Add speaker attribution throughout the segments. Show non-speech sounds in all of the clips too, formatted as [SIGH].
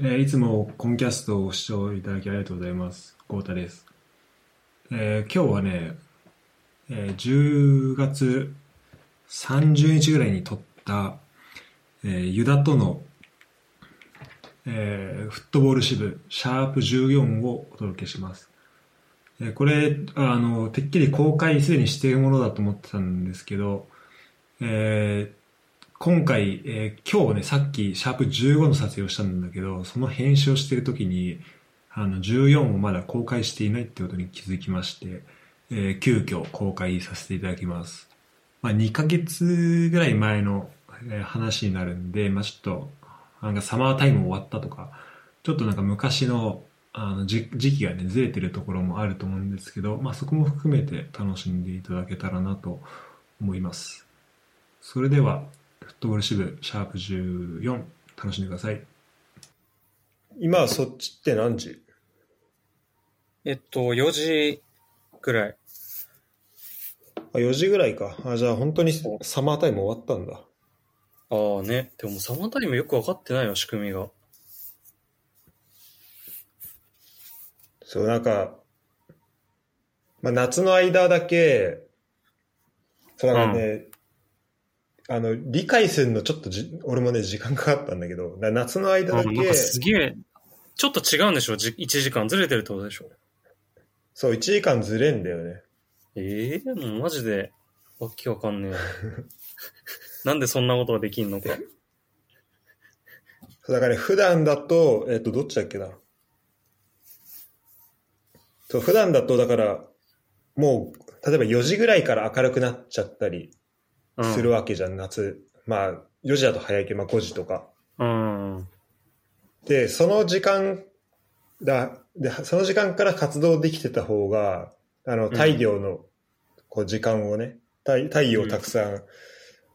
Speaker 1: えーいつもコンキャストをご視聴いただきありがとうございます。豪太です。えー今日はね、えー10月30日ぐらいに撮った、えーユダとの、えーフットボール支部、シャープ14をお届けします。えーこれ、あの、てっきり公開すでにしているものだと思ってたんですけど、えー今回、えー今日ね、さっき、シャープ15の撮影をしたんだけど、その編集をしている時に、あの、14をまだ公開していないってことに気づきまして、えー急遽公開させていただきます。まあ、2ヶ月ぐらい前の、えー話になるんで、まあ、ちょっと、なんかサマータイム終わったとか、ちょっとなんか昔の、あの、じ時期がね、ずれてるところもあると思うんですけど、まあ、そこも含めて楽しんでいただけたらなと思います。それでは、フットボール支部、シャープ14、楽しんでください。
Speaker 2: 今はそっちって何時？
Speaker 3: えっと、4時ぐらい。
Speaker 2: あ、4時ぐらいか。あ、じゃあ本当にサマータイム終わったんだ。
Speaker 3: ああね。でもサマータイムよくわかってないよ、仕組みが。
Speaker 2: そう、なんか、まあ、夏の間だけ、そうなんかね、あの、理解するのちょっとじ、俺もね、時間かかったんだけど、だ夏の間だけ、
Speaker 3: うんなんかすげえ、ちょっと違うんでしょじ ?1 時間ずれてるってことでしょ
Speaker 2: そう、1時間ずれんだよね。
Speaker 3: ええもうマジで、わけわかんねえ。[LAUGHS] なんでそんなことができんの？か。
Speaker 2: だからね、普段だと、えっ、と、どっちだっけな？そう、普段だと、だから、もう、例えば4時ぐらいから明るくなっちゃったり
Speaker 3: うん
Speaker 2: するわけじゃん、夏。まあ、4時だと早いけど、まあ5時とか。
Speaker 3: うん。
Speaker 2: で、その時間だ、で、その時間から活動できてた方が、あの、
Speaker 3: ん
Speaker 2: 太陽の、こう、時間をね、太太陽をたくさん、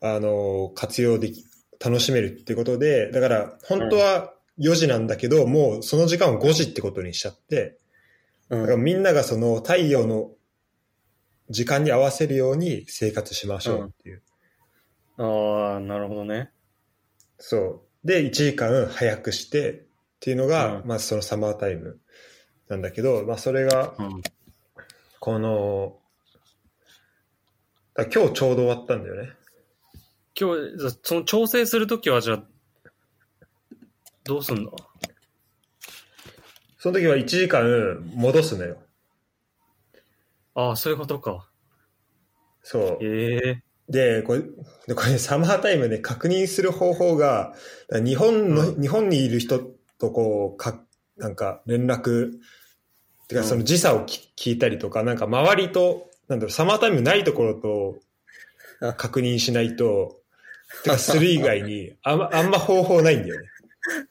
Speaker 2: あの、活用でき、楽しめるってことで、だから、本当は4時なんだけど、もうその時間を5時ってことにしちゃって、
Speaker 3: う
Speaker 2: だから
Speaker 3: ん。
Speaker 2: みんながその太陽の時間に合わせるように生活しましょうっていう。
Speaker 3: ああ、なるほどね。
Speaker 2: そう。で、1時間早くしてっていうのが、
Speaker 3: うん
Speaker 2: まずそのサマータイムなんだけど、まあそれが、
Speaker 3: うん。
Speaker 2: この、だ今日ちょうど終わったんだよね。
Speaker 3: 今日、その調整するときはじゃあ、どうすんだ
Speaker 2: その時は1時間戻すのよ。
Speaker 3: ああ、そういうことか。
Speaker 2: そう。
Speaker 3: ええ
Speaker 2: で、これ、でこれサマータイムで確認する方法が、日本の、
Speaker 3: う
Speaker 2: 日本にいる人とこう、か、なんか連絡、てか
Speaker 3: うん
Speaker 2: その時差をき聞いたりとか、なんか周りと、なんだろう、サマータイムないところと確認しないと、てか [LAUGHS] する以外に、あんま、あんま方法ないんだよね。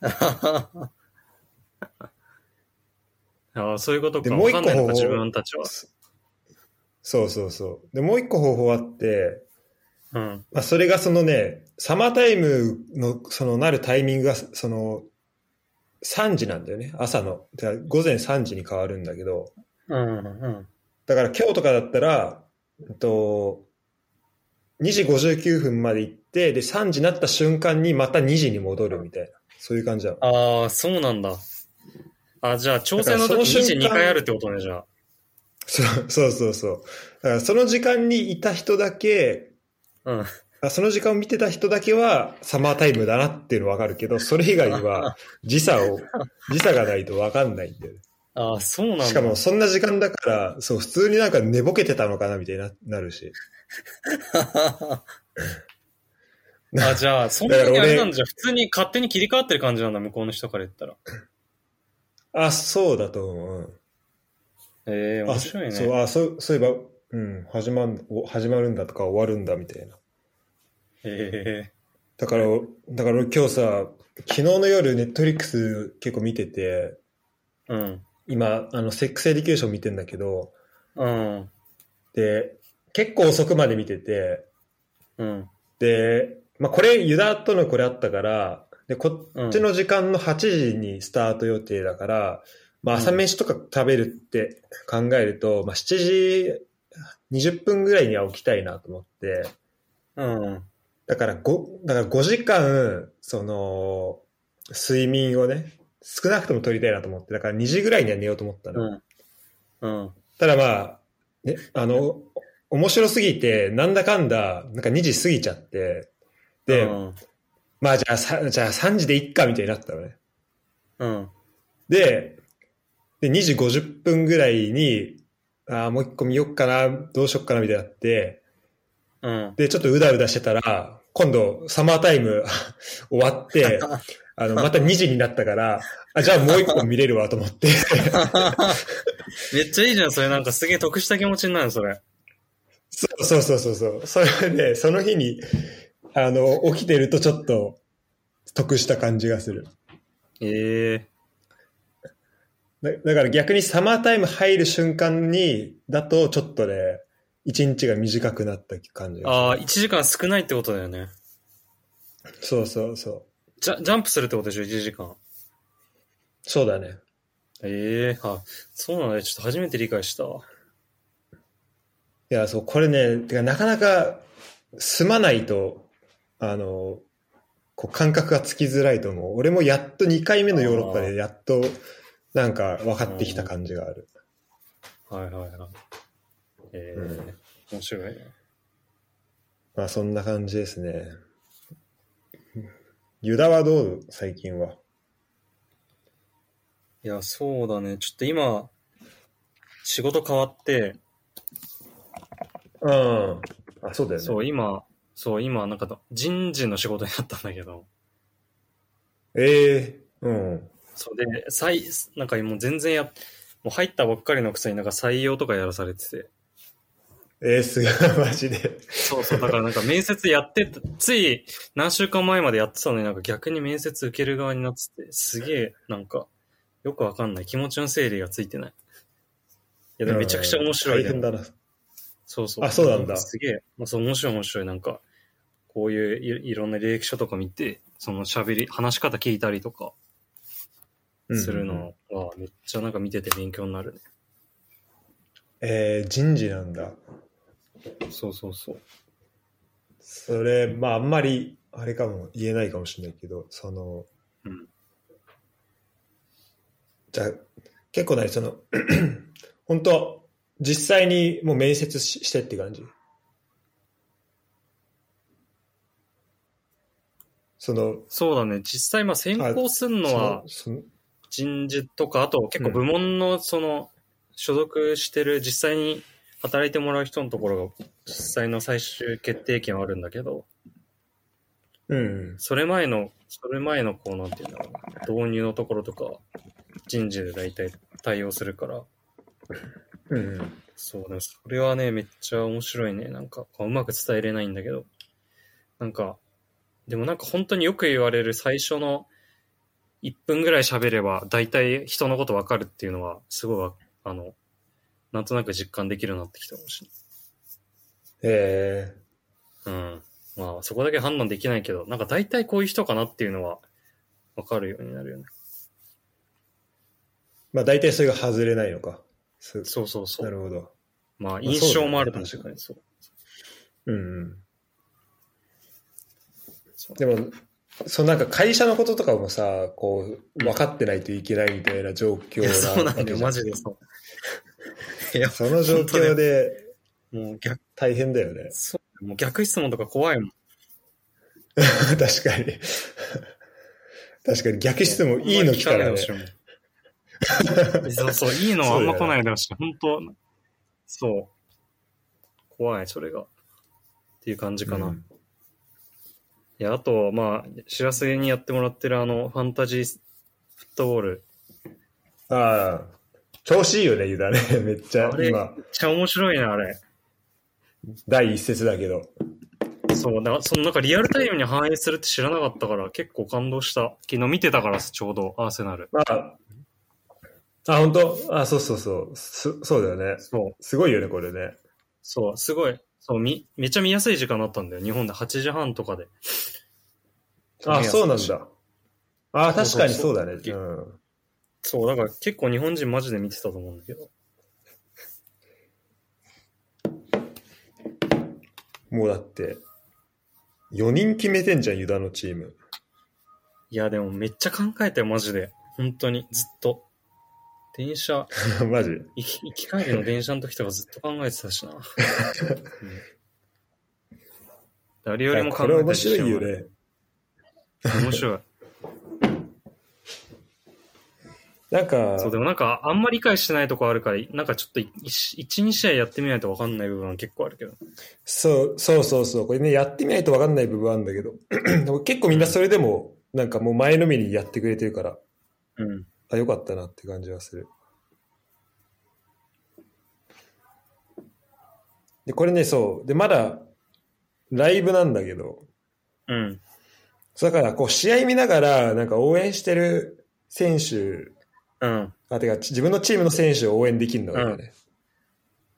Speaker 2: [LAUGHS]
Speaker 3: ああ、そういうことか。
Speaker 2: でもう一個方法
Speaker 3: 自分たちは。
Speaker 2: そうそうそう。で、もう一個方法あって、
Speaker 3: うん。
Speaker 2: まあ、それがそのね、サマータイムの、そのなるタイミングが、その、3時なんだよね。朝の。午前3時に変わるんだけど、
Speaker 3: うん。うん。
Speaker 2: だから今日とかだったら、えっと、2時59分まで行って、で、3時になった瞬間にまた2時に戻るみたいな。そういう感じなの。
Speaker 3: ああ、そうなんだ。あじゃあ、調整の時
Speaker 2: だからその
Speaker 3: 2時
Speaker 2: 瞬間
Speaker 3: 2回あるってことね、じゃあ。
Speaker 2: そうそうそうそう。だからその時間にいた人だけ、
Speaker 3: うん。
Speaker 2: あその時間を見てた人だけはサマータイムだなっていうのわかるけど、それ以外は [LAUGHS] 時差を、時差がないとわかんないんだよね。
Speaker 3: ああ、そうなんだ。
Speaker 2: しかもそんな時間だから、そう、普通になんか寝ぼけてたのかなみたいにななるし。
Speaker 3: あ、じゃあ、[LAUGHS] そんなにあれなんだ。じゃあ、普通に勝手に切り替わってる感じなんだ、向こうの人から言ったら。
Speaker 2: あ、そうだと思う。
Speaker 3: ええ
Speaker 2: うんあ
Speaker 3: 面白いね。
Speaker 2: そう、あ、そう、そういえば、うん、始まん、お始まるんだとか終わるんだみたいな。
Speaker 3: ええ
Speaker 2: だから、だから俺今日さ、昨日の夜ネットフリックス結構見てて、
Speaker 3: うん。
Speaker 2: 今、あの、 Sex Education 見てんだけど、
Speaker 3: うん。
Speaker 2: で、結構遅くまで見てて、
Speaker 3: うん。
Speaker 2: で、まあこれ、ユダとのこれあったから、で、こっちの時間の8時にスタート予定だから、まあ朝飯とか食べるって考えると、まあ7時20分ぐらいには起きたいなと思って、
Speaker 3: うん。
Speaker 2: だから5、だから5時間、その、睡眠をね、少なくとも撮りたいなと思って、だから2時ぐらいには寝ようと思ったの。
Speaker 3: うん。うん。
Speaker 2: ただまあ、ね、あの、面白すぎて、なんだかんだ、なんか2時過ぎちゃって、で、
Speaker 3: うん。
Speaker 2: まあじゃあさ、じゃあ3時でいっかみたいになったのね。
Speaker 3: うん。
Speaker 2: で、で、2時50分ぐらいに、ああ、もう一個見よっかな、どうしよっかなみたいになって、
Speaker 3: うん。
Speaker 2: で、ちょっとうだうだしてたら、今度、サマータイム [LAUGHS] 終わって、[LAUGHS] あの、また2時になったから、あ、じゃあもう一個見れるわと思って。[LAUGHS]
Speaker 3: めっちゃいいじゃん、それなんかすげえ得した気持ちになる、それ。
Speaker 2: そうそうそうそうそう。それで、その日に、あの、起きてるとちょっと、得した感じがする。
Speaker 3: ええ
Speaker 2: だだから逆にサマータイム入る瞬間に、だとちょっとね、一日が短くなった感じ
Speaker 3: ああ、1時間少ないってことだよね。
Speaker 2: そうそうそう。
Speaker 3: じゃ、ジャンプするってことでしょ、1時間。
Speaker 2: そうだね。
Speaker 3: ええあ、そうなんだ。ちょっと初めて理解したわ。
Speaker 2: いや、そう、これね、てかなかなか済まないと、あの、こう感覚がつきづらいと思う。俺もやっと2回目のヨーロッパでやっとなんか分かってきた感じがある。
Speaker 3: はいはいはい。ええ
Speaker 2: うん
Speaker 3: 面白いね。
Speaker 2: まあそんな感じですね。ユダはどう？最近は。
Speaker 3: いや、そうだね。ちょっと今、仕事変わって、
Speaker 2: うん。あ、そうだよね。
Speaker 3: そう、今、そう、今、なんか、人事の仕事になったんだけど、
Speaker 2: ええうん。
Speaker 3: そうで、再、なんかもう全然や、もう入ったばっかりのくせになんか採用とかやらされてて、
Speaker 2: えー、すごい、[LAUGHS] マジで。
Speaker 3: そうそう、だからなんか面接やってた、つい何週間前までやってたのになんか逆に面接受ける側になってて、すげえ、なんか、よくわかんない。気持ちの整理がついてない。いや、でもめちゃくちゃ面白い、
Speaker 2: 大変だな。
Speaker 3: そうそう。
Speaker 2: あそうなんだ
Speaker 3: すげえ、まあ、そう、面白い面白い。なんか、こういういいろんな履歴書とか見て、その喋り、話し方聞いたりとかするのは、めっちゃなんか見てて勉強になるね。
Speaker 2: えー、人事なんだ。
Speaker 3: そうそうそう。
Speaker 2: それ、まああんまり、あれかも言えないかもしれないけど、その、
Speaker 3: うん
Speaker 2: じゃあ、結構なに、その、[CLEARS THROAT] 本当実際にもう面接ししてって感じ？その、
Speaker 3: そうだね。実際、まあ選考するのは、人事とか、あと結構部門のその、所属してる、実際に働いてもらう人のところが、実際の最終決定権はあるんだけど、
Speaker 2: うん。
Speaker 3: それ前の、それ前のこう、なんていうんだろうな、導入のところとか、人事で大体対応するから、
Speaker 2: うん。
Speaker 3: そうね、それはね、めっちゃ面白いね。なんか、うまく伝えれないんだけど、なんか、でもなんか本当によく言われる最初の1分ぐらい喋れば、大体人のことわかるっていうのは、すごいわ、あの、なんとなく実感できるようになってきたかもし
Speaker 2: え
Speaker 3: れない。うん。まあ、そこだけ判断できないけど、なんか大体こういう人かなっていうのは、わかるようになるよね。
Speaker 2: ー、まあ大体それが外れないのか。す
Speaker 3: そうそうそう。
Speaker 2: なるほど。
Speaker 3: まあ、
Speaker 2: まあ
Speaker 3: 印象もあるかもし
Speaker 2: そうだね
Speaker 3: れない。そう。
Speaker 2: うんうん。でも、そのなんか会社のこととかもさ、こう、分かってないといけないみたいな状況な
Speaker 3: そうなんだよ、マジでそう。[LAUGHS] いや、
Speaker 2: その状況で
Speaker 3: もう逆、
Speaker 2: 大変だよね。
Speaker 3: そう、もう逆質問とか怖いもん。[LAUGHS]
Speaker 2: 確かに。[LAUGHS] 確かに逆質問いいの来たらね。
Speaker 3: そうそう、いいのはあんま来ないでほしい。本当そう。怖い、それが。っていう感じかな。
Speaker 2: うん
Speaker 3: いや、あと、まあ、知らせにやってもらってるあの、ファンタジーフットボール。
Speaker 2: ああ、調子いいよね、ユダね。[LAUGHS] めっちゃ今、
Speaker 3: めっちゃ面白いね、あれ。
Speaker 2: 第一節だけど。
Speaker 3: そう、だそのなんかリアルタイムに反映するって知らなかったから、結構感動した。昨日見てたからさ、ちょうど、アーセナル。
Speaker 2: まあ、あ、本当？あ、そうそうそう。すそうだよね。
Speaker 3: そう、
Speaker 2: すごいよね、これね。
Speaker 3: そう、すごい。そう、み、めっちゃ見やすい時間だったんだよ。日本で8時半とかで。
Speaker 2: あ、そうなんだ。あ、確かにそうだね。
Speaker 3: そう
Speaker 2: うん。
Speaker 3: そう、だから結構日本人マジで見てたと思うんだけど。
Speaker 2: もうだって、4人決めてんじゃん、ユダのチーム。
Speaker 3: いや、でもめっちゃ考えたよ、マジで。本当に、ずっと。電車、[LAUGHS]
Speaker 2: マジ？
Speaker 3: 行き行き帰りの電車の時とかずっと考えてたしな。[LAUGHS] うん誰よりも考
Speaker 2: これ面
Speaker 3: えたりして
Speaker 2: 白いよね。
Speaker 3: 面白い。[LAUGHS]
Speaker 2: なんか、
Speaker 3: そう、でもなんか、あんまり理解してないとこあるから、なんかちょっと1、2試合やってみないと分かんない部分は結構あるけど。
Speaker 2: そう、そうそうそう。これね、やってみないと分かんない部分あるんだけど。[CLEARS THROAT] でも結構みんなそれでも、なんかもう前のめりにやってくれてるから、
Speaker 3: うん。
Speaker 2: あ、よかったなって感じはする。で、これね、そう。で、まだ、ライブなんだけど、
Speaker 3: うん。
Speaker 2: だから、こう、試合見ながら、なんか応援してる選手、
Speaker 3: うん。
Speaker 2: あ、てか、自分のチームの選手を応援できるのよね。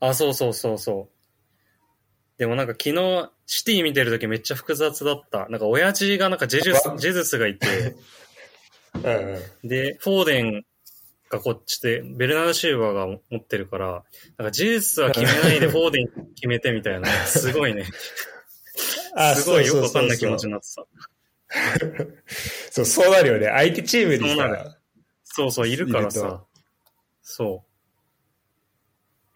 Speaker 3: あ、そうそうそうそう。でもなんか昨日、シティ見てる時めっちゃ複雑だった。なんか親父がなんかジェジュス、ジェズスがいて、[LAUGHS]
Speaker 2: うんうん。
Speaker 3: で、フォーデンがこっちで、ベルナード・シューバーが持ってるから、なんかジェズスは決めないでフォーデン決めてみたいな。すごいね。[LAUGHS]
Speaker 2: あ
Speaker 3: すごいよくわかんない気持ちになってた。
Speaker 2: そう、そうなるよね。相手チームにさ、
Speaker 3: そうそう、いるからさ
Speaker 2: と。
Speaker 3: そ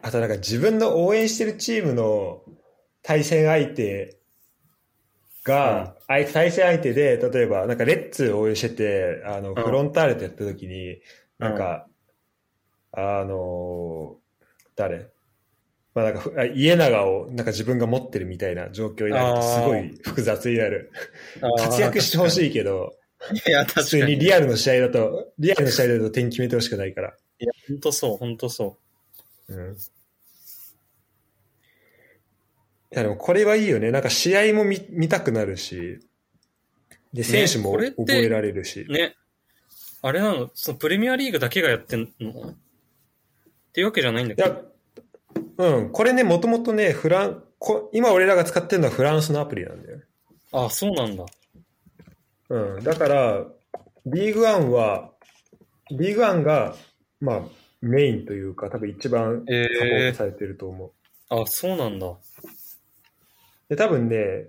Speaker 2: あとなんか自分の応援してるチームの対戦相手が、相手対戦相手で、例えばなんかレッツ応援してて、あの、
Speaker 3: ん
Speaker 2: フロンターレとやった時に、なんか、あのー誰？まあなんか家長をなんか自分が持ってるみたいな状況になると、すごい複雑になる。
Speaker 3: う。
Speaker 2: 活躍してほし
Speaker 3: い。
Speaker 2: いけど、
Speaker 3: いや、
Speaker 2: 普
Speaker 3: 確かに。
Speaker 2: にリアルの試合だと、リアルの試合だと点決めてほしくないから。
Speaker 3: や、ほんとそう、ほんとそ
Speaker 2: うん。いやでもこれはいいよね。なんか試合も見見たくなるし、で、選手も覚えられるし。
Speaker 3: う。ね。あれなの、そのプレミアリーグだけがやってんの？っていうわけじゃないんだ
Speaker 2: い
Speaker 3: け？ど。
Speaker 2: や、うん、これね、もともとね、フラン、こ今俺らが使ってるのはフランスのアプリなんだよね。
Speaker 3: あ、そうなんだ。
Speaker 2: うん。だから、リーグワンは、リーグワンが、まあ、メインというか、多分一番サポートされてると思う。
Speaker 3: あ、そうなんだ。
Speaker 2: で、多分ね、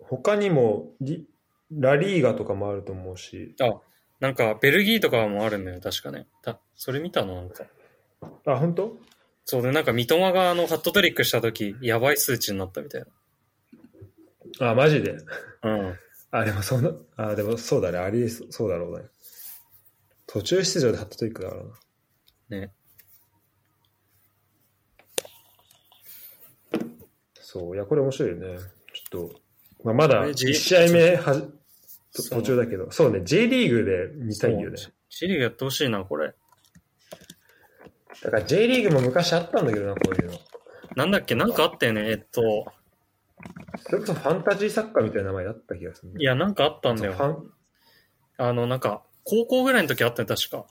Speaker 2: 他にもリ、ラリーガとかもあると思うし、
Speaker 3: あ、なんか、ベルギーとかもあるんだよ、確かね。たそれ見たのなんか。
Speaker 2: あ、本当？
Speaker 3: そうで、なんか、三笘があの、ハットトリックした時、やばい数値になったみたい
Speaker 2: あ、マジで？
Speaker 3: な。うん。
Speaker 2: あ、でもそんな、あ、でもそうだね。ありえそうそうだろうね。途中出場でハットトリックだからな。
Speaker 3: ね。
Speaker 2: そう。いや、これ面白いよね。ちょっと、まあ、まだ
Speaker 3: これ J-
Speaker 2: 1試合目はじ途中だけど、そうね。J リーグで見たいよね。
Speaker 3: チリーグやってほしいな、これ。
Speaker 2: だから J リーグも昔あったんだけどな、こういうの。
Speaker 3: なんだっけ、なんかあったよね。えっと、
Speaker 2: それこそファンタジーサッカーみたいな名前だった気がする、ね。
Speaker 3: いや、なんかあったんだ
Speaker 2: ファ
Speaker 3: よ。
Speaker 2: ン、
Speaker 3: あの、なんか、高校ぐらいの時あったよ、確か。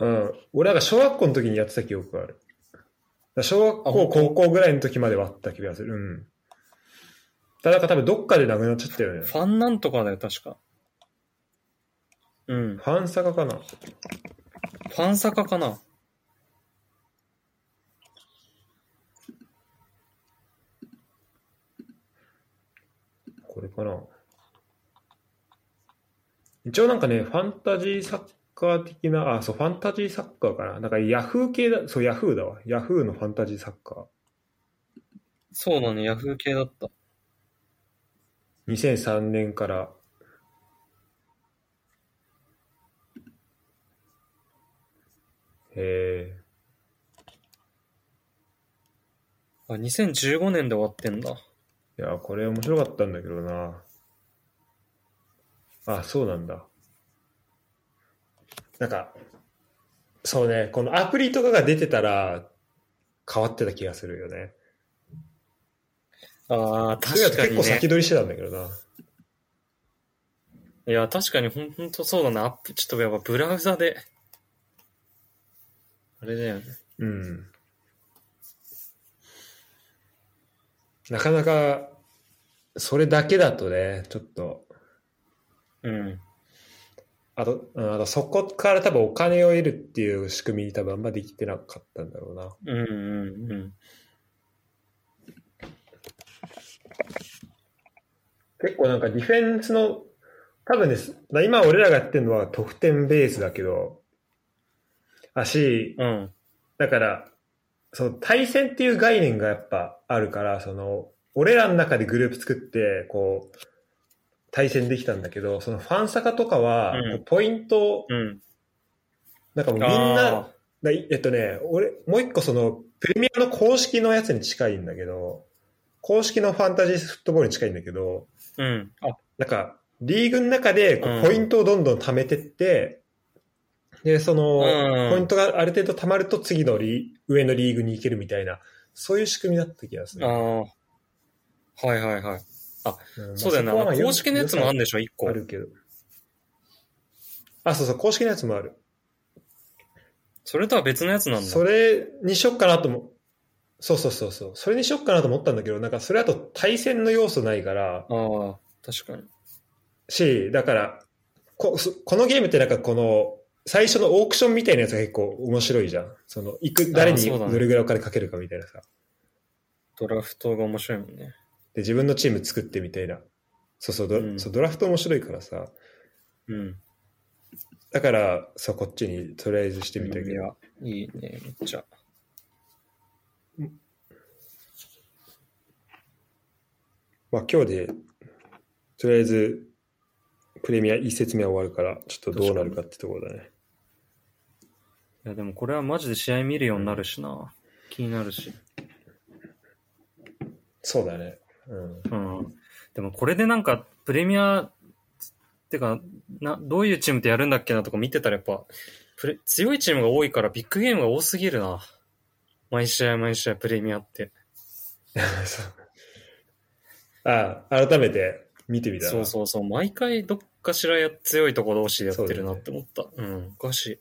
Speaker 2: うん。俺なんか小学校の時にやってた記憶がある。小学校、高校ぐらいの時まではあった気がする。うん。ただか多分どっかでなくなっちゃったよね。
Speaker 3: ファンなんとかだよ、確か。うん。
Speaker 2: ファンサカかな
Speaker 3: ファンサカかな
Speaker 2: これかな一応なんかね、ファンタジーサッカー的な、あ、そう、ファンタジーサッカーかな。なんかヤフー系だ、そう、ヤフーだわ。ヤフーのファンタジーサッカー。
Speaker 3: そうだね、ヤフー系だった。
Speaker 2: 2003年から。へえ。
Speaker 3: あ、2015年で終わってんだ。
Speaker 2: いや、これ面白かったんだけどな。あ、そうなんだ。なんか、そうね、このアプリとかが出てたら変わってた気がするよね。
Speaker 3: ああ、確かにね
Speaker 2: 結構先。取りしてたんだけどな。
Speaker 3: いや、確かにほんほんとそうだな。アップ、ちょっとやっぱブラウザで。あれだよね。
Speaker 2: うん。なかなか、それだけだとね、ちょっと、
Speaker 3: うん。
Speaker 2: あと、うんあとそこから多分お金を得るっていう仕組みに多分あんまできてなかったんだろうな。
Speaker 3: うんうんうん。
Speaker 2: 結構なんかディフェンスの多分です。だ今俺らがやってるのは得点ベースだけど、あし、
Speaker 3: うん。
Speaker 2: だから、その対戦っていう概念がやっぱあるから、その、俺らの中でグループ作って、こう、対戦できたんだけど、そのファンサカとかは、ポイント、
Speaker 3: うん。
Speaker 2: なんかもうみん
Speaker 3: あ
Speaker 2: な、だえっとね、俺、もう一個その、プレミアの公式のやつに近いんだけど、公式のファンタジーフットボールに近いんだけど、
Speaker 3: ーうん。あ、
Speaker 2: なんか、リーグの中でポイントをどんどん貯めてって、で、その、
Speaker 3: うん
Speaker 2: ポイントがある程度貯まると次のリ上のリーグに行けるみたいな、そういう仕組みだった気がする。
Speaker 3: ああ。はいはいはい。
Speaker 2: うん
Speaker 3: そうだよね。
Speaker 2: まあ
Speaker 3: 公式のやつもあるんでしょ、一個
Speaker 2: あ。るけど。あ、そうそう、公式のやつもある。
Speaker 3: それとは別のやつなんだ。
Speaker 2: それにしよっかなとも、そうそうそうそう。それにしよっかなと思ったんだけど、なんかそれだと対戦の要素ないから、
Speaker 3: ああ、確かに。
Speaker 2: し、だから、こそこのゲームってなんかこの、最初のオークションみたいなやつが結構面白いじゃん。その、いく、誰にどれぐらいお金かけるかみたいなさ。
Speaker 3: ドラフトが面白いもんね。
Speaker 2: で、自分のチーム作ってみたいな。そうそう、ド
Speaker 3: うん
Speaker 2: そうドラフト面白いからさ。
Speaker 3: うん。
Speaker 2: だから、そう、こっちにとりあえずしてみたけど。
Speaker 3: いや、いいね、めっちゃ。
Speaker 2: まあ今日で、とりあえず、プレミア一節目は終わるから、ちょっとどうなるかってところだね。
Speaker 3: いや、でもこれはマジで試合見るようになるしな。気になるし。
Speaker 2: そうだね。うん。
Speaker 3: うん。でもこれでなんか、プレミア、ってか、な、どういうチームとやるんだっけなとか見てたらやっぱ、プレ強いチームが多いからビッグゲームが多すぎるな。毎試合毎試合プレミアって。[LAUGHS]
Speaker 2: ああ、改めて見てみたら。
Speaker 3: そうそうそう。毎回どっかしらや強いとこ同士でやってるなって思った。うん。おかしい。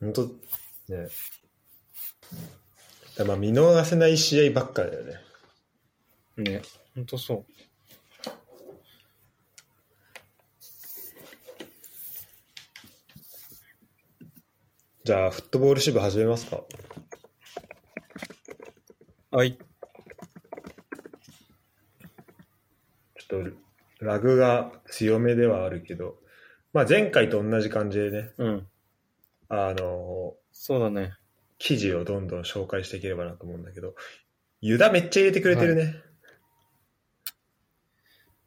Speaker 2: 本当ね。だまあ見逃せない試合ばっかだよね。
Speaker 3: ね。ほんとそう。
Speaker 2: じゃあ、フットボール支部始めますか。
Speaker 3: はい。
Speaker 2: ちょっと、ラグが強めではあるけど、まあ前回と同じ感じでね、
Speaker 3: うん。
Speaker 2: あの、
Speaker 3: そうだね。
Speaker 2: 記事をどんどん紹介していければなと思うんだけど、ユダめっちゃ入れてくれてるね。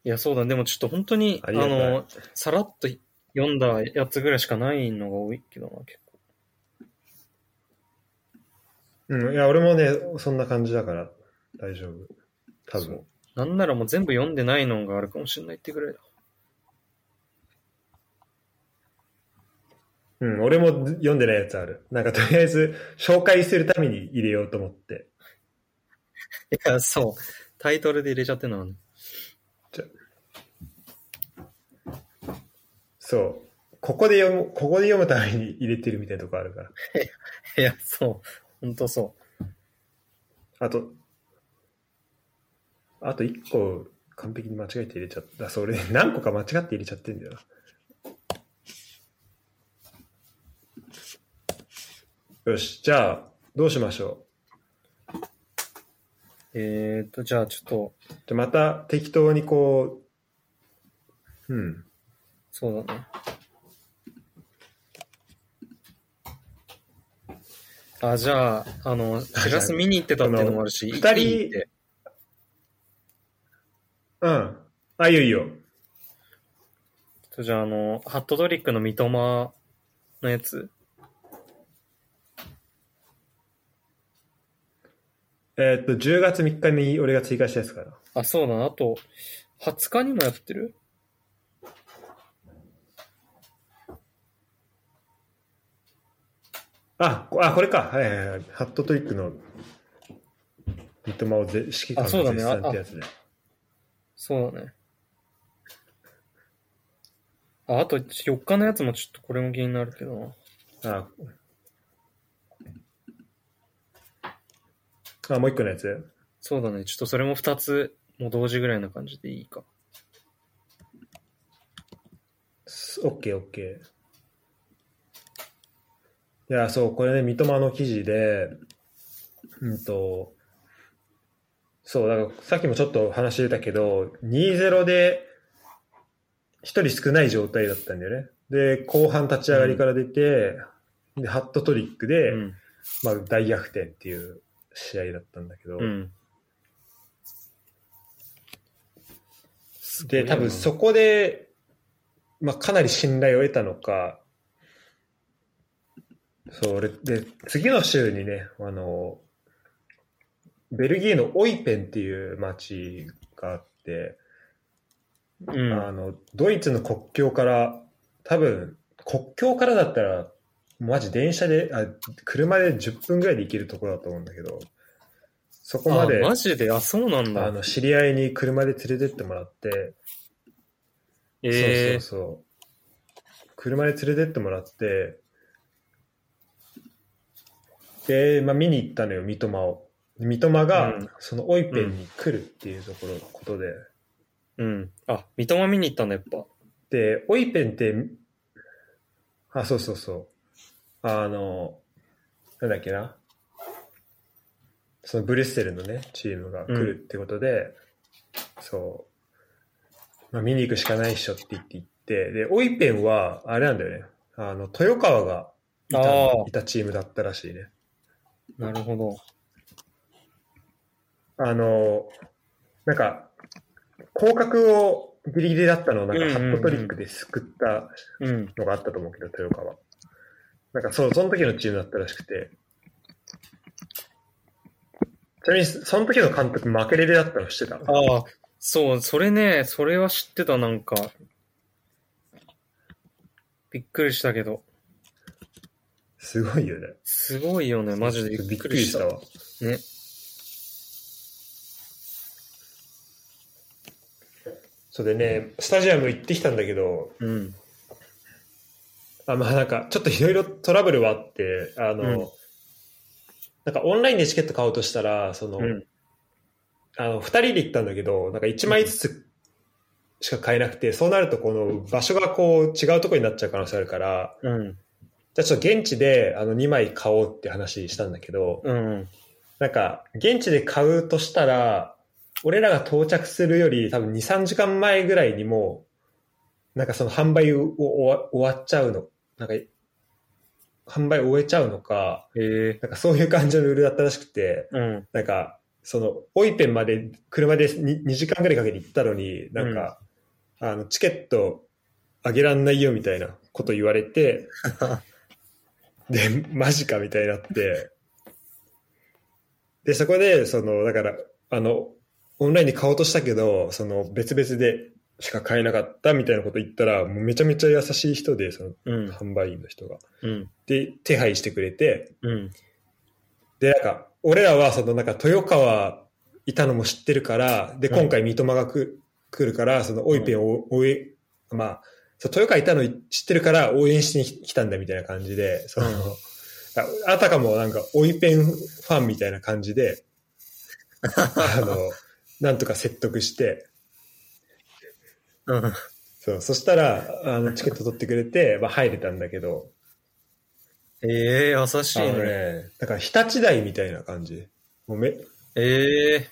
Speaker 3: いや、そうだ。でもちょっと本当に、あの、さらっと読んだやつぐらいしかないのが多いけどな、結構。
Speaker 2: うん、いや、俺もね、そんな感じだから大丈夫。多分。
Speaker 3: なんならもう全部読んでないのがあるかもしれないってぐらいだ。
Speaker 2: うん、俺も読んでないやつある。なんかとりあえず紹介するために入れようと思って。[LAUGHS]
Speaker 3: いや、そう。タイトルで入れちゃってんのはね。
Speaker 2: そう。ここで読む、ここで読むために入れてるみたいなとこあるから。[LAUGHS]
Speaker 3: いや、そう。ほんとそ
Speaker 2: あと、あと一個完璧に間違えて入れちゃった。それ、ね、何個か間違って入れちゃってんだよな。よし、じゃあ、どうしましょ
Speaker 3: う？えーと、じゃあちょっと、
Speaker 2: また適当にこう、うん。
Speaker 3: そうだね。あ、じゃあ、あの、シラス見に行ってたっていうのもあるし、
Speaker 2: 二人うん。あ、いいよいいよ。
Speaker 3: じゃあ、あの、ハットトリックの三笘のやつ。
Speaker 2: えーっと、10月3日に俺が追加したやつから。
Speaker 3: あ、そうだな。あと、20日にもやってる？
Speaker 2: あ、こあ、これか。はいはいはい。ハットトリックの三笘をぜ指揮官の絶賛ってやつで。
Speaker 3: そうだね。あ、あと4日のやつもちょっとこれも気になるけどな。
Speaker 2: ああ、もう一個のやつ？
Speaker 3: そうだね。ちょっとそれも2つ、もう同時ぐらいな感じでいいか。
Speaker 2: オッケーオッケー。いや、そう、これね、三笘の記事で、うんと、そう、だからさっきもちょっと話出たけど、2-0で一人少ない状態だったんだよね。で、後半立ち上がりから出て、で、ハットトリックで、
Speaker 3: うん。
Speaker 2: まあ、大逆転っていう試合だったんだけど、
Speaker 3: うん。
Speaker 2: で、多分そこで、まあ、かなり信頼を得たのか、そう、俺、で、次の週にね、あの、ベルギーのオイペンっていう街があって、
Speaker 3: うん。
Speaker 2: あの、ドイツの国境から、多分、国境からだったら、マジ電車で、あ、車で10分ぐらいで行けるところだと思うんだけど、そこまで、
Speaker 3: あ、マジで？あ、そうなんだ。
Speaker 2: あの、知り合いに車で連れてってもらって、
Speaker 3: ええ
Speaker 2: そうそうそう。車で連れてってもらって、で、まあ、見に行ったのよ、三笘を。三笘が、
Speaker 3: うん
Speaker 2: そのオイペンに来るっていうところ、ことで。
Speaker 3: うん。あ、三笘見に行ったんだ、やっぱ。
Speaker 2: で、オイペンって、あ、そうそうそう。あの、なんだっけな。そのブリュッセルのね、チームが来るってことで、そう、まあ、見に行くしかないっしょって言って行って、で、オイペンは、あれなんだよね。あの、豊川がいたいたチームだったらしいね。
Speaker 3: なるほど。
Speaker 2: あの、なんか、広角をギリギリだったのを、なんか
Speaker 3: うんうんうん
Speaker 2: ハットトリックですくった
Speaker 3: うん。
Speaker 2: のがあったと思うけど、豊川。なんかそう、その時のチームだったらしくて。ちなみに、その時の監督、負けレレだったの知ってた？
Speaker 3: ああ、そう、それね、それは知ってた、なんか。びっくりしたけど。
Speaker 2: すごいよね。
Speaker 3: すごいよね、マジでびっくりした。
Speaker 2: わ。
Speaker 3: ね。
Speaker 2: それでね、スタジアム行ってきたんだけど、
Speaker 3: うん。
Speaker 2: あまあなんか、ちょっといろいろトラブルはあって、あの、
Speaker 3: うん
Speaker 2: なんかオンラインでチケット買おうとしたら、その、
Speaker 3: うん。
Speaker 2: あの、二人で行ったんだけど、なんか一枚ずつしか買えなくて、そうなるとこの場所がこう違うところになっちゃう可能性あるから、
Speaker 3: うん。
Speaker 2: じゃあちょっと現地であの2枚買おうって話したんだけど、
Speaker 3: うん。
Speaker 2: なんか現地で買うとしたら、俺らが到着するより多分2、3時間前ぐらいにもう、なんかその販売を終わ終わっちゃうの、なんか販売終えちゃうのか、
Speaker 3: ええ
Speaker 2: なんかそういう感じのルールだったらしくて、
Speaker 3: うん。
Speaker 2: なんか、その、オイペンまで車で 2, 2時間ぐらいかけて行ったのに、なんか、あの、チケットあげらんないよみたいなこと言われて、[LAUGHS] で、マジかみたいになって、で、そこで、その、だから、あの、オンラインに買おうとしたけど、その、別々でしか買えなかったみたいなこと言ったら、もうめちゃめちゃ優しい人で、その、
Speaker 3: うん。
Speaker 2: 販売員の人が。
Speaker 3: うん。
Speaker 2: で、手配してくれて、
Speaker 3: うん。
Speaker 2: で、なんか、俺らは、その、なんか、豊川いたのも知ってるから、で、
Speaker 3: うん
Speaker 2: 今回三笘がく、来るから、その、オイペンを応援、まあ、そう豊川いたの知ってるから応援しに来たんだみたいな感じで、その、
Speaker 3: うん
Speaker 2: ああたかもなんか、オイペンファンみたいな感じで、[LAUGHS] あの、なんとか説得して、
Speaker 3: うん。
Speaker 2: そう、そしたら、あの、チケット取ってくれて、まあ、入れたんだけど、
Speaker 3: ええ優しいね。
Speaker 2: ね、だから、日立大みたいな感じ。もうめ、
Speaker 3: ええ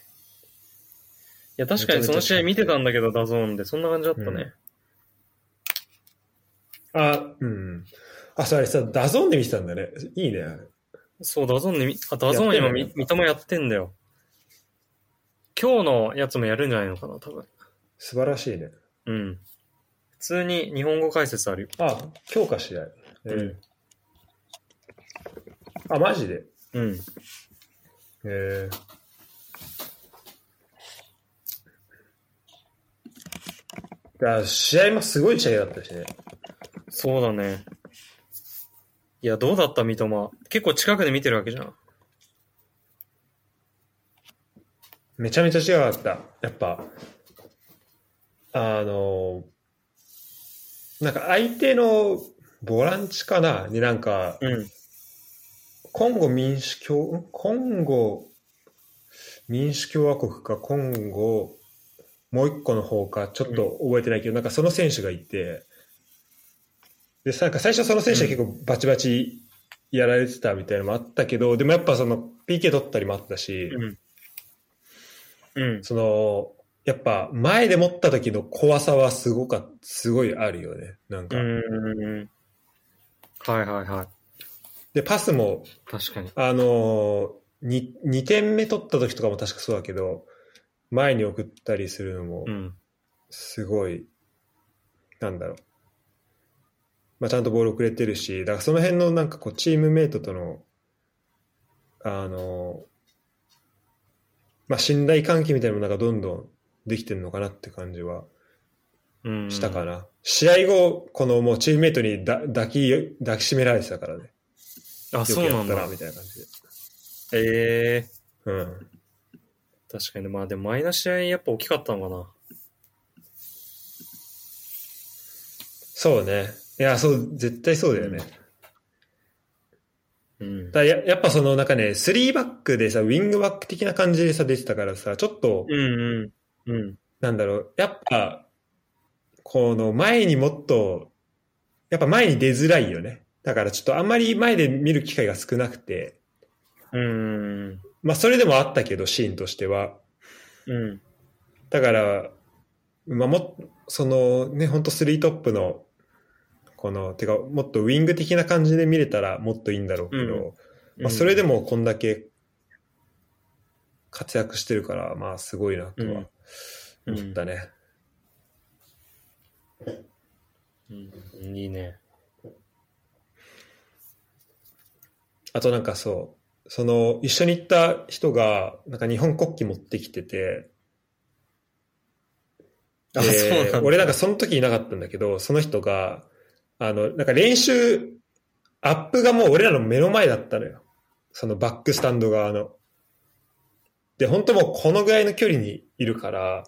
Speaker 3: いや、確かにその試合見てたんだけど、ダゾーンで。そんな感じだったね。
Speaker 2: あ、うん。あ、それさ、ダゾーンで見てたんだね。いいね。
Speaker 3: そう、ダゾーンでみ、あ、ダゾーン今、三笘やってんだよ。今日のやつもやるんじゃないのかな、多分。
Speaker 2: 素晴らしいね。
Speaker 3: うん。普通に日本語解説あるよ。
Speaker 2: あ、今日か試合。えー
Speaker 3: うん
Speaker 2: あ、マジで？
Speaker 3: うん。
Speaker 2: えー、いや試合もすごい試合だったしね。
Speaker 3: そうだね。いや、どうだった三笘？結構近くで見てるわけじゃん。
Speaker 2: めちゃめちゃ違かった。やっぱ、あの、なんか相手のボランチかな？になんか、
Speaker 3: うん。
Speaker 2: コンゴ民主共、コンゴ民主共和国か、コンゴ、もう一個の方か、ちょっと覚えてないけど、なんかその選手がいて、で、なんか最初その選手は結構バチバチやられてたみたいなのもあったけど、でもやっぱその PK 取ったりもあったし、
Speaker 3: うん。うん。
Speaker 2: その、やっぱ前で持った時の怖さはすごか、すごいあるよね。なんか。
Speaker 3: うん。はいはいはい。
Speaker 2: で、パスも、
Speaker 3: 確かに。
Speaker 2: あのー、2, 2点目取った時とかも確かそうだけど、前に送ったりするのも
Speaker 3: う、ん。
Speaker 2: すごい、なんだろう。まあ、ちゃんとボール遅れてるし、だからその辺のなんかこう、チームメイトとの、あの、まあ、信頼関係みたいなものがどんどんできてるのかなって感じは
Speaker 3: うん。
Speaker 2: したかな。試合後、このもうチームメイトにだ抱き、抱きしめられてたからね。
Speaker 3: あ、そう
Speaker 2: な、
Speaker 3: なんだ。
Speaker 2: みたいな感じで。
Speaker 3: ええ
Speaker 2: うん。
Speaker 3: 確かに。まあでも前の試合やっぱ大きかったのかな。
Speaker 2: そうね。いや、そう、絶対そうだよね。
Speaker 3: うん。
Speaker 2: だややっぱそのなんかね、3バックでさ、ウィングバック的な感じでさ、出てたからさ、ちょっと、
Speaker 3: うんうん。うん。
Speaker 2: なんだろう、やっぱ、この前にもっと、やっぱ前に出づらいよね。だからちょっとあんまり前で見る機会が少なくて、
Speaker 3: うん。
Speaker 2: まあそれでもあったけど、シーンとしては。
Speaker 3: うん。
Speaker 2: だから、まあもっそのね、本当スリートップの、この、てか、もっとウィング的な感じで見れたらもっといいんだろうけど、まあそれでもこんだけ活躍してるから、まあすごいなとは思ったね。
Speaker 3: うん。いいね。
Speaker 2: あとなんかそう、その一緒に行った人が、なんか日本国旗持ってきてて、
Speaker 3: あ、
Speaker 2: で
Speaker 3: そうなんだ。
Speaker 2: 俺なんかその時いなかったんだけど、その人が、あの、なんか練習、アップがもう俺らの目の前だったのよ。そのバックスタンド側の。で、本当もうこのぐらいの距離にいるから、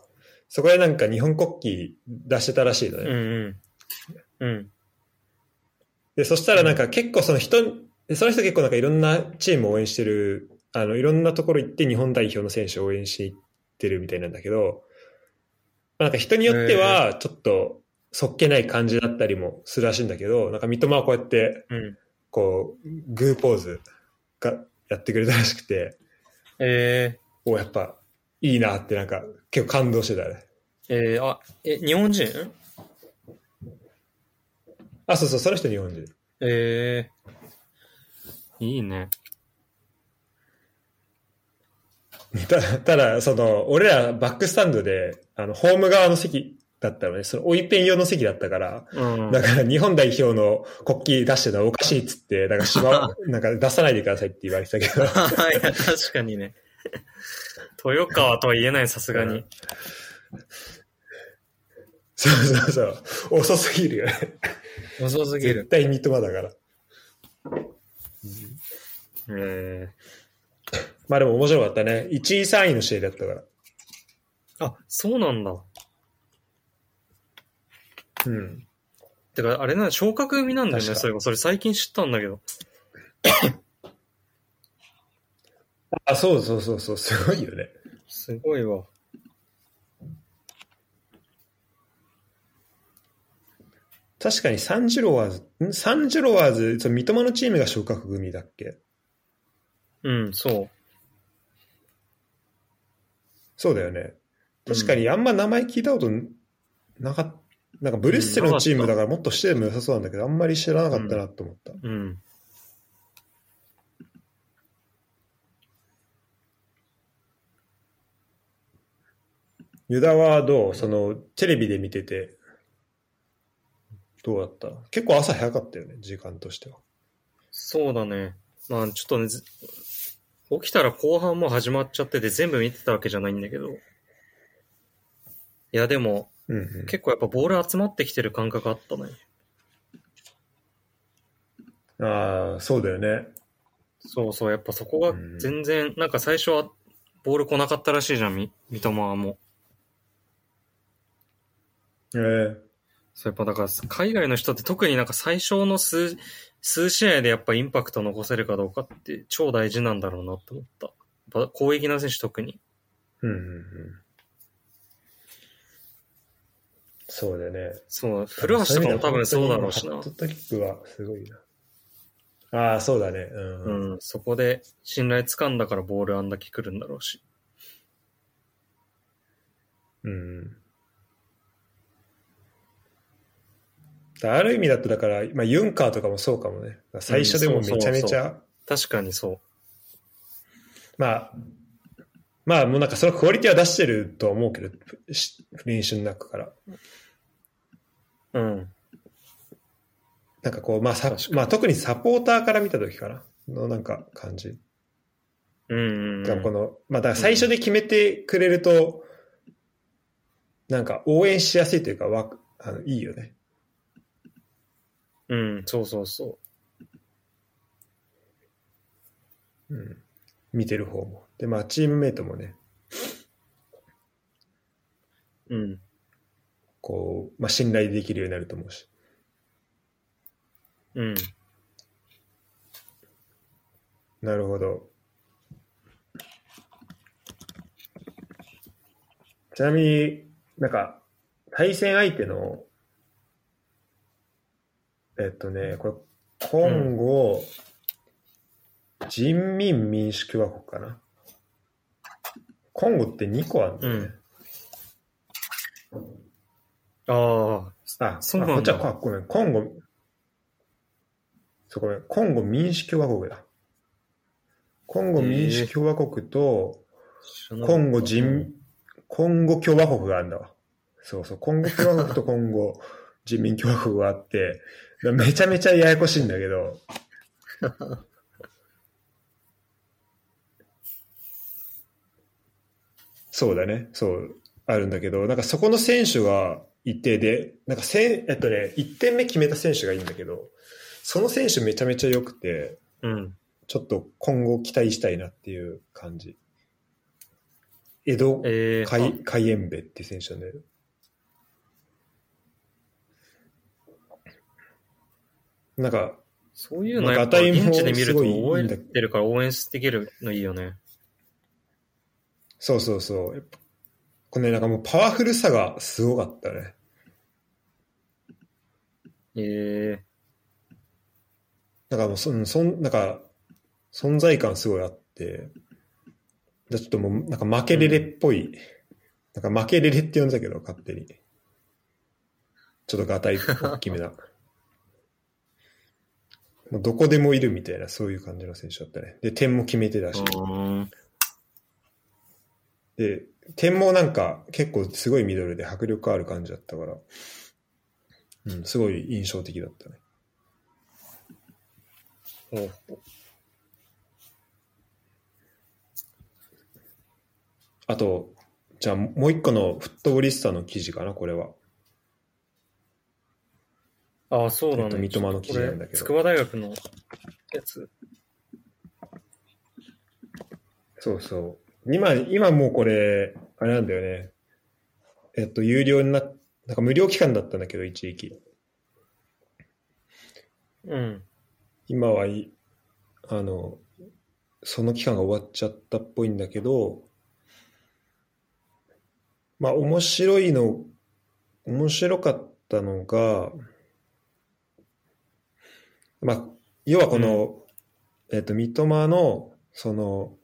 Speaker 2: そこでなんか日本国旗出してたらしいのね。
Speaker 3: うんうん。うん。
Speaker 2: で、そしたらなんか結構その人、でその人結構なんかいろんなチームを応援してる、あの、いろんなところ行って日本代表の選手を応援していってるみたいなんだけど、なんか人によってはちょっとそっけない感じだったりもするらしいんだけど、なんか三笘はこうやって、
Speaker 3: うん。
Speaker 2: こう、グーポーズがやってくれたらしくて、
Speaker 3: え
Speaker 2: おやっぱいいなってなんか結構感動してたね。
Speaker 3: ー、えー、あ、え、日本人？
Speaker 2: あ、そうそう、その人日本人。
Speaker 3: えー、いいね。
Speaker 2: ただ、ただ、その、俺らバックスタンドで、あの、ホーム側の席だったのね、その、追いペン用の席だったから、
Speaker 3: うん。
Speaker 2: だから日本代表の国旗出してるのはおかしいっつって、だからしま、[LAUGHS] なんか出さないでくださいって言われてたけど、[LAUGHS]
Speaker 3: いや、確かにね。豊川とは言えない、さすがに。[LAUGHS]
Speaker 2: そうそうそう、遅すぎるよね。
Speaker 3: 遅すぎる
Speaker 2: 絶。対三笘だから。
Speaker 3: え
Speaker 2: まあでも面白かったね。1位3位の試合だったから。
Speaker 3: ー、あ、そうなんだ。
Speaker 2: うん。
Speaker 3: てか、あれな、昇格組なんだよね、それが。それ最近知ったんだけど。[LAUGHS]
Speaker 2: あ、そうそうそうそう、すごいよね。
Speaker 3: すごいわ。
Speaker 2: 確かにサンジロワーズ、ん？サンジロワーズ、その三笘のチームが昇格組だっけ？
Speaker 3: うん、そう。
Speaker 2: そうだよね。確かにあんま名前聞いたことなかった。なんかブリュッセルのチームだからもっとしても良さそうなんだけど、あんまり知らなかったなと思った。
Speaker 3: うん。
Speaker 2: ユダはどうその、テレビで見てて、どうだった？結構朝早かったよね、時間としては。
Speaker 3: そうだね。まあ、ちょっとね、ず起きたら後半もう始まっちゃってて全部見てたわけじゃないんだけど。いや、でも、
Speaker 2: うんうん。
Speaker 3: 結構やっぱボール集まってきてる感覚あったね。
Speaker 2: ああ、そうだよね。
Speaker 3: そうそう、やっぱそこが全然、なんか最初はボール来なかったらしいじゃん、み三笘はもう。
Speaker 2: えー、
Speaker 3: そう、やっぱだから海外の人って特になんか最初の数、数試合でやっぱインパクト残せるかどうかって超大事なんだろうなって思った。やっぱ攻撃の選手特に。
Speaker 2: うんうんうん。そうだよね。
Speaker 3: そう、古橋とかも多分そうだろうしな
Speaker 2: ハッ。トトキックはすごいな。ああ、そうだね。うん。
Speaker 3: うん、そこで信頼掴んだからボールあんだけ来るんだろうし。
Speaker 2: うん。ある意味だと、だから、まあ、ユンカーとかもそうかもね。最初でもめちゃめちゃ、
Speaker 3: 確かにそ
Speaker 2: まあ、まあ、もうなんかそのクオリティは出してるとは思うけど、し練習の中から。
Speaker 3: う。うん。
Speaker 2: なんかこう、まあさまあ、特にサポーターから見た時かな。のなんか感じ。
Speaker 3: うんうん、
Speaker 2: この、まあ、だから最初で決めてくれると、なんか応援しやすいというか、わあのいいよね。
Speaker 3: うん、そうそうそ
Speaker 2: うん。見てる方も。で、まあ、チームメイトもね、
Speaker 3: う。うん。
Speaker 2: こう、まあ、信頼できるようになると思うし。
Speaker 3: うん。
Speaker 2: なるほど。ちなみになんか、対戦相手の、えっとね、これ、コンゴ、人民民主共和国かな？コンゴって2個あるんだよね。
Speaker 3: ああ、
Speaker 2: あ、
Speaker 3: そうなんだ。
Speaker 2: あこっちは、あごめん、コンゴ、そうごめん、コンゴ民主共和国だ。コンゴ民主共和国と、コンゴ人、コンゴ共和国があるんだわ。そうそう、コンゴ共和国とコンゴ人民共和国があって、めちゃめちゃややこしいんだけど、[LAUGHS] そうだね、そう、あるんだけど、なんかそこの選手がいて、で、なんかせん、えっとね、1点目決めた選手がいいんだけど、その選手めちゃめちゃ良くて、
Speaker 3: うん。
Speaker 2: ちょっと今後期待したいなっていう感じ。江戸
Speaker 3: ええ
Speaker 2: 海海援部って選手なんだよ。なんか、
Speaker 3: そういうのやっぱ現地で見ると応援ってるから応援できるのいいよね。
Speaker 2: そうそうそう。やっぱこのね、なんかもうパワフルさがすごかったね。
Speaker 3: ええ
Speaker 2: なんかもうそん、そん、なんか、存在感すごいあって、ちょっともう、なんか負けレレっぽい、なんか負けレレって呼んだけど、勝手に。ちょっとガタイ大きめな。もうどこでもいるみたいな、そういう感じの選手だったね。で、点も決めてたし。
Speaker 3: うん。
Speaker 2: で、点もなんか結構すごいミドルで迫力ある感じだったから、うん、すごい印象的だったね。あと、じゃあもう一個のフットボリスタの記事かな、これは。
Speaker 3: ああ、そうだ
Speaker 2: えっと
Speaker 3: ね。
Speaker 2: 三笘の記事なんだけど
Speaker 3: 筑波大学のやつ。
Speaker 2: そうそう。今、今もうこれ、あれなんだよね。えっと、有料になっなんか無料期間だったんだけど、一時期。
Speaker 3: うん。
Speaker 2: 今はい、あの、その期間が終わっちゃったっぽいんだけど、まあ、面白いの、面白かったのが、まあ、要はこの、えっと、三笘の、その、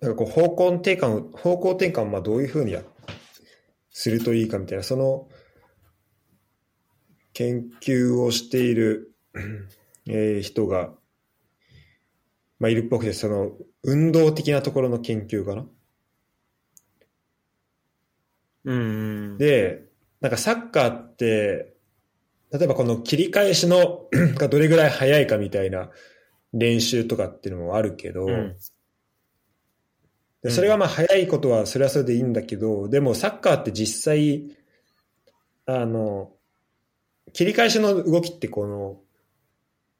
Speaker 2: なんかこう方向転換を、方向転換をまあどういうふうにやするといいかみたいな、その研究をしている、えー人が、まあ、いるっぽくて、その運動的なところの研究かな？
Speaker 3: うん。
Speaker 2: で、なんかサッカーって、例えばこの切り返しの [CLEARS THROAT] がどれぐらい速いかみたいな練習とかっていうのもあるけど、
Speaker 3: うん。
Speaker 2: でそれがまあ速いことはそれはそれでいいんだけど、でもサッカーって実際、あの、切り返しの動きってこの、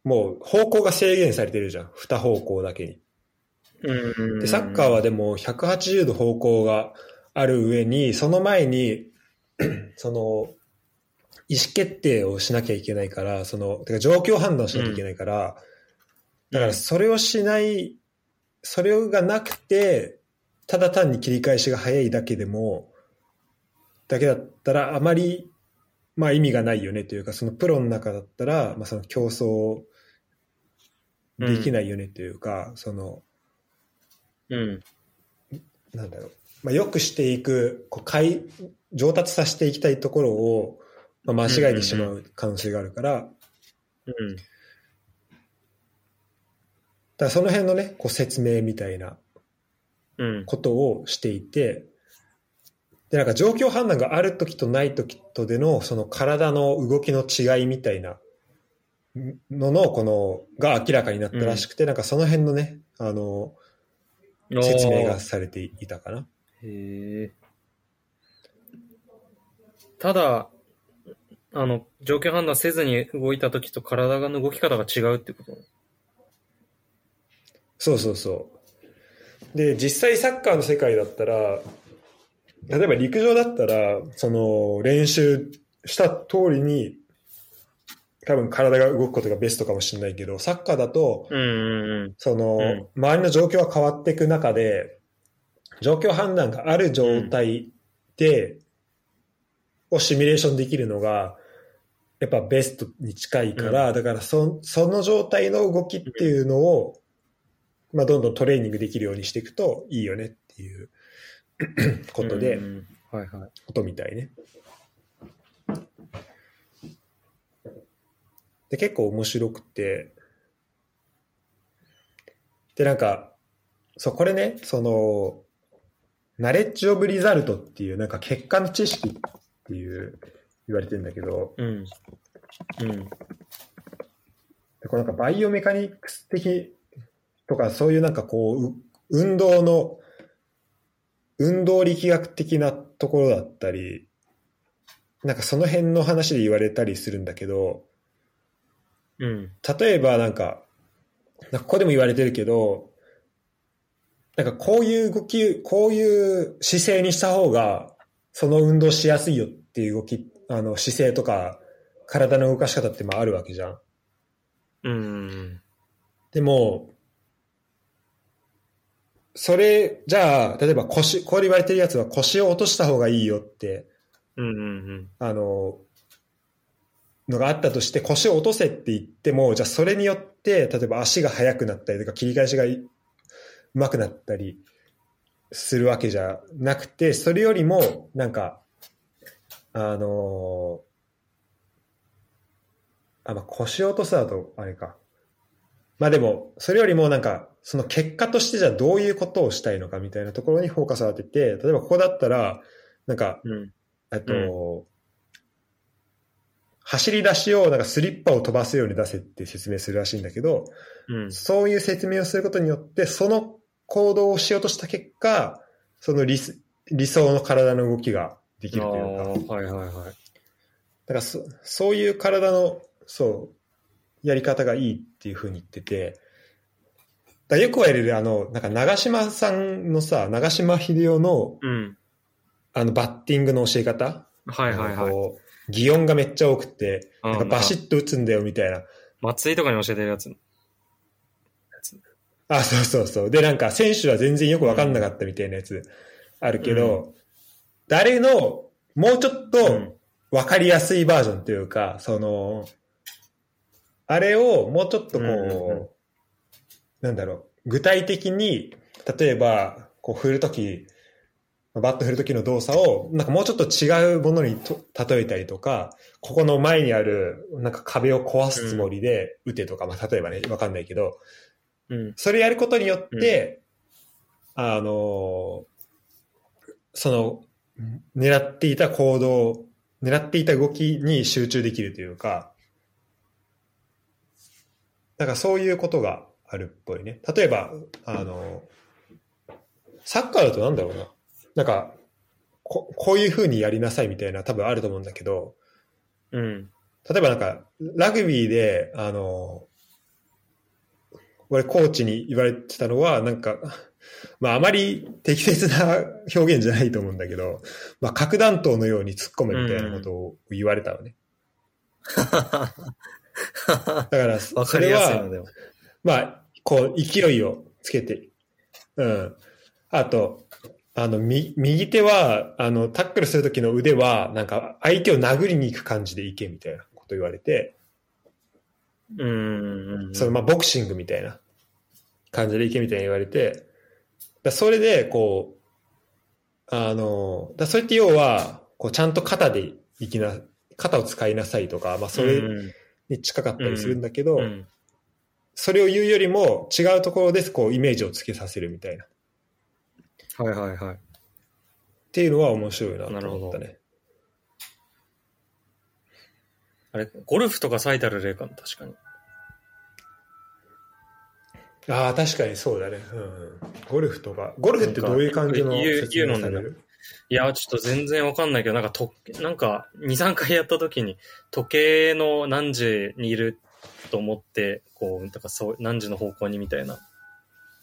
Speaker 2: もう方向が制限されてるじゃん。二方向だけに。
Speaker 3: うん。
Speaker 2: で、サッカーはでも180度方向がある上に、その前に、[CLEARS THROAT] その、意思決定をしなきゃいけないから、その、てか状況判断しなきゃいけないから、だからそれをしない、それがなくて、ただ単に切り返しが早いだけでも、だけだったらあまり、まあ意味がないよねというか、そのプロの中だったら、まあその競争できないよねというか、その、
Speaker 3: うん。
Speaker 2: なんだろう。まあ、よくしていく、こう、い上達させていきたいところを、まあ、間違えてしまう可能性があるから、
Speaker 3: うん。だ
Speaker 2: からその辺のね、こう説明みたいな
Speaker 3: うん。
Speaker 2: ことをしていて、で、なんか状況判断がある時とない時とでの、その体の動きの違いみたいなのの、この、が明らかになったらしくて、なんかその辺のね、あの、説明がされていたかな。
Speaker 3: へえ。ただ、あの、状況判断せずに動いた時と体の動き方が違うってこと？
Speaker 2: そうそうそう。で、実際サッカーの世界だったら、例えば陸上だったら、その練習した通りに、多分体が動くことがベストかもしれないけど、サッカーだと、
Speaker 3: うんうんうん。
Speaker 2: その、
Speaker 3: うん
Speaker 2: 周りの状況が変わっていく中で、状況判断がある状態で、をシミュレーションできるのが、やっぱベストに近いから、だからそその状態の動きっていうのを、まあ、どんどんトレーニングできるようにしていくといいよねっていう [COUGHS] ことで、
Speaker 3: うんうんはいはい。
Speaker 2: ことみたいね。で、結構面白くて、で、なんか、そう、これね、その、ナレッジオブリザルトっていう、なんか結果の知識っていう、言われてるんだけど、
Speaker 3: うん。うん。
Speaker 2: でこれなんかバイオメカニクス的とか、そういうなんかこう、う運動の、運動力学的なところだったり、なんかその辺の話で言われたりするんだけど、
Speaker 3: うん。
Speaker 2: 例えばなんか、なんかここでも言われてるけど、なんかこういう動き、こういう姿勢にした方が、その運動しやすいよっていう動き、あの姿勢とか、体の動かし方ってまああるわけじゃん。
Speaker 3: うん。
Speaker 2: でも、それ、じゃあ、例えば腰、こう言われてるやつは腰を落とした方がいいよって、
Speaker 3: うんうんうん。
Speaker 2: あの、のがあったとして腰を落とせって言っても、じゃあそれによって、例えば足が速くなったりとか切り返しがうまくなったりするわけじゃなくて、それよりも、なんか、あのあ、まあ、腰を落とすだと、あれか。まあでも、それよりもなんか、その結果としてじゃあどういうことをしたいのかみたいなところにフォーカスを当てて、例えばここだったら、なんか、
Speaker 3: うん。
Speaker 2: えっと、走り出しをなんかスリッパを飛ばすように出せって説明するらしいんだけど、
Speaker 3: うん。
Speaker 2: そういう説明をすることによって、その行動をしようとした結果、その理想の体の動きができるというか、
Speaker 3: はいはいはい。
Speaker 2: だからそそういう体の、そう、やり方がいいっていうふうに言ってて、だよく言われる、あの、なんか長嶋さんのさ、長嶋秀夫の、
Speaker 3: うん。
Speaker 2: あの、バッティングの教え方
Speaker 3: はいはいはい。
Speaker 2: こう擬音がめっちゃ多くて、なんかバシッと打つんだよみたいな。
Speaker 3: 松井とかに教えてるやつ。
Speaker 2: あ、そうそうそう。で、なんか選手は全然よくわかんなかったみたいなやつあるけど、誰のもうちょっ
Speaker 3: う
Speaker 2: と
Speaker 3: ん。
Speaker 2: わかりやすいバージョンというか、その、あれをもうちょっとこう、
Speaker 3: うんうんうん。
Speaker 2: なんだろう、具体的に、例えば、こう振るとき、バット振るときの動作を、なんかもうちょっと違うものにと例えたりとか、ここの前にある、なんか壁を壊すつもりで打てとか、まあ例えばね、わかんないけど、
Speaker 3: うん。
Speaker 2: それやることによって、あの、その、狙っていた行動、狙っていた動きに集中できるというか、なんかそういうことがあるっぽいね。例えば、あの、サッカーだとなんだろうな。なんか、ここういう風にやりなさいみたいな多分あると思うんだけど、
Speaker 3: うん。
Speaker 2: 例えばなんか、ラグビーで、あの、俺コーチに言われてたのは、なんか、まああまり適切な表現じゃないと思うんだけど、まあ核弾頭のように突っ込むみたいなことを言われたのね。[LAUGHS] だから、
Speaker 3: わ
Speaker 2: それは。まあ、こう、勢いをつけて、うん。あと、あの、み、右手は、あの、タックルするときの腕は、なんか、相手を殴りに行く感じでいけ、みたいなこと言われて、
Speaker 3: うんうんうん。
Speaker 2: その、まあ、ボクシングみたいな感じでいけみたいに言われて、だそれで、こあの、だそれって要は、こうちゃんと肩でいきな、肩を使いなさいとか、まあそれ
Speaker 3: うん
Speaker 2: に近かったりするんだけど、
Speaker 3: うん
Speaker 2: それを言うよりも違うところでこうイメージをつけさせるみたいな。っ
Speaker 3: はいはいはい。
Speaker 2: ていうのは面白いなと思ったね。
Speaker 3: あれ、ゴルフとか最たる例かも、確かに。
Speaker 2: ああ、確かにそうだね。うんうん、ゴルフとか。ゴルフってどういう感じの説明される？
Speaker 3: いや、ちょっと全然わかんないけど、なんかと、なんか、2、3回やった時に、時計の何時にいると思って、こう、だからそう、何時の方向にみたいな。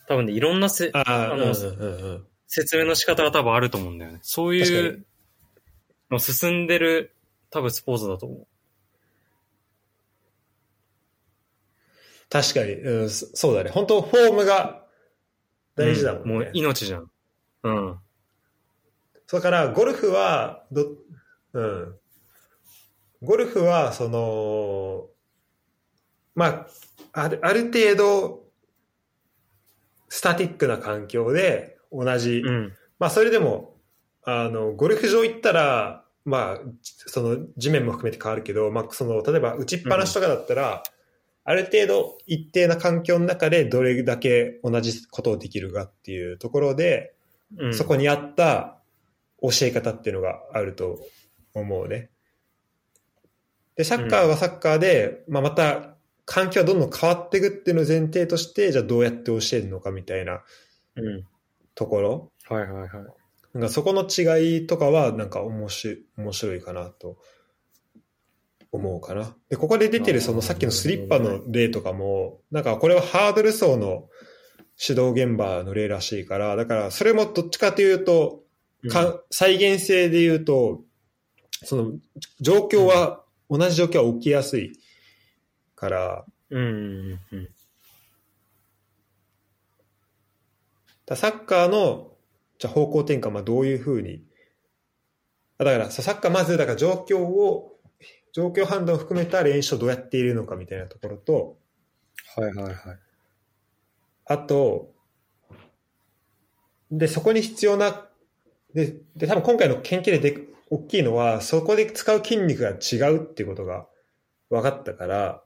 Speaker 3: 多分ね、いろんなせ
Speaker 2: あ
Speaker 3: の
Speaker 2: うんうん。
Speaker 3: 説明の仕方が多分あると思うんだよね。そうい
Speaker 2: 確
Speaker 3: うの進んでる、多分スポーツだと思う。
Speaker 2: 確かに、うん、そそうだね。本当フォームが大事だもんね。
Speaker 3: うもう命じゃん。うん。
Speaker 2: だから、ゴルフは、ど、うん。ゴルフは、その、まあ、ある、ある程度、スタティックな環境で、同じ、
Speaker 3: うん。
Speaker 2: まあ、それでも、あの、ゴルフ場行ったら、まあ、その、地面も含めて変わるけど、まあ、その、例えば、打ちっぱなしとかだったら、ある程度、一定な環境の中で、どれだけ同じことをできるかっていうところで、
Speaker 3: うん、
Speaker 2: そこにあった教え方っていうのがあると思うね。で、サッカーはサッカーで、まあ、また環境はどんどん変わっていくっていうのを前提として、じゃあどうやって教えるのかみたいな
Speaker 3: うん。
Speaker 2: ところ。
Speaker 3: はいはいはい。
Speaker 2: なんかそこの違いとかはなんか面白い面白いかなと思うかな。で、ここで出てるそのさっきのスリッパの例とかも、なんかこれはハードル走の指導現場の例らしいから、だからそれもどっちかというと、か再現性で言うと、その状況は、同じ状況は起きやすいから、
Speaker 3: うん。うん。うん。
Speaker 2: だサッカーのじゃあ方向転換はどういうふうに？あだからさサッカーまずだから状況を状況判断を含めた練習をどうやっているのかみたいなところと
Speaker 3: はいはいはい。
Speaker 2: あとでそこに必要なでで多分今回の研究でで大きいのはそこで使う筋肉が違うっていうことが分かったから、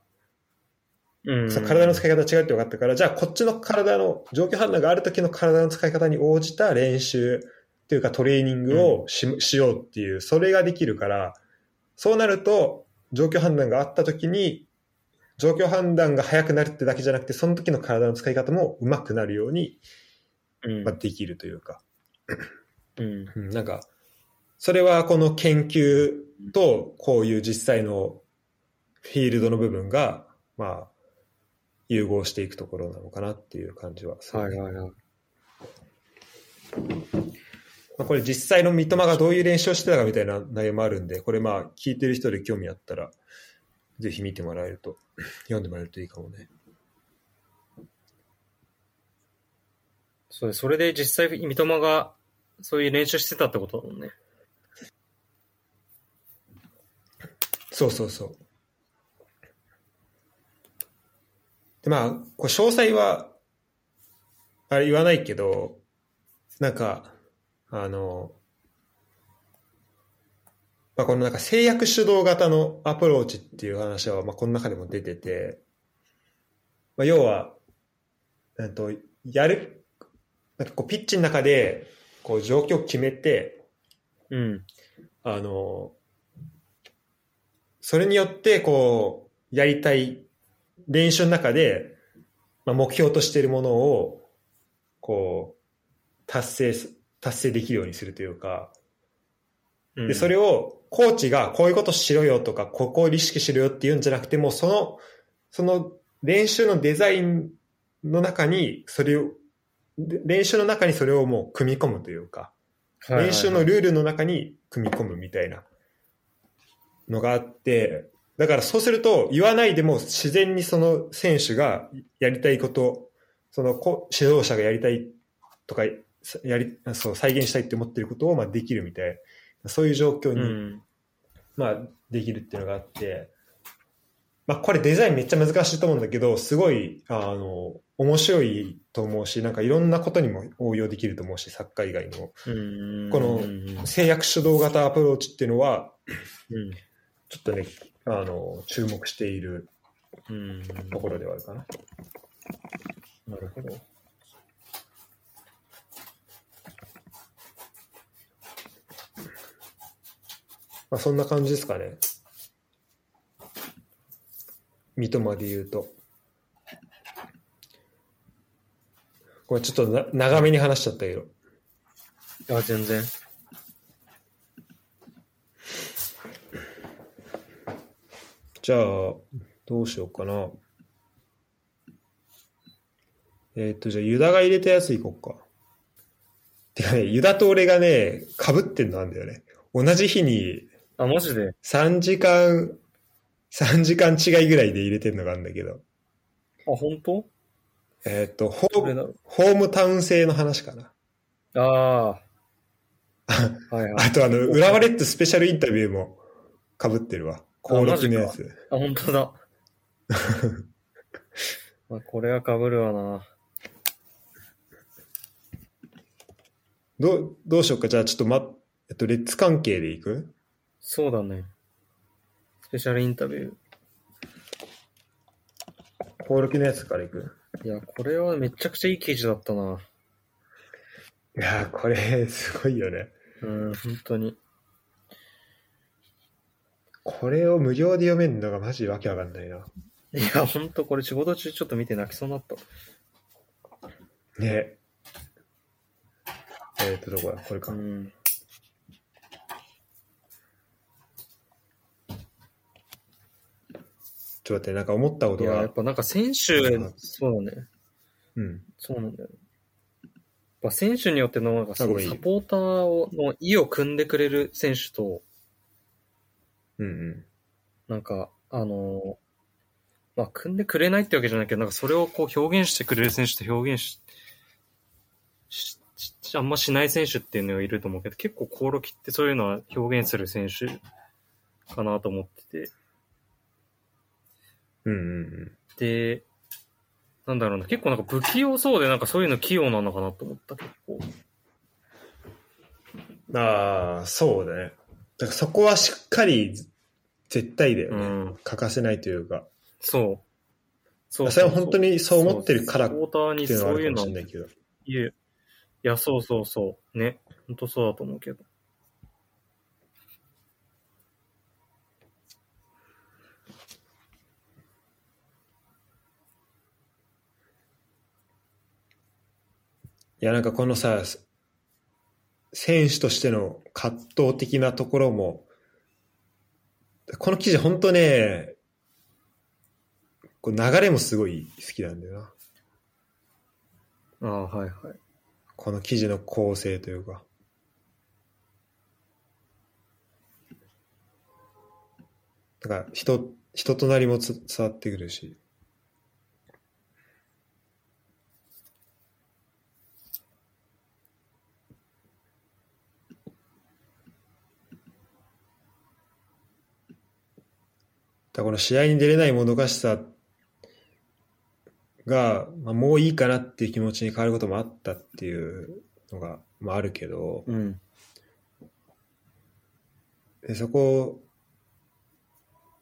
Speaker 3: うん。
Speaker 2: 体の使い方違うって分かったから、じゃあこっちの体の、状況判断がある時の体の使い方に応じた練習っていうかトレーニングをし,、しようっていう、それができるから、そうなると、状況判断があった時に、状況判断が早くなるってだけじゃなくて、その時の体の使い方も上手くなるように、
Speaker 3: うん
Speaker 2: まあ、できるというか、
Speaker 3: うん。
Speaker 2: うん、なんか、それはこの研究とこういう実際のフィールドの部分が、まあ、融合していくところなのかなっていう感じはする
Speaker 3: はいはいはい。
Speaker 2: まあ、これ実際の三笘がどういう練習をしてたかみたいな内容もあるんで、これまあ聞いてる人で興味あったら、ぜひ見てもらえると、[LAUGHS] 読んでもらえるといいかもね。
Speaker 3: それ、それで実際、三笘が、そういう練習してたってことだもんね。
Speaker 2: そうそうそう。でまあ、これ詳細は、あれ言わないけど、なんか、あの、まあ、このなんか制約主導型のアプローチっていう話は、まあ、この中でも出てて、まあ、要は、えっと、やる、なんかこうピッチの中で、こう状況を決めて、
Speaker 3: うん。
Speaker 2: あの、それによって、こう、やりたい練習の中で、まあ、目標としているものを、こう、達成す、達成できるようにするというか、
Speaker 3: うん、
Speaker 2: で、それを、コーチがこういうことしろよとか、ここを意識しろよって言うんじゃなくても、その、その練習のデザインの中に、それを、で練習の中にそれをもう組み込むというか、練習のルールの中に組み込むみたいなのがあって、だからそうすると言わないでも自然にその選手がやりたいこと、そのこ指導者がやりたいとか、やり、そう、再現したいって思ってることをまあできるみたいな、そういう状況に、
Speaker 3: うん。
Speaker 2: まあできるっていうのがあって、まあこれデザインめっちゃ難しいと思うんだけど、すごい、あの、面白いと思うし、なんかいろんなことにも応用できると思うし、サッカー以外の。
Speaker 3: うん
Speaker 2: この制約主導型アプローチっていうのは、
Speaker 3: うん
Speaker 2: ちょっとね、あの、注目している
Speaker 3: うん
Speaker 2: ところではあるかな。
Speaker 3: なるほど。
Speaker 2: まあそんな感じですかね。三笘で言うと。これちょっとな長めに話しちゃったけど。
Speaker 3: あ、全然。
Speaker 2: じゃあ、どうしようかな。えーっと、じゃあ、ユダが入れたやついこうか。てかね、ユダと俺がね、被ってんのなんだよね。同じ日に
Speaker 3: あ、マジで
Speaker 2: ？3時間、3時間違いぐらいで入れてんのがあるんだけど。
Speaker 3: あ、本当？
Speaker 2: えーっと、ホーホームタウン制の話かな。
Speaker 3: ああ。[LAUGHS] はいはい。
Speaker 2: あと、あの、浦和レッズスペシャルインタビューも被ってるわ。登録のやつ。
Speaker 3: あ、本当だ。[LAUGHS] まあ、これは被るわな。
Speaker 2: どう、どうしようか。じゃあ、ちょっとま、えっと、レッツ関係でいく？
Speaker 3: そうだね。スペシャルインタビュ
Speaker 2: 登録のやつからいく？
Speaker 3: ー。いや、これはめちゃくちゃいい記事だったな。
Speaker 2: いやー、これ、すごいよね。
Speaker 3: うん、本当に。
Speaker 2: これを無料で読めるのがマジわけわかんないな。
Speaker 3: いや、本当これ仕事中ちょっと見て泣きそうになった。
Speaker 2: ねえっ、と、どこだ？これか。
Speaker 3: うん。
Speaker 2: ちょっと待って、なんか思ったこと
Speaker 3: いや、っ。ぱなんか選手、そうだね。
Speaker 2: うん。
Speaker 3: そうなんだよ。やっぱ選手によってのなんかサポーターをの意を組んでくれる選手と、
Speaker 2: うんうん。
Speaker 3: なんか、あの、まあ、組んでくれないってわけじゃないけど、なんかそれをこう表現してくれる選手と表現し、ししあんましない選手っていうのがいると思うけど、結構コオロキってそういうのは表現する選手かなと思ってて、
Speaker 2: うんうんうん。
Speaker 3: で、なんだろうな、結構なんか不器用そうでなんかそういうの器用なのかなと思った、結構。
Speaker 2: ああ、そうだね。だからそこはしっかり絶対だよね。
Speaker 3: うん。
Speaker 2: 欠かせないというか。
Speaker 3: そう。そう
Speaker 2: それは本当にそう思ってるからっていうのはあ
Speaker 3: そういうの
Speaker 2: るかもしれないけど。
Speaker 3: いえ、いや、そうそうそう。ね。本当そうだと思うけど。
Speaker 2: いや、なんかこのさ、選手としての葛藤的なところも、この記事本当ね、こう流れもすごい好きなんだよな。
Speaker 3: ああ、はいはい。
Speaker 2: この記事の構成というか。だから人、人となりもつ伝わってくるし。この試合に出れないもどかしさが、まあ、もういいかなっていう気持ちに変わることもあったっていうのが、まあ、あるけど、
Speaker 3: うん。
Speaker 2: でそこ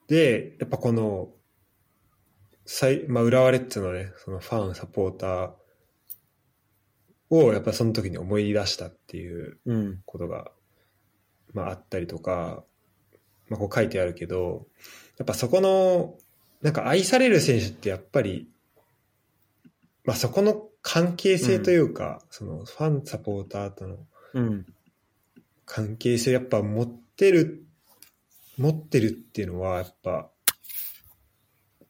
Speaker 2: で、やっぱこの、最まあ、浦和レッズのね、そのファン、サポーターを、やっぱその時に思い出したっていう
Speaker 3: うん。
Speaker 2: ことが、まあ、あったりとか、まあ、こう書いてあるけど、やっぱそこの、なんか愛される選手ってやっぱり、まあ、そこの関係性というか、そのファン、サポーターとの
Speaker 3: うん。
Speaker 2: 関係性やっぱ持ってる、持ってるっていうのはやっぱ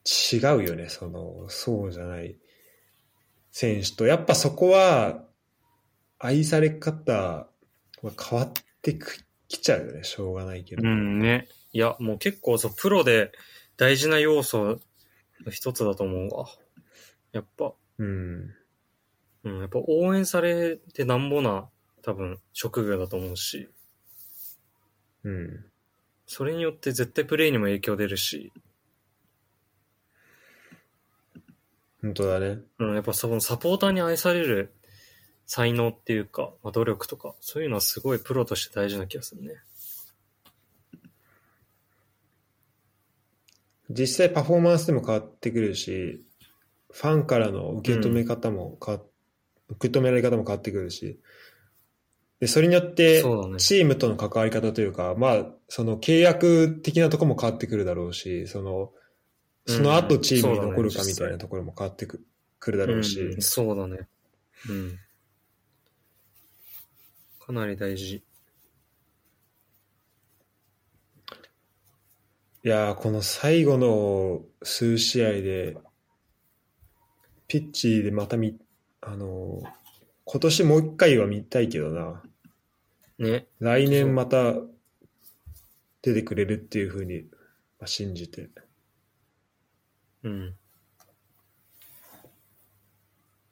Speaker 2: 違うよね、その、そうじゃない選手と。やっぱそこは愛され方は変わってきちゃうよね、しょうがないけど。
Speaker 3: うんね。いや、もう結構そう、プロで大事な要素の一つだと思うわ。やっぱ、
Speaker 2: うん。
Speaker 3: うん、やっぱ応援されてなんぼな、多分、職業だと思うし、
Speaker 2: うん。
Speaker 3: それによって絶対プレーにも影響出るし、
Speaker 2: 本当だね。
Speaker 3: うん、やっぱそのサポーターに愛される才能っていうか、まあ、努力とか、そういうのはすごいプロとして大事な気がするね。
Speaker 2: 実際パフォーマンスでも変わってくるし、ファンからの受け止め方も変わ、受け止められ方も変わってくるし、でそれによってチームとの関わり方というか、まあ、その契約的なところも変わってくるだろうし、その、その後チームに残るかみたいなところも変わってくくるだろうし、
Speaker 3: うん、そうだね。うん。かなり大事。
Speaker 2: いやー、この最後の数試合で、ピッチでまた見、あのー今年もう一回は見たいけどな。
Speaker 3: ね。
Speaker 2: 来年また出てくれるっていうふうにまあ信じて。
Speaker 3: うん。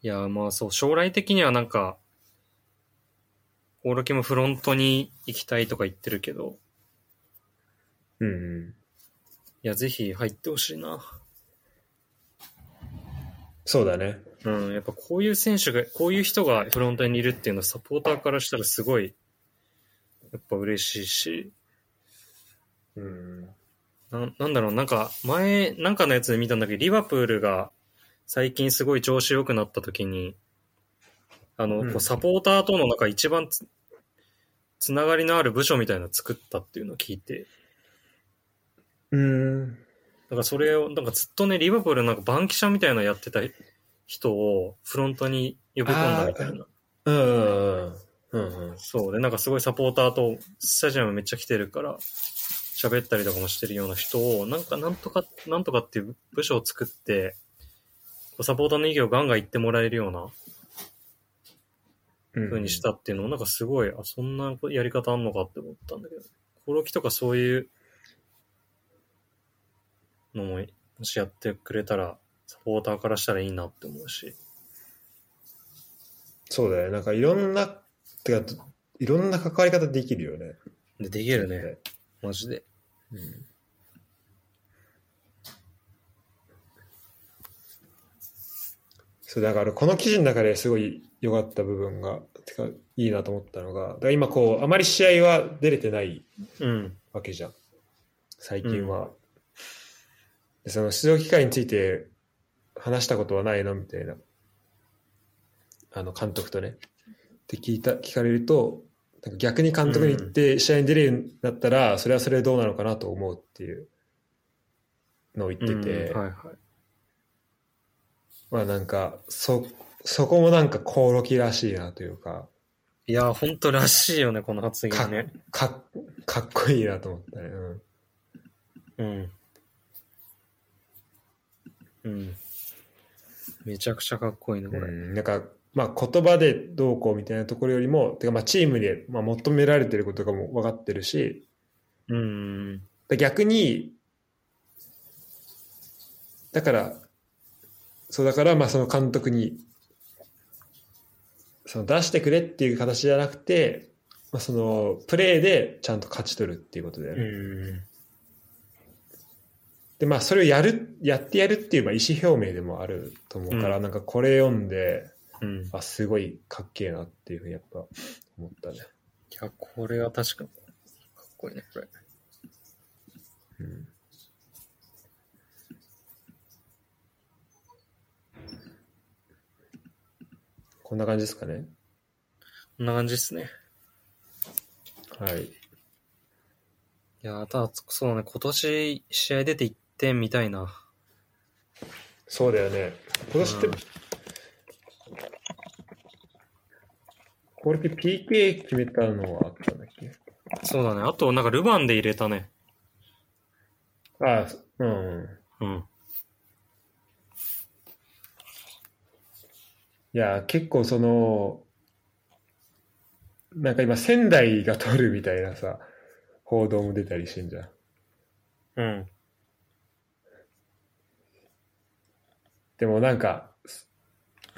Speaker 3: いや、まあそう、将来的にはなんか、オールキもフロントに行きたいとか言ってるけど、
Speaker 2: うんうん。
Speaker 3: いや、ぜひ入ってほしいな。
Speaker 2: そうだね。
Speaker 3: うん、やっぱこういう選手が、こういう人がフロントにいるっていうのはサポーターからしたらすごい、やっぱ嬉しいし、
Speaker 2: うん。
Speaker 3: ななんだろう、なんか前、なんかのやつで見たんだけど、リバプールが最近すごい調子良くなった時に、あの、
Speaker 2: うん
Speaker 3: こうサポーターとの中一番つつながりのある部署みたいなの作ったっていうのを聞いて、
Speaker 2: うん。
Speaker 3: だからそれを、なんかずっとね、リバプールなんかバンキシャみたいなのやってた人をフロントに呼び込んだみたいな。
Speaker 2: うんうんうん。うん
Speaker 3: そうで、なんかすごいサポーターとスタジアムめっちゃ来てるから、喋ったりとかもしてるような人を、なんかなんとか、なんとかっていう部署を作って、こうサポーターの意見をガンガン言ってもらえるような
Speaker 2: うん。
Speaker 3: 風にしたっていうのを、なんかすごい、あ、そんなやり方あんのかって思ったんだけど、コロキとかそういうのも、もしやってくれたら、サポーターからしたらいいなって思うし。
Speaker 2: そうだよね。なんかいろんな、てか、いろんな関わり方できるよね。
Speaker 3: で、できるね。マジで。
Speaker 2: うん。そう、だからこの記事の中ですごい良かった部分が、てか、いいなと思ったのが、だ今こう、あまり試合は出れてない
Speaker 3: うん。
Speaker 2: わけじゃん。最近は。でその出場機会について話したことはないのみたいな。あの、監督とね。って聞いた、聞かれると、なんか逆に監督に言って試合に出れるんだったら、それはそれでどうなのかなと思うっていうのを言ってて、
Speaker 3: うんはいはい。
Speaker 2: まあなんか、そ、そこもなんかコオロキらしいなというか、
Speaker 3: いや、本当らしいよね、この発言ね。
Speaker 2: かっ、かっこいいなと思ったね。うん。
Speaker 3: うん。うん。めちゃくちゃかっこいいね、これ。
Speaker 2: うん、なんか、まあ、言葉でどうこうみたいなところよりも、てかまあチームで、まあ、求められてることとかも分かってるし、
Speaker 3: うん。
Speaker 2: で逆に、だから、そうだから、まあその監督に、その出してくれっていう形じゃなくて、まあ、そのプレーでちゃんと勝ち取るっていうことで、
Speaker 3: うん。
Speaker 2: でまあそれをやるやってやるっていうまあ意思表明でもあると思うから、
Speaker 3: うん
Speaker 2: なんかこれ読んで
Speaker 3: うん。い
Speaker 2: あすごいかっけえなっていうふうにやっぱ思ったね。
Speaker 3: や、これは確かに、かっこいいね、これ。
Speaker 2: うんこんな感じですかね。
Speaker 3: こんな感じですね。
Speaker 2: はい。
Speaker 3: いや、ただ、そうだね、今年試合出て1点見たいな。
Speaker 2: そうだよね。今年って、
Speaker 3: うん
Speaker 2: これって PK 決めたのはあったんだっけ？
Speaker 3: そうだね。あと、なんかルヴァンで入れたね。
Speaker 2: ああ、うん。
Speaker 3: うん。
Speaker 2: いや、結構その、なんか今仙台が取るみたいなさ、報道も出たりしてんじゃん。
Speaker 3: うん。
Speaker 2: でもなんか、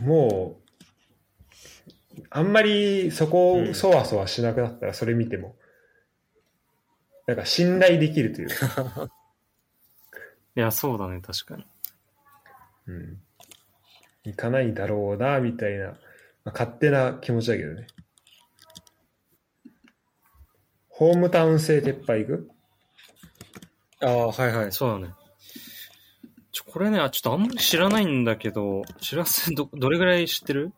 Speaker 2: もう、あんまりそこ
Speaker 3: うん
Speaker 2: をそわそわしなくなったら、それ見ても、なんか信頼できるというか、[LAUGHS]
Speaker 3: いや、そうだね、確かに。
Speaker 2: うん。行かないだろうな、みたいな、まあ、勝手な気持ちだけどね。ホームタウン制撤廃行く
Speaker 3: ああ、はいはい、そうだね。ちょ、これね、ちょっとあんまり知らないんだけど、知らせ、ど、どれぐらい知ってる？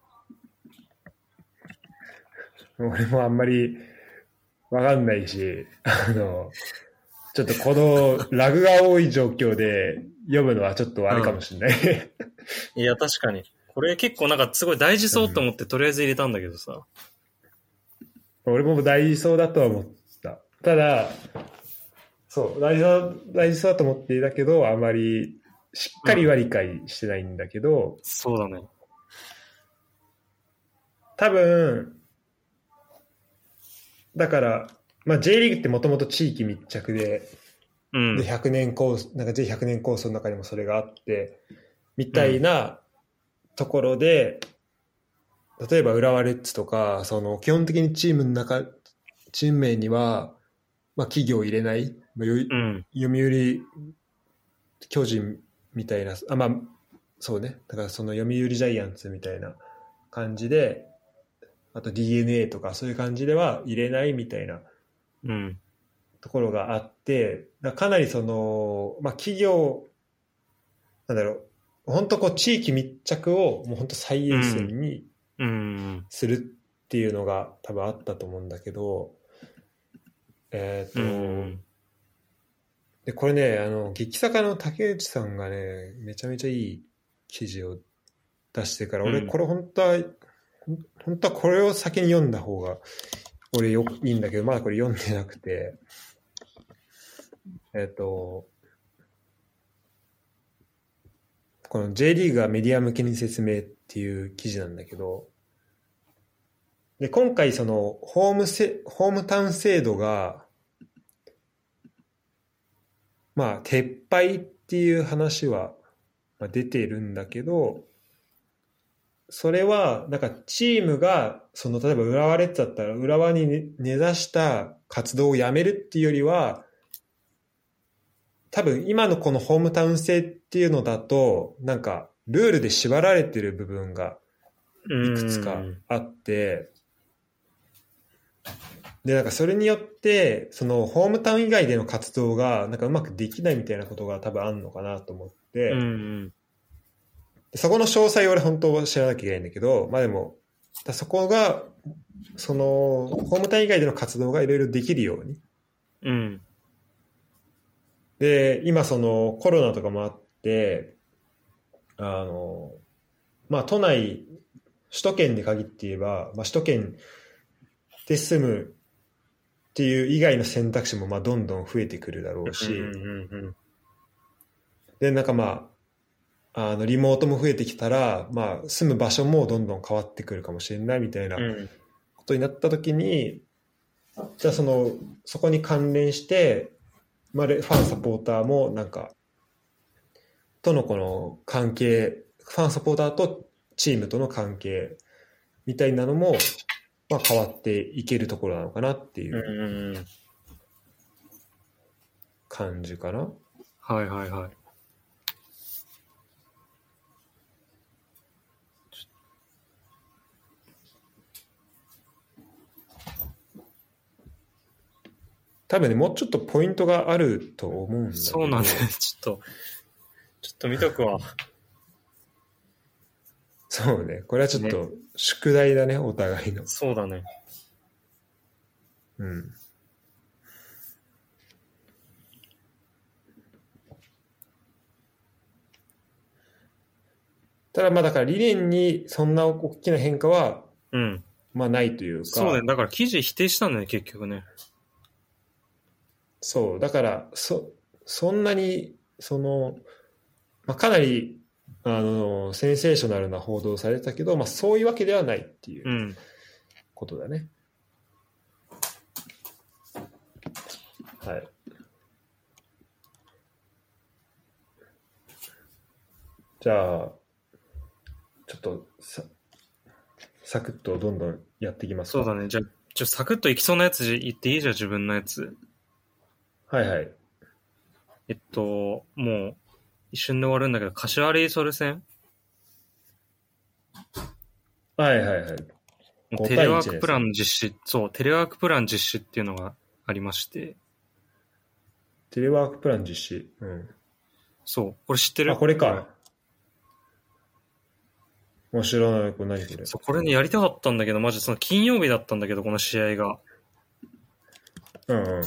Speaker 3: [LAUGHS]
Speaker 2: 俺もあんまりわかんないし、あの、ちょっとこのラグが多い状況で読むのはちょっとあれかもしれない。
Speaker 3: いや、確かに。これ結構なんかすごい大事そうと思ってとりあえず入れたんだけどさ。
Speaker 2: 俺も大事そうだとは思った。ただ、そう、大事そう、大事そうだと思っていたけど、あまりしっかりは理解してないんだけど、
Speaker 3: そうだね。
Speaker 2: 多分、だから、まあ、J リーグってもともと地域密着で、
Speaker 3: うん。
Speaker 2: で100年構想、なんか J100 年構想の中にもそれがあって、みたいなところで、例えば浦和レッズとか、その基本的にチームの中、チーム名には、まあ企業を入れない、まあよい
Speaker 3: うん。
Speaker 2: 読売巨人みたいな、あ、まあ、そうね。だからその読売ジャイアンツみたいな感じで、あと DNA とかそういう感じでは入れないみたいな
Speaker 3: うん。
Speaker 2: ところがあって、だからかなりその、まあ企業、なんだろう、本当こう地域密着をもう本当最優先に
Speaker 3: うん。
Speaker 2: するっていうのが多分あったと思うんだけど、えっ、と、
Speaker 3: うん。
Speaker 2: で、これね、あの、激坂の竹内さんがね、めちゃめちゃいい記事を出してから、俺
Speaker 3: うん。
Speaker 2: これ本当は、ほん本当はこれを先に読んだ方が、俺よいいんだけど、まだこれ読んでなくて、えっ、と、この J リーグがメディア向けに説明っていう記事なんだけど、で、今回その、ホームせ、ホームタウン制度が、まあ、撤廃っていう話は出ているんだけど、それは、なんかチームが、その、例えば浦和レッズだったら、浦和に根根ざした活動をやめるっていうよりは、多分今のこのホームタウン制っていうのだと、なんか、ルールで縛られてる部分がいくつかあって、で、なんかそれによって、そのホームタウン以外での活動がなんかうまくできないみたいなことが多分あるのかなと思って、
Speaker 3: うん。
Speaker 2: でそこの詳細を俺本当は知らなきゃいけないんだけど、まあでも、だそこが、その、ホームタウン以外での活動がいろいろできるように。
Speaker 3: うん。
Speaker 2: で、今そのコロナとかもあって、あの、まあ都内、首都圏に限って言えば、まあ首都圏で住むっていう以外の選択肢もまあどんどん増えてくるだろうし、で、なんかまあ、あの、リモートも増えてきたら、まあ、住む場所もどんどん変わってくるかもしれないみたいな。ことになった時に、じゃあその、そこに関連して、まあ、ファンサポーターもなんか、とのこの関係、ファンサポーターとチームとの関係みたいなのも、まあ、変わっていけるところなのかなってい
Speaker 3: う。
Speaker 2: 感じかな。
Speaker 3: はいはいはい。
Speaker 2: 多分ね、もうちょっとポイントがあると思うんだ。
Speaker 3: そうなんだよ。ちょっと、ちょっと見とくわ。
Speaker 2: そうね。これはちょっと宿題だね、お互いの。
Speaker 3: そうだね。
Speaker 2: うん。ただまあだから理念にそんな大きな変化は
Speaker 3: うん。
Speaker 2: まあないというか。
Speaker 3: そうだね。だから記事否定したんだよ、結局ね。
Speaker 2: そう。だから、そ、そんなに、その、まあかなり、あの、センセーショナルな報道されてたけど、まあそういうわけではないっていううんことだね。はい。じゃあ、ちょっとさ、サクッとどんどんやっていきますか
Speaker 3: そうだね。じゃあ、ちょ、サクッといきそうなやつ言っていい？じゃん、自分のやつ。
Speaker 2: はいはい。
Speaker 3: えっと、もう、一瞬で終わるんだけど、柏レイソル戦
Speaker 2: はいはいはい。5
Speaker 3: テレワークプラン実施、そう、テレワークプラン実施っていうのがありまして、
Speaker 2: テレワークプラン実施？うん。
Speaker 3: そう、これ知ってる？
Speaker 2: あ、これか。面白いない。これ何これ？
Speaker 3: そう、これね、やりたかったんだけど、マジその金曜日だったんだけど、この試合が。
Speaker 2: うんうん。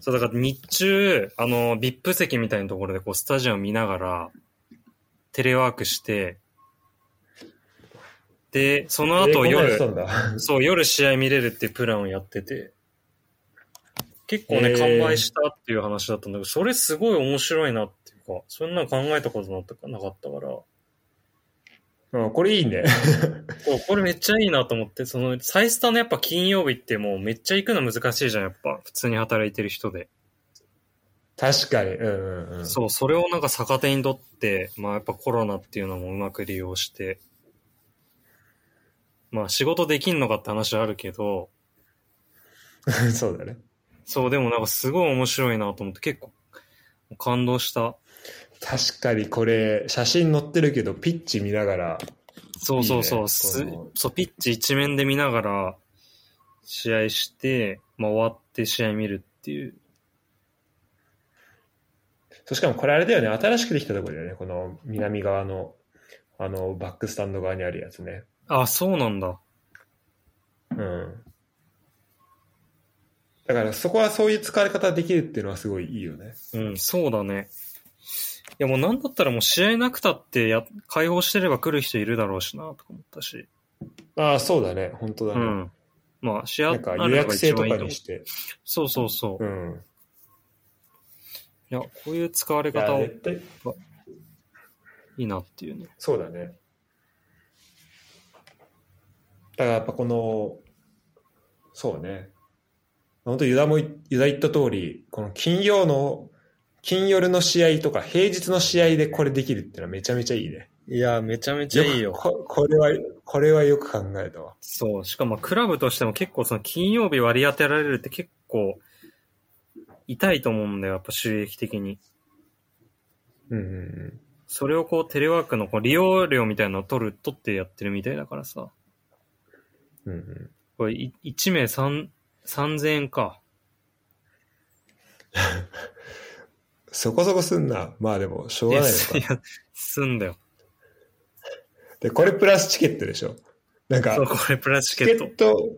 Speaker 3: そう、だから日中、あの、VIP 席みたいなところで、こう、スタジアム見ながら、テレワークして、で、その後夜。そう、夜試合見れるっていうプランをやってて、結構ね、
Speaker 2: えー
Speaker 3: 完売したっていう話だったんだけど、それすごい面白いなっていうか、そんなの考えたことなかったから、
Speaker 2: うん、これいいね。[LAUGHS]
Speaker 3: こうこれめっちゃいいなと思って、その、サイスタのやっぱ金曜日ってもうめっちゃ行くの難しいじゃん、やっぱ。普通に働いてる人で。
Speaker 2: 確かに。うんうんうん。
Speaker 3: そう、それをなんか逆手にとって、まあやっぱコロナっていうのもうまく利用して、まあ仕事できんのかって話はあるけど、[LAUGHS]
Speaker 2: そうだね。
Speaker 3: そう、でもなんかすごい面白いなと思って結構感動した。
Speaker 2: 確かにこれ、写真載ってるけど、ピッチ見ながら、
Speaker 3: そうそうそう、
Speaker 2: いいね
Speaker 3: そう、ピッチ一面で見ながら試合して、まあ終わって試合見るっていう。
Speaker 2: そうしかもこれあれだよね、新しくできたところだよね、この南側の、あの、バックスタンド側にあるやつね。
Speaker 3: あ、そうなんだ。
Speaker 2: うん。だからそこはそういう使われ方できるっていうのはすごいいいよね。
Speaker 3: うん、そうだね。いやもうなんだったらもう試合なくたってや、開放してれば来る人いるだろうしな、とか思ったし。
Speaker 2: ああ、そうだね、本当だね。
Speaker 3: うん。まあ、試合
Speaker 2: なんか予約制とかにして。
Speaker 3: そうそうそう。い
Speaker 2: うん。
Speaker 3: や、こういう使われ方をいいなっていうね。
Speaker 2: そうだね。だからやっぱこの、そうね。本当ユダも、ユダ言った通り、この金曜の、金夜の試合とか平日の試合でこれできるっていうのはめちゃめちゃいいね。
Speaker 3: いや、めちゃめちゃいいよ
Speaker 2: く。ここれは、これはよく考えたわ。
Speaker 3: そう。しかも、クラブとしても結構その金曜日割り当てられるって結構痛いと思うんだよ、やっぱ収益的に。
Speaker 2: うんうんうん。
Speaker 3: それをこうテレワークのこう利用料みたいなのを取る、取ってやってるみたいだからさ。
Speaker 2: うんうん、
Speaker 3: これい1名3、3000円か。[LAUGHS]
Speaker 2: そこそこすんな。まあでも、しょうがないのか。
Speaker 3: すんだよ。
Speaker 2: で、これプラスチケットでしょ。なんか
Speaker 3: そう、、これプラスチ
Speaker 2: チケ
Speaker 3: ケット。
Speaker 2: ット、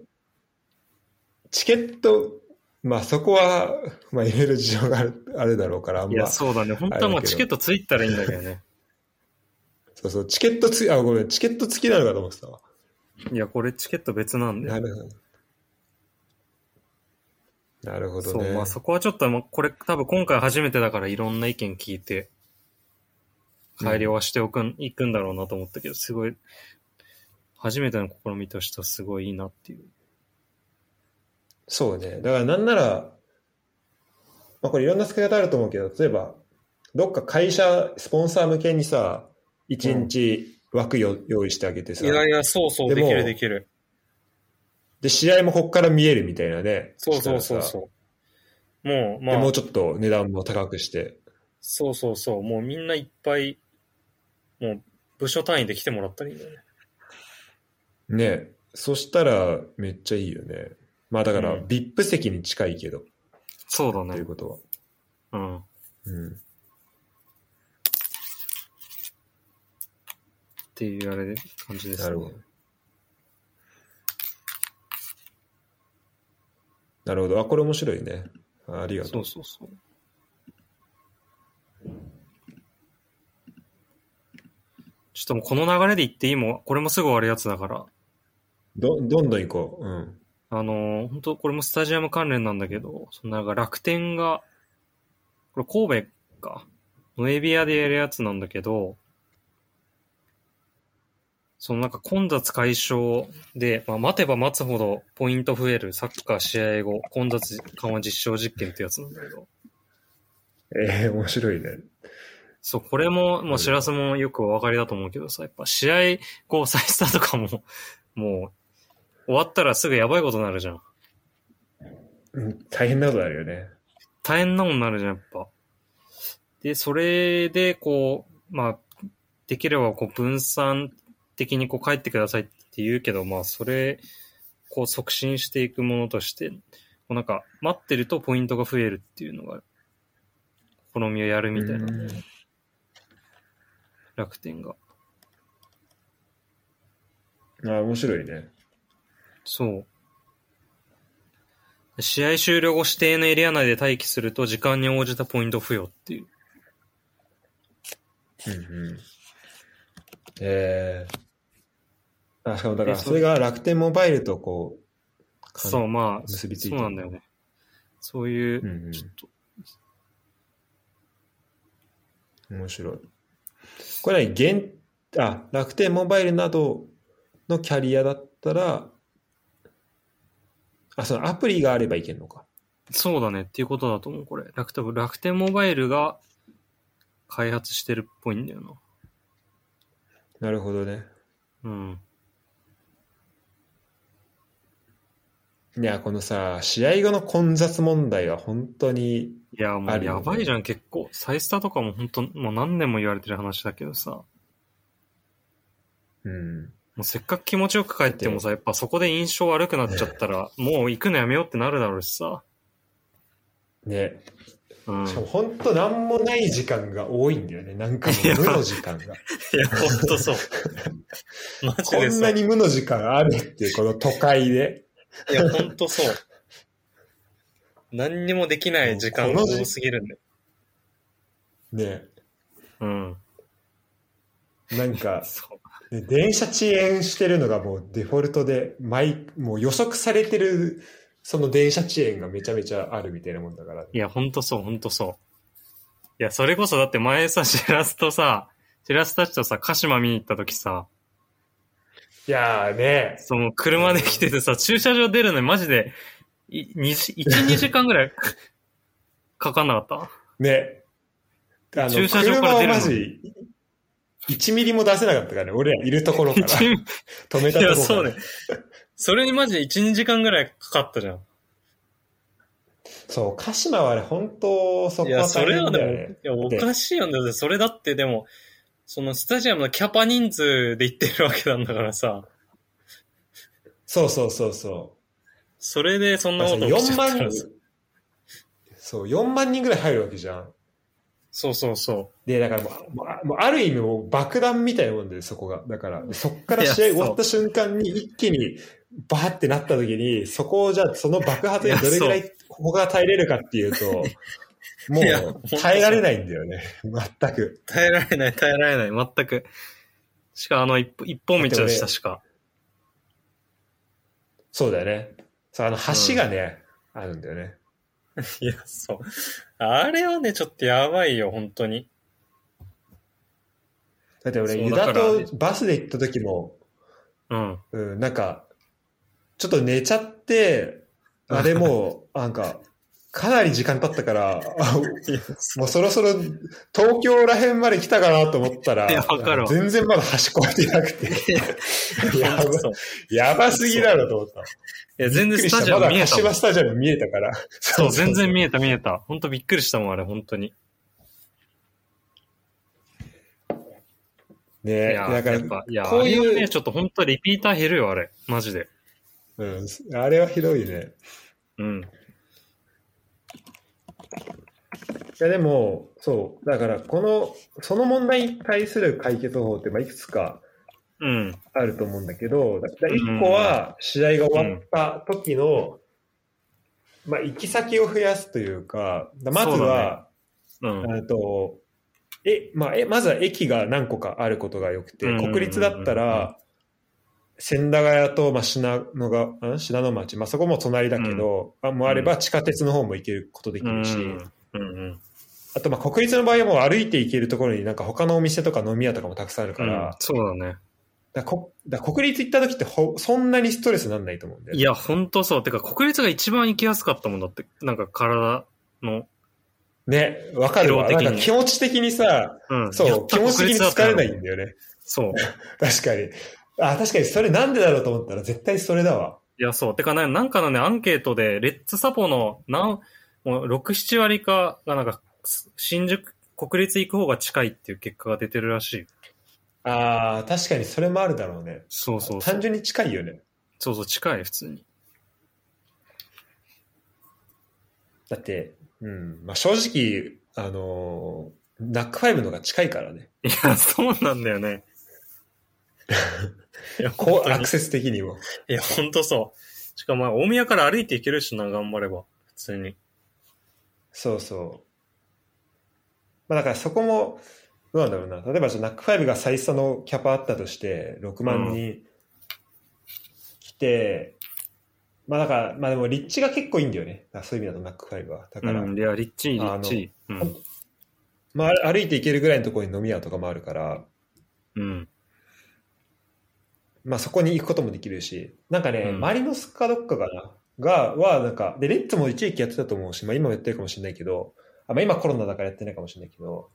Speaker 2: チケット、まあそこは、まあいろいろ事情があるあるだろうから、あんま
Speaker 3: いや、そうだね。本当はもうチケットついたらいいんだけどね。
Speaker 2: そうそう、チケットつき、あ、ごめん、チケット付きなのかと思ってたわ。
Speaker 3: いや、これチケット別なんで。
Speaker 2: なるほど。なるほど
Speaker 3: そう、
Speaker 2: ね。
Speaker 3: まあそこはちょっともう、これ多分今回初めてだからいろんな意見聞いて、改良はしておくん、いくんだろうなと思ったけど、すごい、初めての試みとしてはすごいいいなっていう。
Speaker 2: そうね。だからなんなら、まあこれいろんな使い方あると思うけど、例えば、どっか会社、スポンサー向けにさ、一日枠よ、用意してあげてさ、
Speaker 3: いや、そうそ
Speaker 2: でも
Speaker 3: きる。
Speaker 2: で、試合もこっから見えるみたいなね。
Speaker 3: そうそうそうそう。もう、ま
Speaker 2: で、
Speaker 3: あ
Speaker 2: もう、ちょっと値段も高くして。
Speaker 3: そうそうそう。もうみんないっぱい、もう部署単位で来てもらったらいいんだよね。
Speaker 2: ね。そしたらめっちゃいいよね。まあだから、
Speaker 3: うん
Speaker 2: VIP 席に近いけど、
Speaker 3: そうだね
Speaker 2: という。ことは。
Speaker 3: うん。
Speaker 2: うん。
Speaker 3: っていうあれで、感じですね。
Speaker 2: なるほど。なるほど。あ、これ面白いね。あありがと
Speaker 3: そうう。そうそう。ちょっともうこの流れで言っていいもん、これもすぐ終わるやつだから、
Speaker 2: ど、どんどん行こう。うん。
Speaker 3: あのー本当これもスタジアム関連なんだけど、そのなんか楽天が、これ神戸か、ノエビアでやるやつなんだけど、そのなんか混雑解消で、まあ、待てば待つほどポイント増えるサッカー試合後混雑緩和実証実験ってやつなんだけど、
Speaker 2: ええ面白いね。
Speaker 3: そう、これも、もう、しらすもよくお分かりだと思うけどさ、やっぱ試合、こう、再スターとかも、もう、終わったらすぐやばいことになるじゃん。
Speaker 2: うん大変なことあるよね。
Speaker 3: 大変なもんになるじゃん、やっぱ。で、それで、こう、まあ、できれば、こう、分散的にこう帰ってくださいって言うけど、まあ、それ、こう促進していくものとして、こうなんか、待ってるとポイントが増えるっていうのが、好みをやるみたいな、
Speaker 2: うん
Speaker 3: 楽天が。
Speaker 2: あー面白いね。
Speaker 3: そう。試合終了後指定のエリア内で待機すると時間に応じたポイント付与っていう。
Speaker 2: うんうん。えー。あ、しかもだから、
Speaker 3: えそ
Speaker 2: れが楽天モバイルとこう、
Speaker 3: そう、まあ、
Speaker 2: 結びついてる
Speaker 3: そうなんだよね。そういう、
Speaker 2: うんうん
Speaker 3: ちょっと、
Speaker 2: 面白い。これ何現、あ、楽天モバイルなどのキャリアだったら、あ、そのアプリがあればいけるのか。
Speaker 3: そうだねっていうことだと思う、これ。楽天、楽天モバイルが開発してるっぽいんだよな。
Speaker 2: なるほどね。
Speaker 3: うん。
Speaker 2: いや、このさ、試合後の混雑問題は本当に、
Speaker 3: いや、もうやばいじゃん、結構。サイスタとかも本当もう何年も言われてる話だけどさ、も
Speaker 2: うん。
Speaker 3: うせっかく気持ちよく帰ってもさ、やっぱそこで印象悪くなっちゃったら、もう行くのやめようってなるだろうしさ。
Speaker 2: ね。
Speaker 3: うん。
Speaker 2: しかも本当なんもない時間が多いんだよね。なんかもう無の時間が。
Speaker 3: いや、ほんとそう。[LAUGHS] マジで。
Speaker 2: こんなに無の時間あるっていう、この都会で。
Speaker 3: いや、ほんとそう。何にもできない時間が多すぎるんだよ。
Speaker 2: ね。
Speaker 3: うん。
Speaker 2: なんか、
Speaker 3: そう。
Speaker 2: ね電車遅延してるのがもうデフォルトで、毎、もう予測されてる、その電車遅延がめちゃめちゃあるみたいなもんだから。
Speaker 3: いや、ほんとそう、ほんとそう。いや、それこそだって前さ、シラスとさ、シラスたちとさ、鹿島見に行った時さ、
Speaker 2: いやーね。
Speaker 3: その車で来ててさ、駐車場出るのにマジで、い、二時、1、2時間ぐらい [LAUGHS] かかんなかった？
Speaker 2: ね。あの、
Speaker 3: 駐車場から出るの？
Speaker 2: 車をマジ、1ミリも出せなかったからね。俺らいるところから。[LAUGHS]
Speaker 3: 一
Speaker 2: 止めた
Speaker 3: いや、
Speaker 2: ところから。
Speaker 3: そうね。それにマジで1、2時間ぐらいかかったじゃん。
Speaker 2: そう、鹿島はあれ本当そ
Speaker 3: いや、
Speaker 2: こは大
Speaker 3: それはでも、
Speaker 2: 変だよね。
Speaker 3: いや、おかしいよね。それだってでも、そのスタジアムのキャパ人数で行ってるわけなんだからさ、
Speaker 2: そうそうそうそ
Speaker 3: それでそん
Speaker 2: う。
Speaker 3: なこと起きち
Speaker 2: 4万
Speaker 3: ゃったら
Speaker 2: そう、4万人ぐらい入るわけじゃん。
Speaker 3: そうそうそ
Speaker 2: で、だからもうもうある意味もう爆弾みたいなもんで、そこが。だから、そっから試合終わった瞬間に一気にバーってなった時に、そこをじゃあその爆発にどれぐら
Speaker 3: い
Speaker 2: いここが耐えれるかっていうと、[LAUGHS] もう耐えられないんだよね。全く。
Speaker 3: う。耐えられない、耐えられない、全く。しかもあの一本一本道でしたしか。
Speaker 2: そうだよね。そう、あの橋がね、あるんだよね。[LAUGHS]
Speaker 3: いや、そう。あれはね、ちょっとやばいよ、本当に。
Speaker 2: だって俺、ユダとバスで行った時も、
Speaker 3: うん。
Speaker 2: うん、なんか、ちょっと寝ちゃって、あれもう、なんか、かなり時間経ったから、[LAUGHS] あもうそろそろ東京ら辺まで来たかなと思ったら、全然まだ橋越えてなくて、[LAUGHS] やば。やばすぎだろと思った。
Speaker 3: いや、全然スタジアム見えた
Speaker 2: まだ柏。スタジアム見えたから。
Speaker 3: そう、全然見えた見えた。本当びっくりしたもん、あれ、本当に。い
Speaker 2: ね
Speaker 3: や、
Speaker 2: だから
Speaker 3: やっぱ、いや、
Speaker 2: こういう
Speaker 3: ね、ちょっと本当リピーター減るよ、あれ。マジで。
Speaker 2: うん、あれはひどいね。
Speaker 3: うん。
Speaker 2: いやでも、そう、だからこの、その問題に対する解決方法って、まあ、いくつか
Speaker 3: うん。
Speaker 2: あると思うんだけど、だか個は試合が終わった時の、まあ、行き先を増やすというか、まずは、
Speaker 3: うん。
Speaker 2: えっと、え、まあ、え、まずは駅が何個かあることが良くて、
Speaker 3: うんうんうんうん
Speaker 2: 国立だったら、千駄ヶ谷と、まあ、信濃が、ん？信濃町、まあ、そこも隣だけど、あもあれば地下鉄の方も行けることできるし、
Speaker 3: うん。うん。
Speaker 2: あと、まあ、国立の場合はもう歩いて行けるところになんか他のお店とか飲み屋とかもたくさんあるから、
Speaker 3: うんそうだね。
Speaker 2: だこだ国立行った時ってほそんなにストレスなんないと思うんだよね。
Speaker 3: いや、本当そう。てか、国立が一番行きやすかったもんだって。なんか体の。
Speaker 2: ね、わかるわ。なんか気持ち的にさ、
Speaker 3: うん。や
Speaker 2: そう、気持ち的に疲れないん
Speaker 3: よ。
Speaker 2: だよね。
Speaker 3: そう。[LAUGHS]
Speaker 2: 確かに。あ、確かにそれなんでだろうと思ったら絶対それだわ。
Speaker 3: いや、そう。てかね、なんかのね、アンケートで、レッツサポの、なん、もう、6、7割かが、なんか、新宿、国立行く方が近いっていう結果が出てるらしい。
Speaker 2: ああ、確かにそれもあるだろうね。
Speaker 3: そうそうそう。
Speaker 2: 単純に近いよね。
Speaker 3: そうそう、近い、普通に。
Speaker 2: だって、うん、まあ正直、あのーナックファイブの方が近いからね。
Speaker 3: いや、そうなんだよね。[LAUGHS] いや、
Speaker 2: こう、アクセス的にも。
Speaker 3: いや、ほんとそう。しかも、まあ大宮から歩いて行けるしな、頑張れば。普通に。
Speaker 2: そうそう。まあだからそこも、どうなんだろうな。例えばじゃあナックファイブが最初のキャパあったとして、6万人来て、まあだから、まあでも立地が結構いいんだよね。そういう意味だとナックファイブは。だから、
Speaker 3: うん、いや、リッチー、リッチー。うん。
Speaker 2: まあ歩いて行けるぐらいのところに飲み屋とかもあるから、
Speaker 3: うん。
Speaker 2: まあそこに行くこともできるし、なんかね、
Speaker 3: うん
Speaker 2: マリノスかどっかかな、が、は、なんか、で、レッツも一時期やってたと思うし、まあ今もやってるかもしれないけど、あまあ今コロナだからやってないかもしれないけど、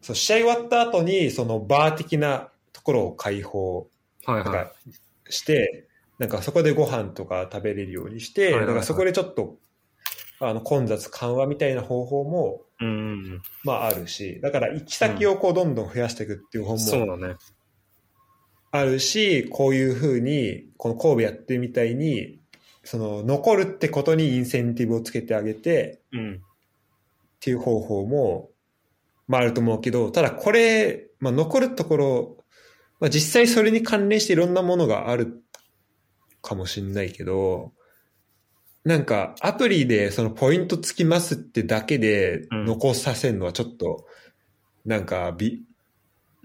Speaker 2: そう、試合終わった後に、そのバー的なところを開放
Speaker 3: はいはい。
Speaker 2: かして、なんかそこでご飯とか食べれるようにして、
Speaker 3: はいはいはい
Speaker 2: だからそこでちょっと、あの、混雑緩和みたいな方法も、
Speaker 3: うんうん
Speaker 2: まああるし、だから行き先をこうどんどん増やしていくっていう
Speaker 3: うん。
Speaker 2: 方も
Speaker 3: そうだね。
Speaker 2: あるし、こういうふうに、この神戸やってるみたいに、その残るってことにインセンティブをつけてあげて
Speaker 3: うん。
Speaker 2: っていう方法も、まああると思うけど、ただこれ、まあ残るところ、まあ実際それに関連していろんなものがあるかもしれないけど、なんかアプリでそのポイントつきますってだけで
Speaker 3: うん
Speaker 2: 残させるのはちょっと、なんかび、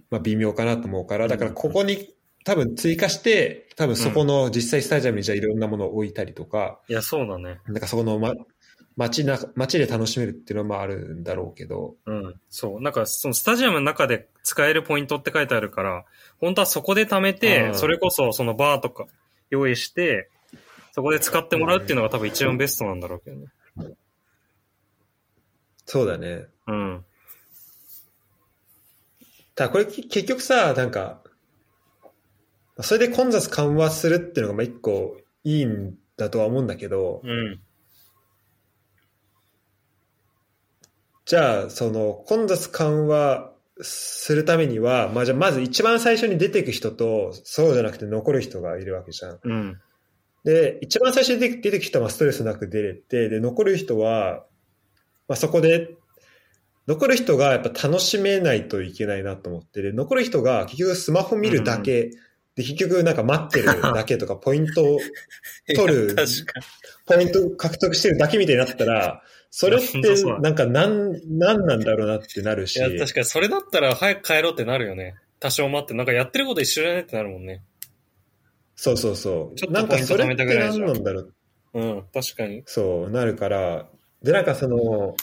Speaker 2: まあ微妙かなと思うから、だからここに多分追加して、多分そこの実際スタジアムにじゃあいろんなものを置いたりとか、
Speaker 3: いや、そうだね。
Speaker 2: なんかそこのま、街な、街で楽しめるっていうのもあるんだろうけど、
Speaker 3: うん。そう。なんか、そのスタジアムの中で使えるポイントって書いてあるから、本当はそこで貯め
Speaker 2: う
Speaker 3: て、
Speaker 2: ん
Speaker 3: それこそそのバーとか用意して、そこで使ってもらうっていうのが多分一番ベストなんだろうけどね。
Speaker 2: そうだね。
Speaker 3: うん。
Speaker 2: ただこれき結局さ、なんか、それで混雑緩和するっていうのがまあ一個いいんだとは思うんだけど、
Speaker 3: うん。
Speaker 2: じゃあ、その混雑緩和するためには、まあじゃあまず一番最初に出ていく人と、そうじゃなくて残る人がいるわけじゃん。
Speaker 3: うん。
Speaker 2: で、一番最初に出て出てく人はストレスなく出れて、で、残る人は、まあそこで、残る人がやっぱ楽しめないといけないなと思って、で、残る人が結局スマホ見るだけ、で、結局なんか待ってる [LAUGHS] だけとか、ポイントを取るポイント獲得してるだけみたいになったら、それってなんかなん、なんなんだろうなってなるし。
Speaker 3: に。いや、確かにそれだったら早く帰ろうってなるよね。多少待って、なんかやってること一緒じゃねってなるもんね。
Speaker 2: そうそうそう。
Speaker 3: ちょっと
Speaker 2: なんかそれって
Speaker 3: ポイント貯めたぐらいじゃん
Speaker 2: 何なんだろう。
Speaker 3: うん、確かに。
Speaker 2: そう、なるから。で、なんかその、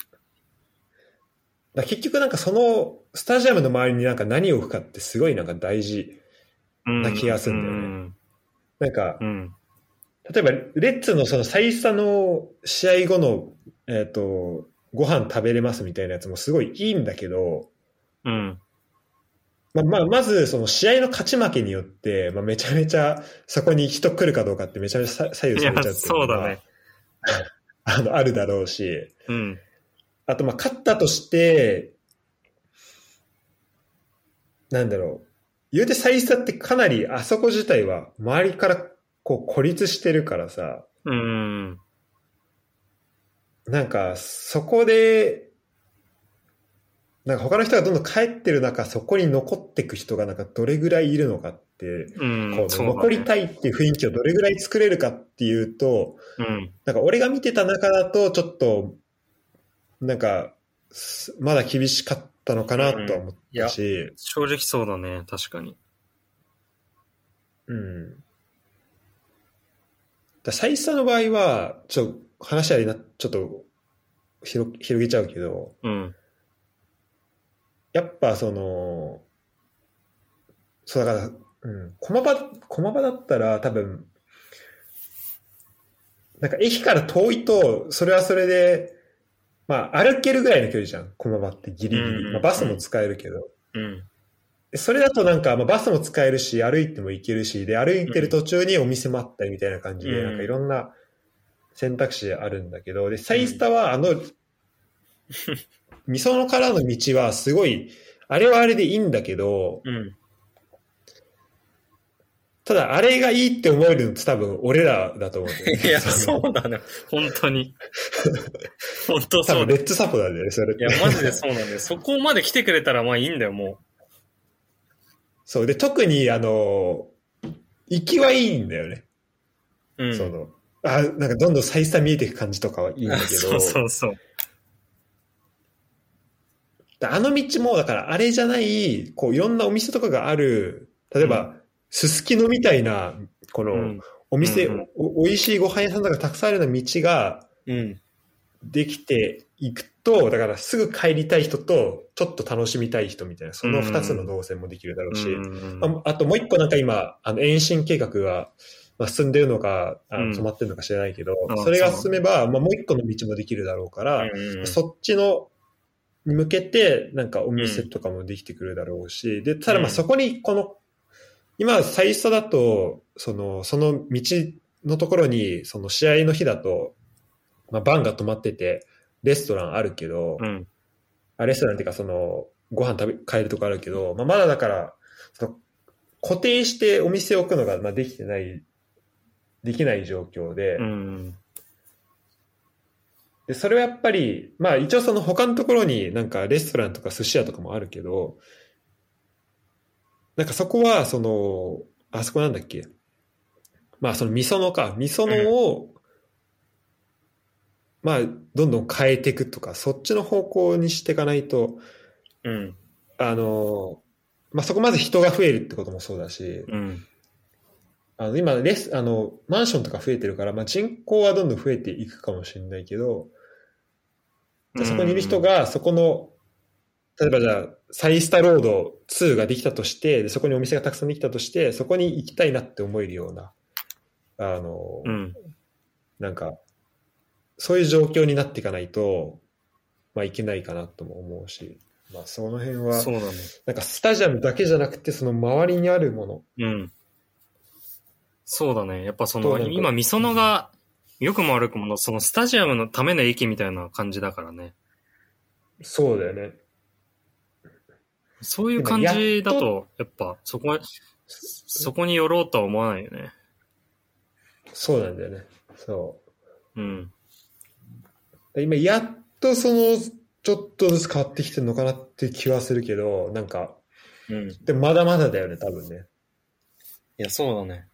Speaker 2: だ結局なんかそのスタジアムの周りになんか何を置くかってすごいなんか大事。
Speaker 3: うん。
Speaker 2: な気がするんだよねなんか
Speaker 3: う、ん。
Speaker 2: 例えばレッツのその最初の試合後の、えっ、と、ご飯食べれますみたいなやつもすごいいいんだけど、
Speaker 3: うん。
Speaker 2: まあ、まあ、まず、その試合の勝ち負けによって、まあ、めちゃめちゃ、そこに人来るかどうかってめちゃめちゃ左右されちゃうって
Speaker 3: そうだね。[LAUGHS]
Speaker 2: あの、あるだろうし、
Speaker 3: うん。
Speaker 2: あと、まあ、勝ったとして、なんだろう。言うて最初ってかなり、あそこ自体は、周りから、こう、孤立してるからさ、
Speaker 3: うん。
Speaker 2: なんか、そこで、なんか他の人がどんどん帰ってる中、そこに残っていく人がなんかどれぐらいいるのかって、
Speaker 3: うん。
Speaker 2: こう残りたいっていう雰囲気をどれぐらい作れるかっていうと、
Speaker 3: うん。
Speaker 2: なんか俺が見てた中だとちょっと、なんか、すまだ厳しかったのかなとは思ったし、
Speaker 3: 正直そうだね。確かに。
Speaker 2: うん。だ最初の場合は、ちょっと話ありな、ちょっと広広げちゃうけど、
Speaker 3: うん。
Speaker 2: やっぱその、そうだから、うん、駒場、駒場だったら多分、なんか駅から遠いと、それはそれで、まあ歩けるぐらいの距離じゃん、駒場ってギリギリ。
Speaker 3: うんうん
Speaker 2: まあ、バスも使えるけど。
Speaker 3: うん。
Speaker 2: それだとなんか、まあ、バスも使えるし、歩いても行けるし、で、歩いてる途中にお店もあったりみたいな感じで、
Speaker 3: うん
Speaker 2: なんかいろんな選択肢あるんだけど、で、サイスタはあの、[LAUGHS] 味噌のからの道はすごい、あれはあれでいいんだけど、
Speaker 3: うん。
Speaker 2: ただ、あれがいいって思えるのって多分俺らだと思うんだよね。[LAUGHS]
Speaker 3: いや、そうだね。本当に。[LAUGHS] 本当
Speaker 2: 多
Speaker 3: そうだ。
Speaker 2: 分レッツサポなんだよね、それ。
Speaker 3: いや、マジでそうなんだよ。そこまで来てくれたらまあいいんだよ、も
Speaker 2: そう。で、特に、あの、行きはいいんだよね。
Speaker 3: う。うん。
Speaker 2: その、あ、なんかどんどん再三見えていく感じとかはいいんだけど、
Speaker 3: そうそうそう。
Speaker 2: あの道も、だからあれじゃない、こういろんなお店とかがある、例えば、すすきのみたいな、この、
Speaker 3: うん。
Speaker 2: お店、
Speaker 3: うんうん。
Speaker 2: お、美味しいご飯屋さんとかたくさんあるような道が
Speaker 3: うん。
Speaker 2: できていくと、だからすぐ帰りたい人と、ちょっと楽しみたい人みたいな、その二つの動線もできるだろうし、
Speaker 3: うん
Speaker 2: ああともう一個なんか今、あの、延伸計画が、まあ、進んでるのか、あ
Speaker 3: うん。
Speaker 2: の止まってるのか知らないけど、
Speaker 3: あ
Speaker 2: それが進めば、まあ、もう一個の道もできるだろうから、
Speaker 3: うん。
Speaker 2: そっちの、に向けて、なんかお店とかもできてくるだろうし、で、ただまあ
Speaker 3: うん。
Speaker 2: そこに、この、今、最初だと、その、その道のところに、その試合の日だと、まあ、バンが止まってて、レストランあるけど、
Speaker 3: うん。
Speaker 2: あレストランっていうか、その、ご飯食べ、買えるとこあるけど、まあ、まだだから、その固定してお店を置くのが、まあ、できてない、できない状況で、
Speaker 3: うん。
Speaker 2: で、それはやっぱり、まあ一応その他のところになんかレストランとか寿司屋とかもあるけど、なんかそこはその、あそこなんだっけ？まあその味噌のか、味噌のを、まあどんどん変えていくとか、そっちの方向にしていかないと、
Speaker 3: うん。
Speaker 2: あの、まあそこまず人が増えるってこともそうだし、
Speaker 3: うん。
Speaker 2: あの今レス、あの、マンションとか増えてるから、まあ人口はどんどん増えていくかもしれないけど、じゃあそこにいる人が、そこの、例えばじゃあ、サイスタロード2ができたとして、でそこにお店がたくさんできたとして、そこに行きたいなって思えるような、あの、
Speaker 3: うん。
Speaker 2: なんか、そういう状況になっていかないと、まあいけないかなとも思うし、まあその辺は、
Speaker 3: そうだね。
Speaker 2: なんかスタジアムだけじゃなくて、その周りにあるもの、
Speaker 3: うん。そうだね。やっぱその、今、みそのが、良くも悪くもの、そのスタジアムのための駅みたいな感じだからね。
Speaker 2: そうだよね。
Speaker 3: そういう感じだと、やっぱ、そこ、そこに寄ろうとは思わないよね。
Speaker 2: そうなんだよね。そう。
Speaker 3: うん。
Speaker 2: 今、やっとその、ちょっとずつ変わってきてるのかなっていう気はするけど、なんか、
Speaker 3: うん。い
Speaker 2: でもまだまだだよね、多分ね。
Speaker 3: や、そうだね。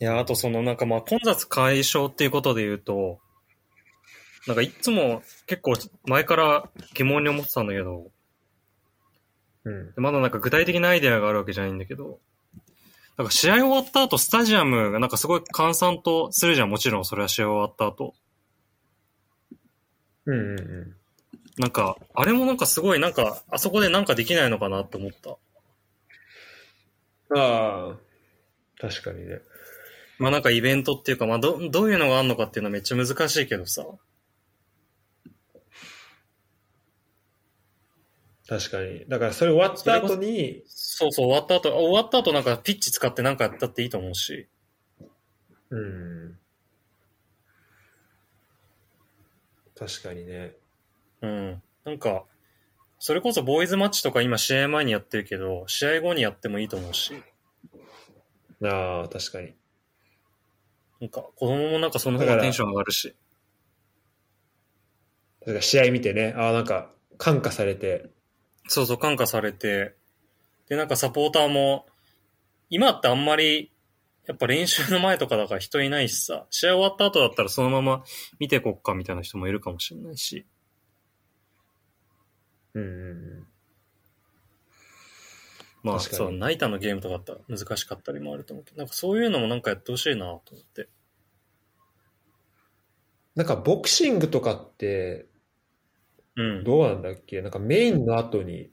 Speaker 3: いや、あとそのなんかまあ混雑解消っていうことで言うと、なんかいつも結構前から疑問に思ってたんだけど、
Speaker 2: うん。
Speaker 3: まだなんか具体的なアイデアがあるわけじゃないんだけど、なんか試合終わった後スタジアムがなんかすごい閑散とするじゃん、もちろんそれは試合終わった後。
Speaker 2: うんうんうん。
Speaker 3: なんか、あれもなんかすごいなんか、あそこでなんかできないのかなって思った。
Speaker 2: ああ、確かにね。
Speaker 3: まあなんかイベントっていうか、まあど、どういうのがあるのかっていうのはめっちゃ難しいけどさ。
Speaker 2: 確かに。だからそれ終わった後に、
Speaker 3: そうそう、終わった後、終わった後なんかピッチ使ってなんかやったっていいと思うし。
Speaker 2: うん。確かにね。
Speaker 3: うん。なんか、それこそボーイズマッチとか今試合前にやってるけど、試合後にやってもいいと思うし。
Speaker 2: ああ、確かに。
Speaker 3: なんか、子供もなんかその方がテンション上がるし。
Speaker 2: だから試合見てね、ああ、なんか、感化されて、
Speaker 3: そうそう、感化されて。で、なんかサポーターも、今ってあんまり、やっぱ練習の前とかだから人いないしさ、試合終わった後だったらそのまま見てこっかみたいな人もいるかもしれないし。
Speaker 2: うんうんうん。
Speaker 3: まあ、そう、ナイターのゲームとかだったら難しかったりもあると思うけど、なんかそういうのもなんかやってほしいなと思って。
Speaker 2: なんかボクシングとかって、
Speaker 3: うん。
Speaker 2: どうなんだっけ？なんかメインの後に、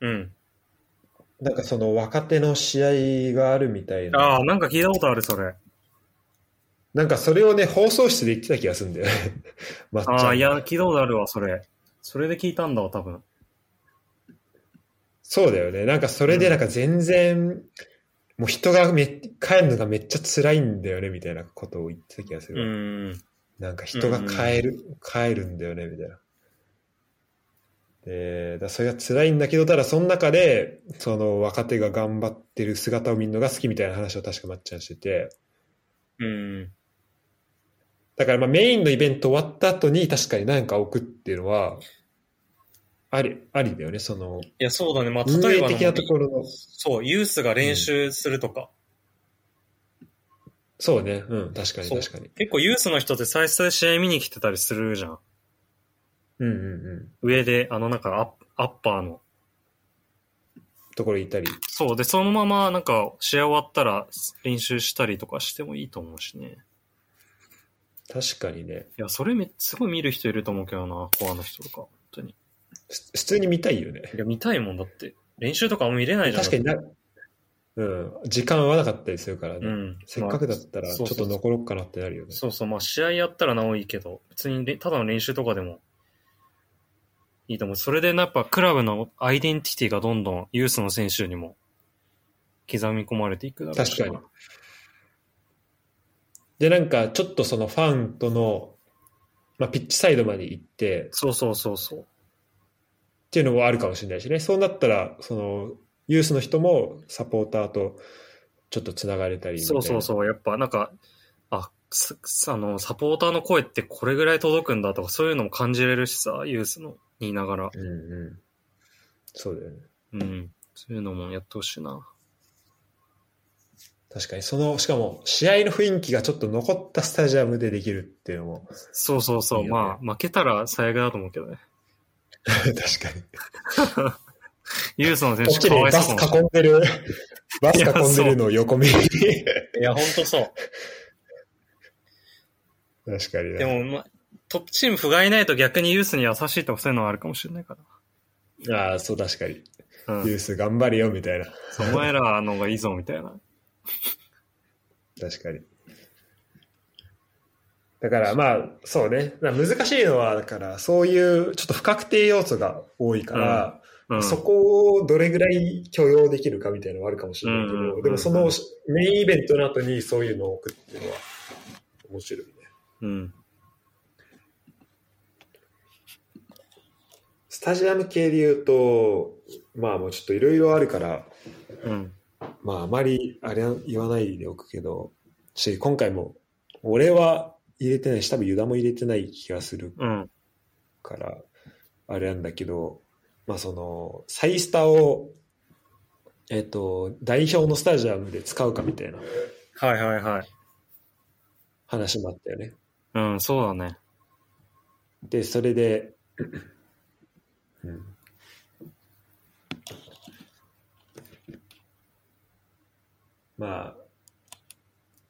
Speaker 3: うん。
Speaker 2: なんかその若手の試合があるみたいな。
Speaker 3: ああ、なんか聞いたことある、それ。
Speaker 2: なんかそれをね、放送室で言ってた気がするんだよね。[LAUGHS] まっちゃん
Speaker 3: ああ、いや、聞いたことあるわ、それ。それで聞いたんだわ、多分。
Speaker 2: そうだよね。なんかそれでなんか全然、もう人がめ帰るのがめっちゃ辛いんだよね、みたいなことを言ってた気がす
Speaker 3: う
Speaker 2: る。
Speaker 3: ん。
Speaker 2: なんか人が帰る、帰るんだよね、みたいな。えー、だそれが辛いんだけど、ただその中で、その若手が頑張ってる姿を見るのが好きみたいな話を確かまっちゃんしてて、
Speaker 3: うん。
Speaker 2: だからまあメインのイベント終わった後に確かに何か置くっていうのは、あり、ありだよね、その、
Speaker 3: いや、そうだね。まあ、
Speaker 2: 運
Speaker 3: 例えば
Speaker 2: 営的なところの、
Speaker 3: そう、ユースが練習するとか。
Speaker 2: そうね、うん、確かに確かに。
Speaker 3: 結構ユースの人って最初で試合見に来てたりするじゃん。
Speaker 2: うんうんうん。
Speaker 3: 上で、あのなんかアップアッパーの。
Speaker 2: ところ行ったり。
Speaker 3: そう。で、そのままなんか試合終わったら練習したりとかしてもいいと思うしね。
Speaker 2: 確かにね。
Speaker 3: いや、それめすごい見る人いると思うけどな、コアの人とか。本当に。
Speaker 2: す普通に見たいよね。
Speaker 3: いや、見たいもんだって。練習とかあんま見れないじゃん。
Speaker 2: 確かにな、うん、時間合わなかったりするからね。
Speaker 3: うん。
Speaker 2: せっかくだったらちょっと残ろうかなってなるよね。
Speaker 3: そうそう、まあ試合やったらなおいいけど、別にれただの練習とかでもいいと思う。それでやっぱクラブのアイデンティティがどんどんユースの選手にも刻み込まれていくだろうし
Speaker 2: 確かにで、なんかちょっとそのファンとの、まあ、ピッチサイドまで行ってっ
Speaker 3: そうそうそうそう。
Speaker 2: ていうのもあるかもしれないしね。そうなったら、その、ユースの人もサポーターとちょっとつながれたり。
Speaker 3: そうそうそう。やっぱなんか、あ、あの、サポーターの声ってこれぐらい届くんだとかそういうのも感じれるしさ、ユースの言いながら。
Speaker 2: うんうん。そうだよね。
Speaker 3: うん。そういうのもやってほしいな。
Speaker 2: 確かに、その、しかも、試合の雰囲気がちょっと残ったスタジアムでできるっていうのも、
Speaker 3: そうそうそう。
Speaker 2: いいよね
Speaker 3: まあ、負けたら最悪だと思うけどね。[LAUGHS]
Speaker 2: 確かに。[LAUGHS]
Speaker 3: ユースの選
Speaker 2: こっちで
Speaker 3: 手かわい
Speaker 2: バス
Speaker 3: そうかもしれない
Speaker 2: 囲んでる、バス囲んでる [LAUGHS] のを横目に。
Speaker 3: いや、ほんとそう。
Speaker 2: 確かにね。
Speaker 3: でも、ま、トップチーム不甲斐ないと逆にユースに優しいとかそういうのはあるかもしれないか
Speaker 2: ああ、そう、確かに。
Speaker 3: ら。うん。
Speaker 2: ユース頑張れよ、みたいな。
Speaker 3: お前らの方がいいぞ、みたいな。
Speaker 2: 確かに。だからまあ、そうね。難しいのは、だから、そういうちょっと不確定要素が多いから、
Speaker 3: うん。
Speaker 2: そこをどれぐらい許容できるかみたいなのはあるかもしれないけど、
Speaker 3: うんうんうんうん
Speaker 2: でもそのメインイベントの後にそういうのを置くっていうのは面白いね。
Speaker 3: うん。
Speaker 2: タジアム系で言うと、まあもうちょっといろいろあるから、
Speaker 3: うん。
Speaker 2: まああまりあれは言わないでおくけど、し、今回も俺は入れてないし、多分ユダも入れてない気がする
Speaker 3: うん。
Speaker 2: から、あれなんだけど、まあその、サイスタを、えっ、と、代表のスタジアムで使うかみたいな
Speaker 3: はいはいはい。
Speaker 2: 話もあったよね。
Speaker 3: うん、そうだね。
Speaker 2: で、それで、うん、まあ、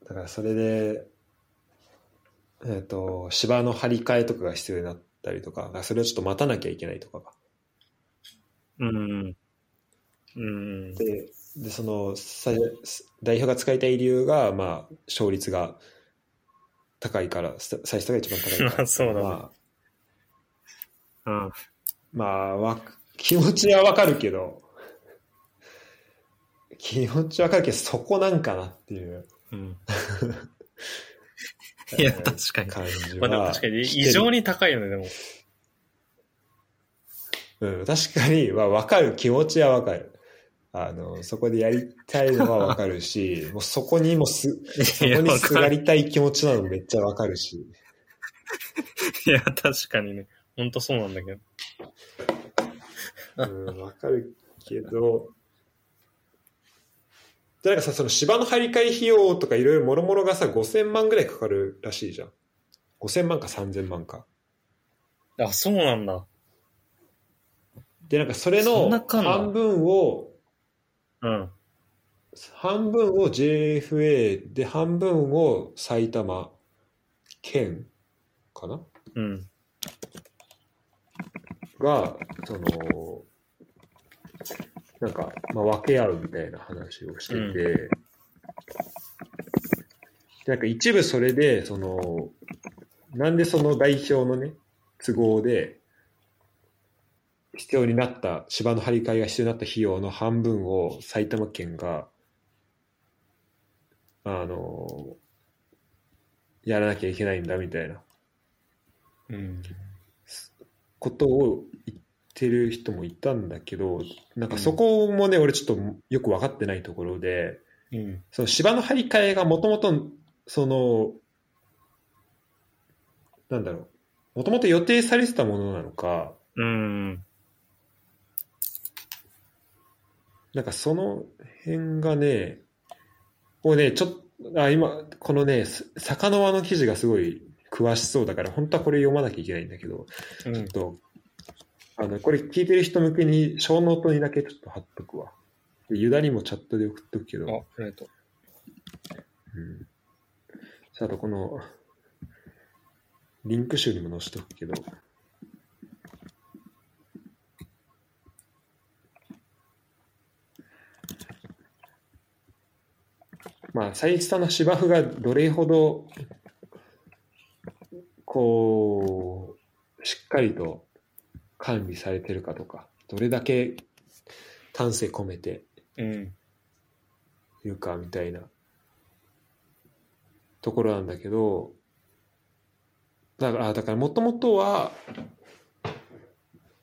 Speaker 2: だからそれで、えっ、と、芝の張り替えとかが必要になったりとか、それをちょっと待たなきゃいけないとかが。
Speaker 3: うん。うん。
Speaker 2: で、でその、さ代表が使いたい理由が、まあ、勝率が高いから、スタサイストが一番高いから。
Speaker 3: ま [LAUGHS] あそうだね
Speaker 2: まあ、
Speaker 3: うん。
Speaker 2: まあ、わ気持ちはわかるけど、気持ちわかるけど、そこなんかなっていう
Speaker 3: うん。[LAUGHS] いや、確かに。
Speaker 2: 感じ
Speaker 3: まあでも
Speaker 2: は
Speaker 3: 確かに、異常に高いよね、でも。
Speaker 2: うん、確かに、まあ、わかる、気持ちはわかる。あの、そこでやりたいのはわかるし、[LAUGHS] もうそこにもす、そこにすがりたい気持ちなのもめっちゃわかるし。
Speaker 3: いや、確かにね。ほんとそうなんだけど。
Speaker 2: うん、わかるけど、で、なんかさ、その芝の張り替え費用とかいろいろもろもろがさ、5000万ぐらいかかるらしいじゃん。5000万か3000万か。
Speaker 3: あ、そうなんだ。
Speaker 2: で、なんかそれ
Speaker 3: そ
Speaker 2: の半分を、
Speaker 3: うん。
Speaker 2: 半分を JFA で半分を埼玉県かな？
Speaker 3: うん。
Speaker 2: が、その、なんか、まあ、分け合うみたいな話をしてて、
Speaker 3: うん。
Speaker 2: でなんか一部それで、その、なんでその代表のね、都合で、必要になった、芝の張り替えが必要になった費用の半分を埼玉県が、あの、やらなきゃいけないんだみたいな。
Speaker 3: うん。
Speaker 2: ことを言ってる人もいたんだけど、なんかそこもね、俺ちょっとよく分かってないところで、
Speaker 3: うん。
Speaker 2: その芝の張り替えがもともと、その、なんだろう、もともと予定されてたものなのか、
Speaker 3: うん。
Speaker 2: なんかその辺がね、をね、ちょっと、あ、今、このね、す坂の輪の記事がすごい詳しそうだから、本当はこれ読まなきゃいけないんだけど、
Speaker 3: うん
Speaker 2: ちょっと、あの、これ聞いてる人向けに、ショーノートにだけちょっと貼っとくわ。でユダにもチャットで送っとくけ
Speaker 3: あ、
Speaker 2: ど、
Speaker 3: ありがとう。
Speaker 2: うん。さあ、あとこの、リンク集にも載せとくけど、まあ、サイスタの芝生がどれほど、こう、しっかりと管理されてるかとか、どれだけ丹精込めて
Speaker 3: うん。
Speaker 2: いるかみたいなところなんだけど、だから、あだからもともとは、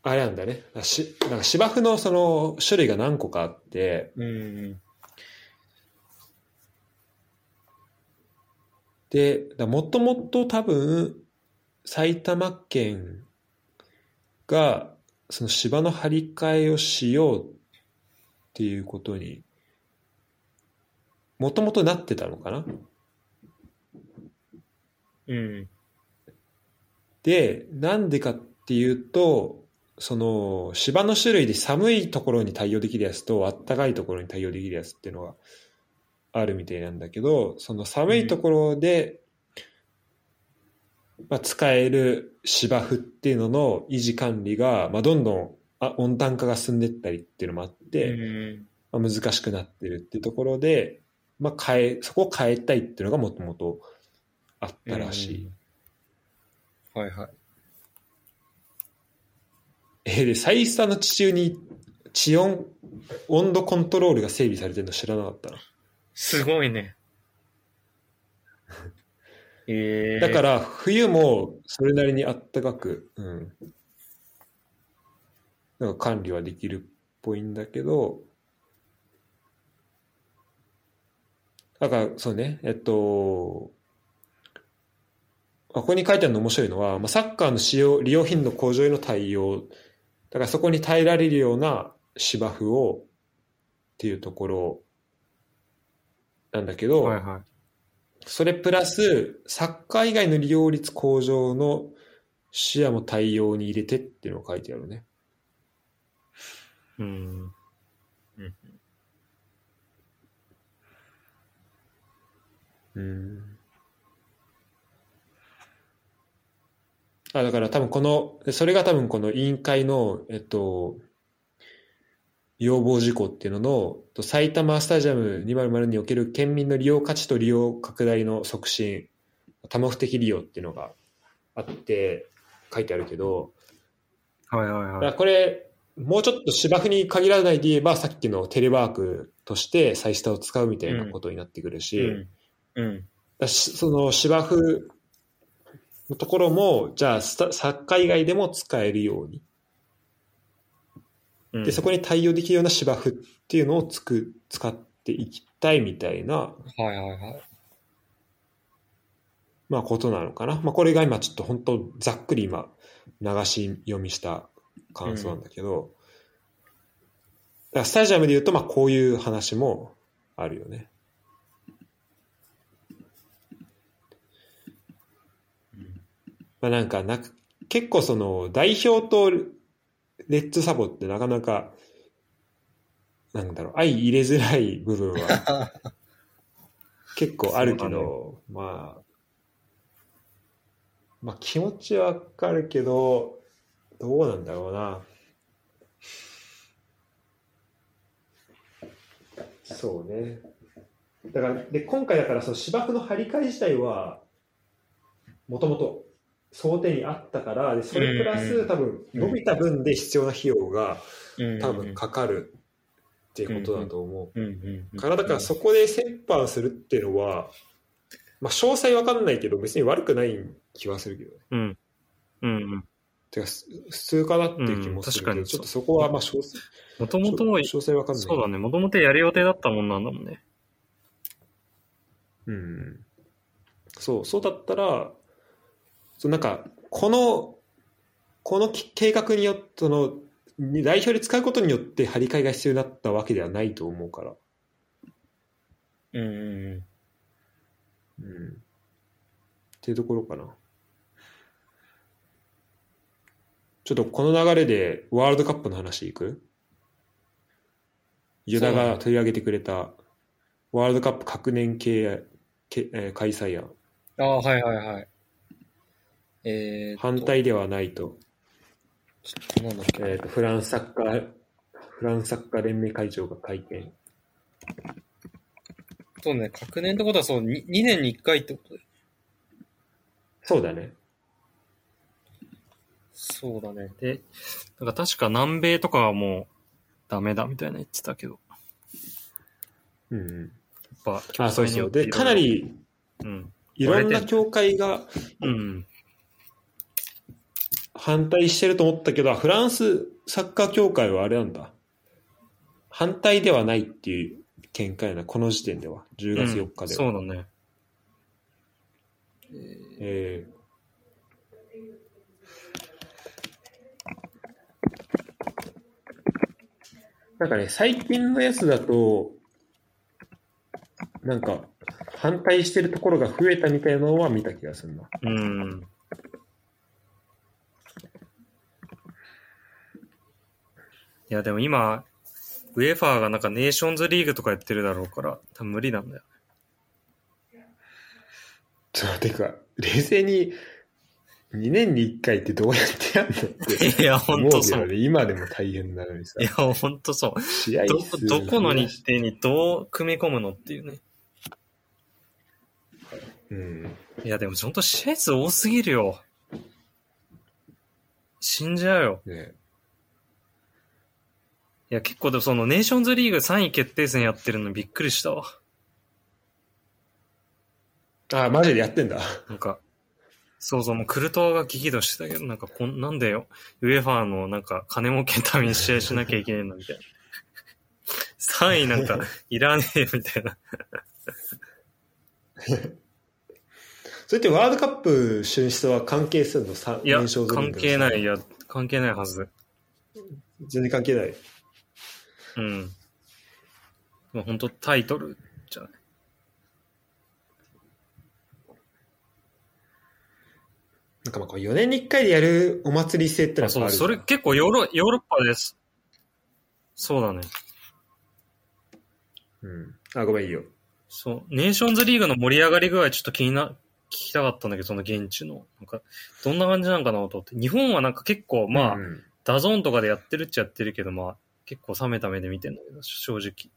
Speaker 2: あれなんだね。しなんか芝生のその種類が何個かあって、
Speaker 3: うん。
Speaker 2: で、もともと多分、埼玉県が、その芝の張り替えをしようっていうことに、もともとなってたのかな？
Speaker 3: うん。
Speaker 2: で、なんでかっていうと、その芝の種類で寒いところに対応できるやつと暖かいところに対応できるやつっていうのがあるみたいなんだけど、その寒いところで、まあ、使える芝生っていうのの維持管理が、まあ、どんどんあ温暖化が進んでったりっていうのもあって、
Speaker 3: うん。
Speaker 2: まあ、難しくなってるっていうところで、まあ、変え、そこを変えたいっていうのがもともとあったらしい。
Speaker 3: はいはい。
Speaker 2: えーで、サイスタの地中に地温、温度コントロールが整備されてるの知らなかったな。
Speaker 3: すごいね。ええ
Speaker 2: だから、冬もそれなりにあったかく、うん。なんか管理はできるっぽいんだけど、だから、そうね、えっと、ここに書いてあるの面白いのは、まあ、サッカーの使用利用頻度向上への対応、だからそこに耐えられるような芝生をっていうところなんだけど、
Speaker 3: はいはい。
Speaker 2: それプラス、サッカー以外の利用率向上の視野も対応に入れてっていうのが書いてあるね。
Speaker 3: うん。
Speaker 2: うん。あ、だから多分この、それが多分この委員会の、えっと、要望事項っていうのの、と埼玉スタジアム200における県民の利用価値と利用拡大の促進、多目的利用っていうのがあって、書いてあるけど、
Speaker 3: はいはいはい。
Speaker 2: これ、もうちょっと芝生に限らないで言えば、さっきのテレワークとしてサイスタを使うみたいなことになってくるし、
Speaker 3: うん。うん。
Speaker 2: だしその芝生のところも、じゃあサッカー以外でも使えるように。
Speaker 3: うん
Speaker 2: で、そこに対応できるような芝生っていうのをつく使っていきたいみたいな、
Speaker 3: はいはいはい。
Speaker 2: まあことなのかな。まあこれが今ちょっと本当ざっくり今流し読みした感想なんだけど、だからスタジアムで言うとまあこういう話もあるよね。まあなんかな結構その代表とレッツサボってなかなかなんだろう相入れづらい部分は。[LAUGHS] 結構あるけど、まあまあ気持ちはわかるけどどうなんだろうな。そうね。だからで今回だからその芝生の張り替え自体はもともと想定にあったからでそれプラス、多分伸びた分で必要な費用が
Speaker 3: うん
Speaker 2: 多分かかるっていうことだと思う。からだからそこで折半するっていうのは、まあ、詳細わかんないけど別に悪くない気はするけどね。
Speaker 3: うん。うんうん。
Speaker 2: てか、す普通かなっていう気もするけど、
Speaker 3: うん
Speaker 2: ちょっとそこは、まあ、詳細、
Speaker 3: もともと、
Speaker 2: 詳細わかんない。
Speaker 3: そうだね。もともとやる予定だったもんなんだもんね。
Speaker 2: うん。そう、そうだったら、そうなんか、この、このき計画によって、その、に代表で使うことによって張り替えが必要になったわけではないと思うから。
Speaker 3: うんうんうん。
Speaker 2: うん。っていうところかな。ちょっとこの流れでワールドカップの話いく？ユダが取り上げてくれたワールドカップ各年系け、えー開催案。
Speaker 3: ああ、はいはいはい。えー、
Speaker 2: 反対ではないと。
Speaker 3: なんだっけ。
Speaker 2: えー、とフランスサッカー、フランスサッカー連盟会長が会見。
Speaker 3: そうね、確年ってことはそう、2, 2年に1回ってことで。
Speaker 2: そうだね。
Speaker 3: そうだね。で、なんか確か南米とかはもうダメだみたいな言ってたけど、
Speaker 2: うんうん。
Speaker 3: やっぱ、
Speaker 2: あ、そうそう。で、かな、り
Speaker 3: うん。
Speaker 2: いろんな協会が
Speaker 3: うん。
Speaker 2: 反対してると思ったけど、フランスサッカー協会はあれなんだ。反対ではないっていう見解な、この時点では。10月4日では。
Speaker 3: うんそうだね。
Speaker 2: えーなんかね、最近のやつだと、なんか、反対してるところが増えたみたいなのは見た気がするな。
Speaker 3: うん。いや、でも今、ウェファーがなんかネーションズリーグとかやってるだろうから、多分無理なんだよ。
Speaker 2: そう、てか、冷静に、2年に1回ってどうやってやんのって [LAUGHS]
Speaker 3: いや、ほんとそう。
Speaker 2: 今でも大変なのにさ
Speaker 3: い。や、ほんとそう。
Speaker 2: 試合
Speaker 3: ど、
Speaker 2: 数
Speaker 3: どこの日程にどう組み込むのっていうね。
Speaker 2: うん。
Speaker 3: いや、でもほんと試合数多すぎるよ。死んじゃうよ。
Speaker 2: ね
Speaker 3: いや、結構でもそのネーションズリーグ3位決定戦やってるのびっくりしたわ。
Speaker 2: あ、マジでやってんだ。
Speaker 3: なんか、そうそう、もうクルトワが激怒してたけど、なんかこん、なんでよ、ウェファーのなんか金儲けのために試合しなきゃいけねえのみたいな。3位なんか [LAUGHS] いらねえみたいな。[LAUGHS]
Speaker 2: それってワールドカップ進出は関係するの？さ
Speaker 3: いや関係ない。いや、関係ないはず。
Speaker 2: 全然関係ない。
Speaker 3: うん。もう本当タイトルじゃない。
Speaker 2: なんかまあこう4年に1回でやるお祭り性ってのはある
Speaker 3: それ結構ヨーロヨーロッパです。そうだね。
Speaker 2: うん。あ、ごめんいいよ。
Speaker 3: そう。ネーションズリーグの盛り上がり具合ちょっと気にな、聞きたかったんだけど、その現地の。なんか、どんな感じなんかなと思って。日本はなんか結構、まあ、
Speaker 2: うん
Speaker 3: ダゾーンとかでやってるっちゃやってるけど、まあ、結構冷めた目で見てんだけど、正直。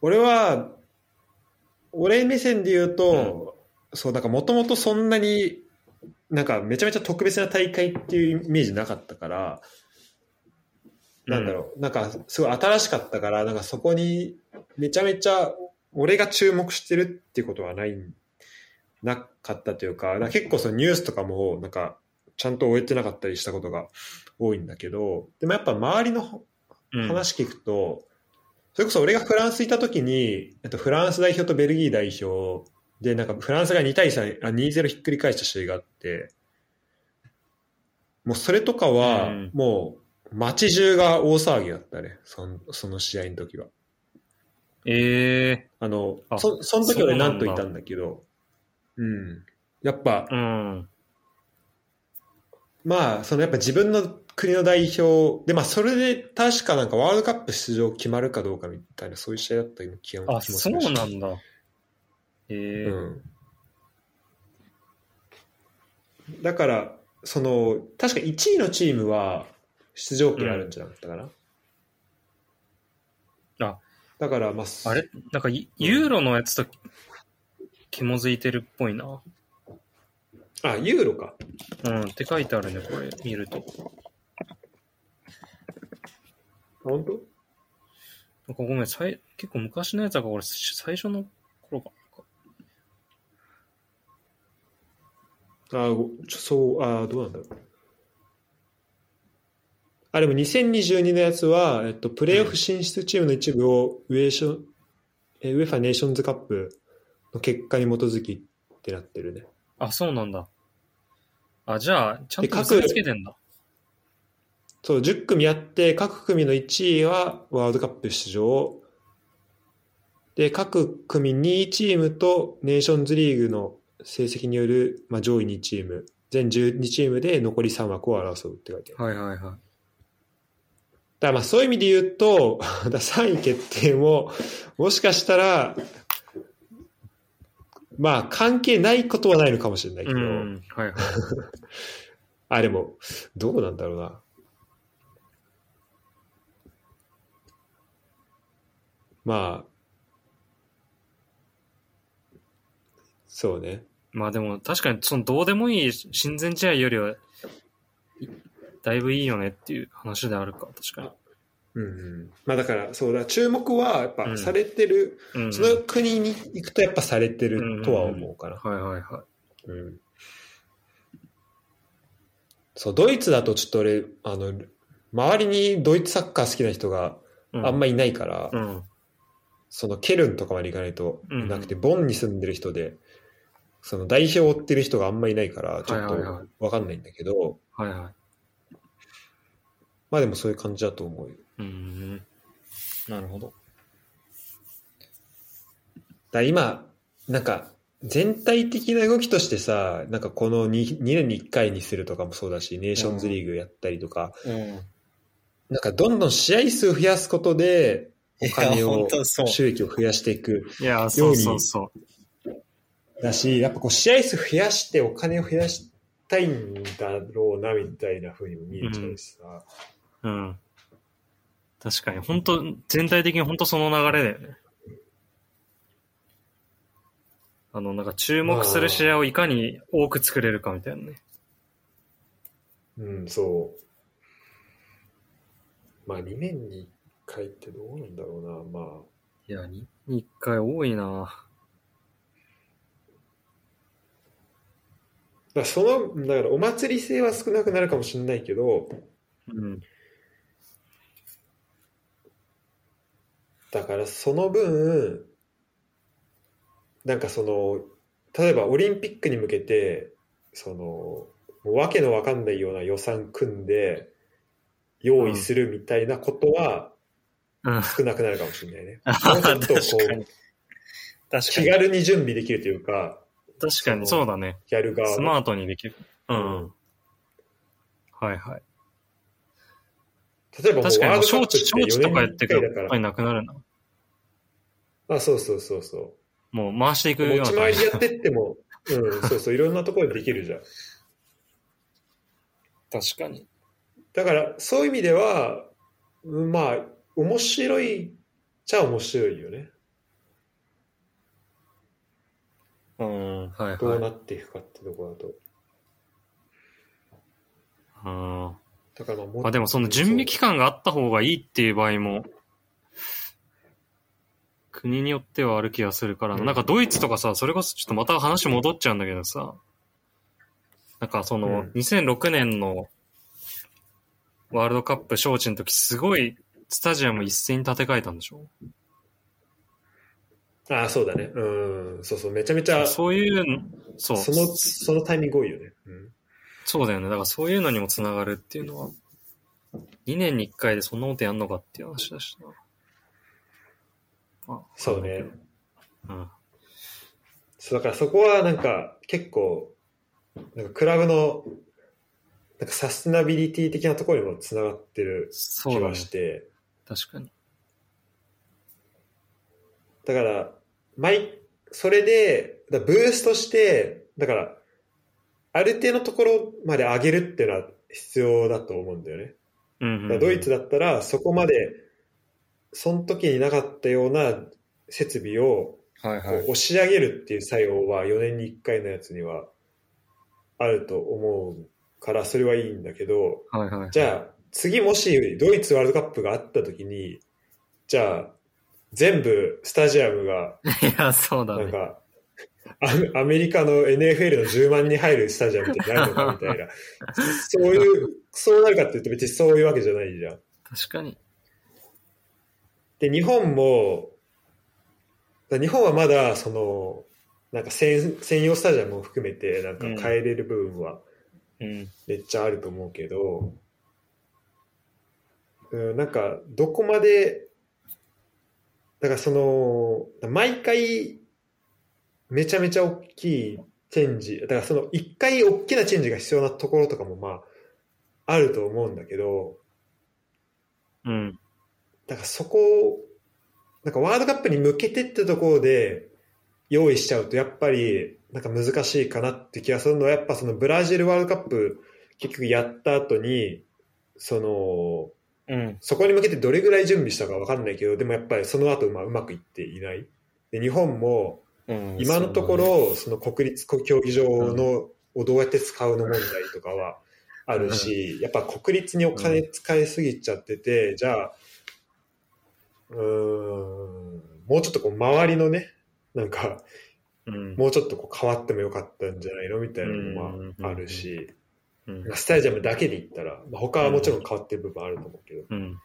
Speaker 2: 俺は、俺目線で言うと、そう、なんかもともとそんなに、なんかめちゃめちゃ特別な大会っていうイメージなかったから、なんだろう、なんかすごい新しかったから、なんかそこにめちゃめちゃ俺が注目してるっていうことはない、なかったというか、か結構そのニュースとかもなんかちゃんと終えてなかったりしたことが多いんだけど、でもやっぱ周りの
Speaker 3: うん。
Speaker 2: 話聞くと、それこそ俺がフランスいた時に、えっと、フランス代表とベルギー代表で、なんかフランスが2対3、あ2-0ひっくり返した試合があって、もうそれとかは
Speaker 3: うん、
Speaker 2: もう街中が大騒ぎだったね、そのその試合の時は。
Speaker 3: ええ
Speaker 2: あの、
Speaker 3: あ
Speaker 2: そその時俺
Speaker 3: そうなんだ
Speaker 2: なんといたんだけど、うん。やっぱ、
Speaker 3: うん。
Speaker 2: まあ、そのやっぱ自分の国の代表で、まあそれで確かなんかワールドカップ出場決まるかどうかみたいな、そういう試合だったような気が
Speaker 3: あ、そう
Speaker 2: 気もするし
Speaker 3: なんだ。ええ
Speaker 2: うん。だから、その、確か1位のチームは出場権あるんじゃなかったかな。
Speaker 3: あ
Speaker 2: だから、まあ、
Speaker 3: あれ？なんかユ、ユーロのやつと紐づいてるっぽいな。
Speaker 2: あ、ユーロか。
Speaker 3: うん、って書いてあるね、これ、見ると。
Speaker 2: 本当？
Speaker 3: なんかごめん、さい結構昔のやつだから、俺、最初の頃か。
Speaker 2: あごちょそう、あどうなんだろう。あ、でも2022のやつは、えっと、プレーオフ進出チームの一部をウェーション、えウェファネーションズカップの結果に基づきってなってるね。
Speaker 3: あ、そうなんだ。あ、じゃあ、ちゃんと結びつけてんだ。
Speaker 2: そう、10組あって、各組の1位はワールドカップ出場。で、各組2位チームとネーションズリーグの成績による、まあ、上位2チーム、全12チームで残り3枠を争うって書いてある。
Speaker 3: はいはいはい。
Speaker 2: だまあそういう意味で言うと、[LAUGHS] だ3位決定も、もしかしたら、まあ関係ないことはないのかもしれないけど、
Speaker 3: うん。はいはい。[LAUGHS]
Speaker 2: あ、でも、どうなんだろうな。まあ、そうね。
Speaker 3: まあでも確かにそのどうでもいい親善試合よりは、いだいぶいいよねっていう話であるか、確かに。
Speaker 2: うんうん、まあだから、そうだ、注目はやっ
Speaker 3: うん
Speaker 2: ぱされてる、
Speaker 3: うんうん。
Speaker 2: その国に行くとやっぱされてるとは思うかな。
Speaker 3: はいはいは
Speaker 2: うんそう、ドイツだとちょっと俺、あの、周りにドイツサッカー好きな人が
Speaker 3: い。
Speaker 2: あんまいないから、
Speaker 3: うん。
Speaker 2: そのケルンとかまで行かないと
Speaker 3: うん
Speaker 2: いなくて、ボンに住んでる人で、その代表を追ってる人があんまいないから、ちょっ
Speaker 3: はいはいはい
Speaker 2: とわかんないんだけど、
Speaker 3: はいはい。
Speaker 2: まあでもそういう感じだと思うよ。
Speaker 3: うん。なるほど。
Speaker 2: だ今、なんか、全体的な動きとしてさ、なんかこの 2, 2年に1回にするとかもそうだし、ネーションズリーグやったりとか、
Speaker 3: うん。
Speaker 2: なんかどんどん試合数増やすことで、お金を収益を増やしていく
Speaker 3: いや、そうそうそう。
Speaker 2: だし、やっぱこう試合数増やしてお金を増やしたいんだろうな、みたいな風にも見えちゃうしさ。
Speaker 3: うん。確かに、本当全体的に本当その流れだよね。あの、なんか注目する試合をいかに多く作れるかみたいなね。
Speaker 2: うん、そう。まあ2年に1回ってどうなんだろうな、まあ。
Speaker 3: いや、に一回多いな
Speaker 2: だその、だからお祭り性は少なくなるかもしれないけど、
Speaker 3: うん。
Speaker 2: だからその分、なんかその、例えばオリンピックに向けて、その、もうわけのわかんないような予算組んで、用意するみたいなことは
Speaker 3: うん。
Speaker 2: 少なくなるかもしれないね。
Speaker 3: あ
Speaker 2: もうちょっとこう、。気軽に準備できるというか、
Speaker 3: 確かに、そうだね。
Speaker 2: やる側の
Speaker 3: スマートにできる。う。
Speaker 2: うん
Speaker 3: はいはい。
Speaker 2: 例えばもう
Speaker 3: 確かに、招致、
Speaker 2: プって4
Speaker 3: 招致とかや
Speaker 2: 年に1
Speaker 3: ってくる。やっぱりなくなるな。
Speaker 2: あ、そうそうそうそう。
Speaker 3: もう回していくような
Speaker 2: 持ち回りでやってっても、[LAUGHS] うん、そうそう、いろんなところでできるじゃん。
Speaker 3: 確かに。
Speaker 2: だから、そういう意味では、うんまあ、面白いっちゃ面白いよね。
Speaker 3: うん、はい
Speaker 2: どう
Speaker 3: はい。
Speaker 2: なっていくかってところだと。
Speaker 3: うん。
Speaker 2: だからまあ
Speaker 3: でもその準備期間があった方がいいっていう場合も、国によってはある気がするからな、
Speaker 2: うん
Speaker 3: かドイツとかさ、それこそちょっとまた話戻っちゃうんだけどさ、なんかその
Speaker 2: うん
Speaker 3: 2006年のワールドカップ招致の時すごいスタジアム一斉に建て替えたんでしょ？
Speaker 2: ああ、そうだね。うん、そうそう、めちゃめちゃ、そ
Speaker 3: そういうの、そう。
Speaker 2: の、そのタイミング多いよね。うん。
Speaker 3: そうだよね。だからそういうのにもつながるっていうのは、2年に1回でそんなことやんのかっていう話だしな。まあ
Speaker 2: そうね。
Speaker 3: うん。
Speaker 2: そう、だからそこはなんか、結構、なんかクラブの、なんかサステナビリティ的なところにもつながってる気が
Speaker 3: そうだね。
Speaker 2: して、
Speaker 3: 確かに。
Speaker 2: だから、毎、それで、だブーストして、だから、ある程度のところまで上げるっていうのは必要だと思うんだよね。
Speaker 3: うんうん、
Speaker 2: だからドイツだったら、そこまで、その時になかったような設備を
Speaker 3: はい
Speaker 2: こう押し上げるっていう作用は4年に1回のやつにはあると思うから、それはいいんだけど、
Speaker 3: はいはい。
Speaker 2: じゃあ、次もしドイツワールドカップがあった時に、じゃあ、全部スタジアムが、[LAUGHS]
Speaker 3: いや、そうだね。
Speaker 2: なんか、アアメリカの NFL の10万人入るスタジアムってなるのか [LAUGHS] みたいな。そういう、そうなるかって言うと別にそういうわけじゃないじゃん。
Speaker 3: 確かに。
Speaker 2: で、日本も、日本はまだ、その、なんか専専用スタジアムを含めて、なんか変えれる部分は
Speaker 3: うん。
Speaker 2: めっちゃあると思うけど、うん、なんか、どこまで、だからその、毎回、めちゃめちゃ大きいチェンジ、だからその一回大きなチェンジが必要なところとかもまあ、あると思うんだけど、
Speaker 3: うん。
Speaker 2: だからそこを、なんかワールドカップに向けてってところで用意しちゃうとやっぱりなんか難しいかなって気がするのはやっぱそのブラジルワールドカップ結局やった後に、その、
Speaker 3: うん。
Speaker 2: そこに向けてどれぐらい準備したかわかんないけど、でもやっぱりその後まあうまくいっていない。で日本も
Speaker 3: うん
Speaker 2: 今のとこ、ろその国立競技場のをどうやって使うの問題とかはあるし、やっぱ国立にお金使いすぎちゃってて、じゃあ、うーん、もうちょっとこう周りのね、なんか、
Speaker 3: うん。
Speaker 2: もうちょっとこう変わってもよかったんじゃないの？みたいなのもまああるし、
Speaker 3: うん。
Speaker 2: スタジアムだけで言ったら、まあ、他はもちろん変わってる部分あると思うけど、
Speaker 3: うん。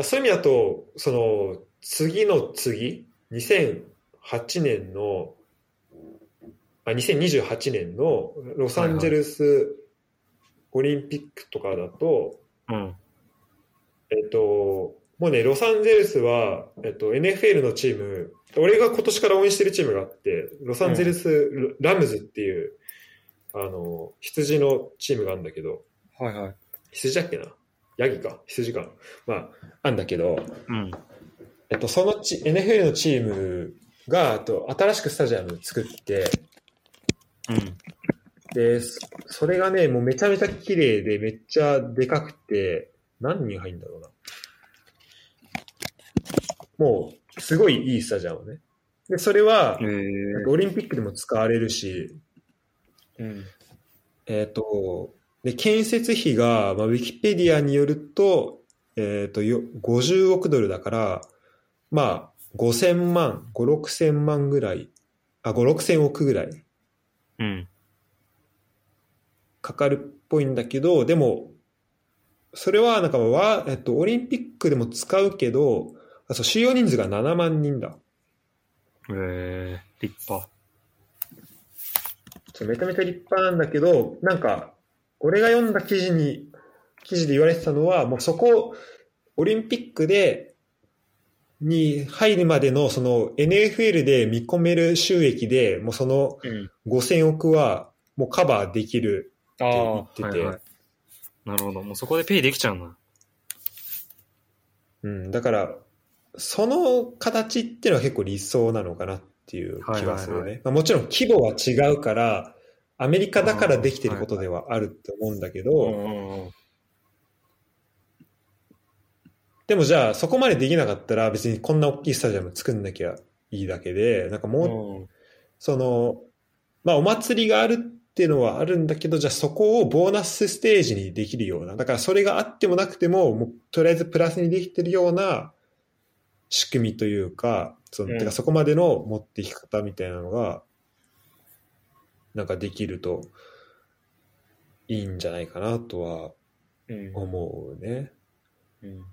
Speaker 2: そういう意味だと、その、次の次、2008年の、あ、2028年のロサンゼルスオリンピックとかだと、
Speaker 3: うん。
Speaker 2: えっと、もうね、ロサンゼルスは、えっと、NFL のチーム、俺が今年から応援してるチームがあって、ロサンゼルスラムズっていう、あの、羊のチームがあるんだけど、
Speaker 3: はいはい。
Speaker 2: 羊だっけな？ヤギか？羊か。まあ、あんだけど、
Speaker 3: うん。
Speaker 2: えっと、そのチ NFL のチームが、あと、新しくスタジアム作って、
Speaker 3: うん。
Speaker 2: で、そそれがね、もうめちゃめちゃ綺麗で、めっちゃでかくて、何人入るんだろうな？もう、すごいいいスタジアムね。で、それは
Speaker 3: え、ー。
Speaker 2: オリンピックでも使われるし、
Speaker 3: うん。
Speaker 2: えっ、と、で、建設費が、まあ、ウィキペディアによると、えっ、と、よ50億ドルだから、まあ、5000万、5、6000万ぐらい、あ、5、6000億ぐらい
Speaker 3: うん。
Speaker 2: かかるっぽいんだけど、でも、それはなんかわ、えっと、オリンピックでも使うけど、あそう収容人数が7万人だ。
Speaker 3: えー。立派。
Speaker 2: そうめちゃめちゃ立派なんだけど、なんか、俺が読んだ記事に、記事で言われてたのは、もうそこ、オリンピックで、に入るまでの、その NFL で見込める収益で、もうその
Speaker 3: うん。
Speaker 2: 5000億はもうカバーできる。
Speaker 3: ああ、
Speaker 2: 言ってて
Speaker 3: はいはい。なるほど。もうそこでペイできちゃうな。
Speaker 2: うん、だから、その形っていうのは結構理想なのかなっていう気がするね。
Speaker 3: はいはい
Speaker 2: まあ、もちろん規模は違うから、アメリカだからできてることではあると思うんだけど。でもじゃあそこまでできなかったら別にこんな大きいスタジアム作んなきゃいいだけで、なんかもう、
Speaker 3: うん
Speaker 2: その、まあお祭りがあるっていうのはあるんだけど、じゃあそこをボーナスステージにできるような、だからそれがあってもなくても、もうとりあえずプラスにできてるような仕組みというか、その、
Speaker 3: うん
Speaker 2: てかそこまでの持っていき方みたいなのが、なんかできるといいんじゃないかなとは
Speaker 3: うん
Speaker 2: 思うね。
Speaker 3: うん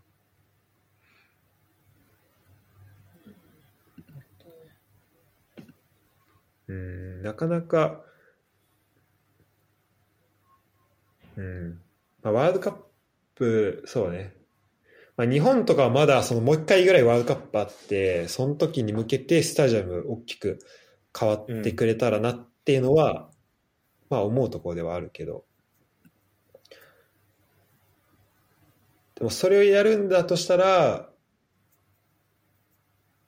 Speaker 2: うん、なかなか、うん、まあ、ワールドカップ、そうね。まあ、日本とかはまだそのもう一回ぐらいワールドカップあって、その時に向けてスタジアム大きく変わってくれたらなっていうのは、まあ思うところではあるけど。でもそれをやるんだとしたら、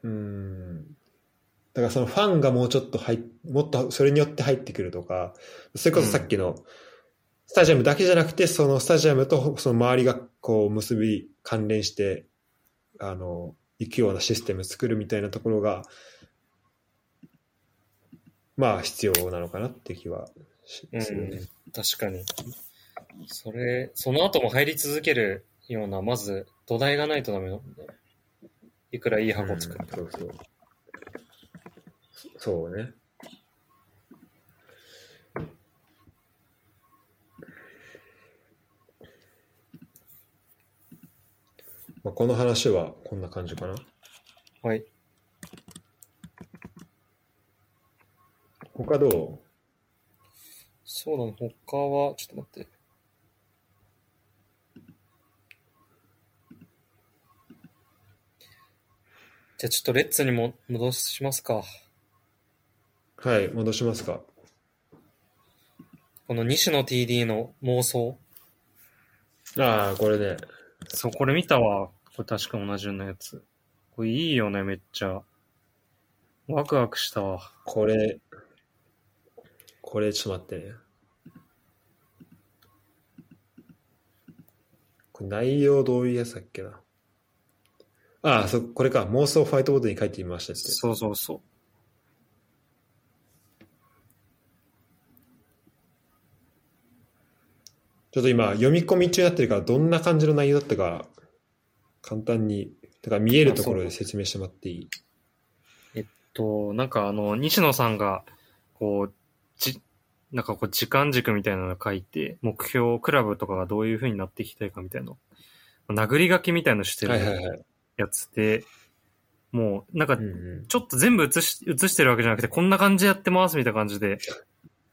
Speaker 2: うん、だからそのファンがもうちょっと入っもっとそれによって入ってくるとか、それこそさっきのスタジアムだけじゃなくて、そのスタジアムとその周りがこう結び関連して、あの、行くようなシステム作るみたいなところが、まあ必要なのかなって気はし
Speaker 3: うん
Speaker 2: するね。
Speaker 3: 確かに。それ、その後も入り続けるような、まず土台がないとダメなんで。いくらいい箱作っても。
Speaker 2: うんそうそう。そうね。まあ、この話はこんな感じかな。
Speaker 3: はい。
Speaker 2: 他ど
Speaker 3: そうだね、他は、ちょっと待って。じゃあちょっとレッツにも戻しますか。
Speaker 2: うはい、戻しますか。
Speaker 3: この西野 TD の妄想。
Speaker 2: ああ、これね。
Speaker 3: そう、これ見たわ。これ確か同じようなやつ。これいいよね、めっちゃ。ワクワクしたわ。
Speaker 2: これ、これちょっと待ってね。これ内容どういうやつだっけな。ああ、そ、これか。妄想ファイトボードに書いてみましたって。
Speaker 3: そうそうそう。
Speaker 2: ちょっと今、読み込み中になってるから、どんな感じの内容だったか、簡単に、だから見えるところで説明してもらっていい？
Speaker 3: と、なんかあの、西野さんが、こう、じ、なんかこう、時間軸みたいなのを書いて、目標、クラブとかがどういう風になっていきたいかみたいなの、殴り書きみたいのして
Speaker 2: はいはい
Speaker 3: る
Speaker 2: はい。
Speaker 3: やつで、もう、なんか。ちょっと全部映し、映してるわけじゃなくて、こんな感じでやってますみたいな感じで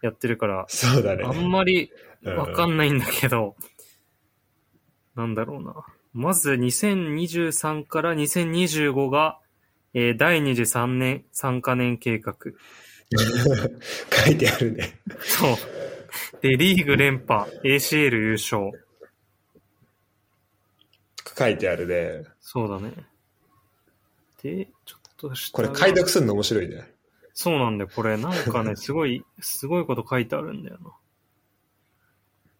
Speaker 3: やってるから、
Speaker 2: そうだね。
Speaker 3: あんまり
Speaker 2: うん
Speaker 3: わかんないんだけど、なんだろうな。まず2023から2025が、えー第2次3年、3カ年計画。[LAUGHS]
Speaker 2: 書いてあるね。
Speaker 3: そう。で、リーグ連覇、ACL 優勝。
Speaker 2: 書いてあるね。
Speaker 3: そうだね。で、ちょっと下
Speaker 2: これ
Speaker 3: が
Speaker 2: 解読するの面白いね。
Speaker 3: そうなんだよ。これなんかね、[LAUGHS] すごい、すごいこと書いてあるんだよ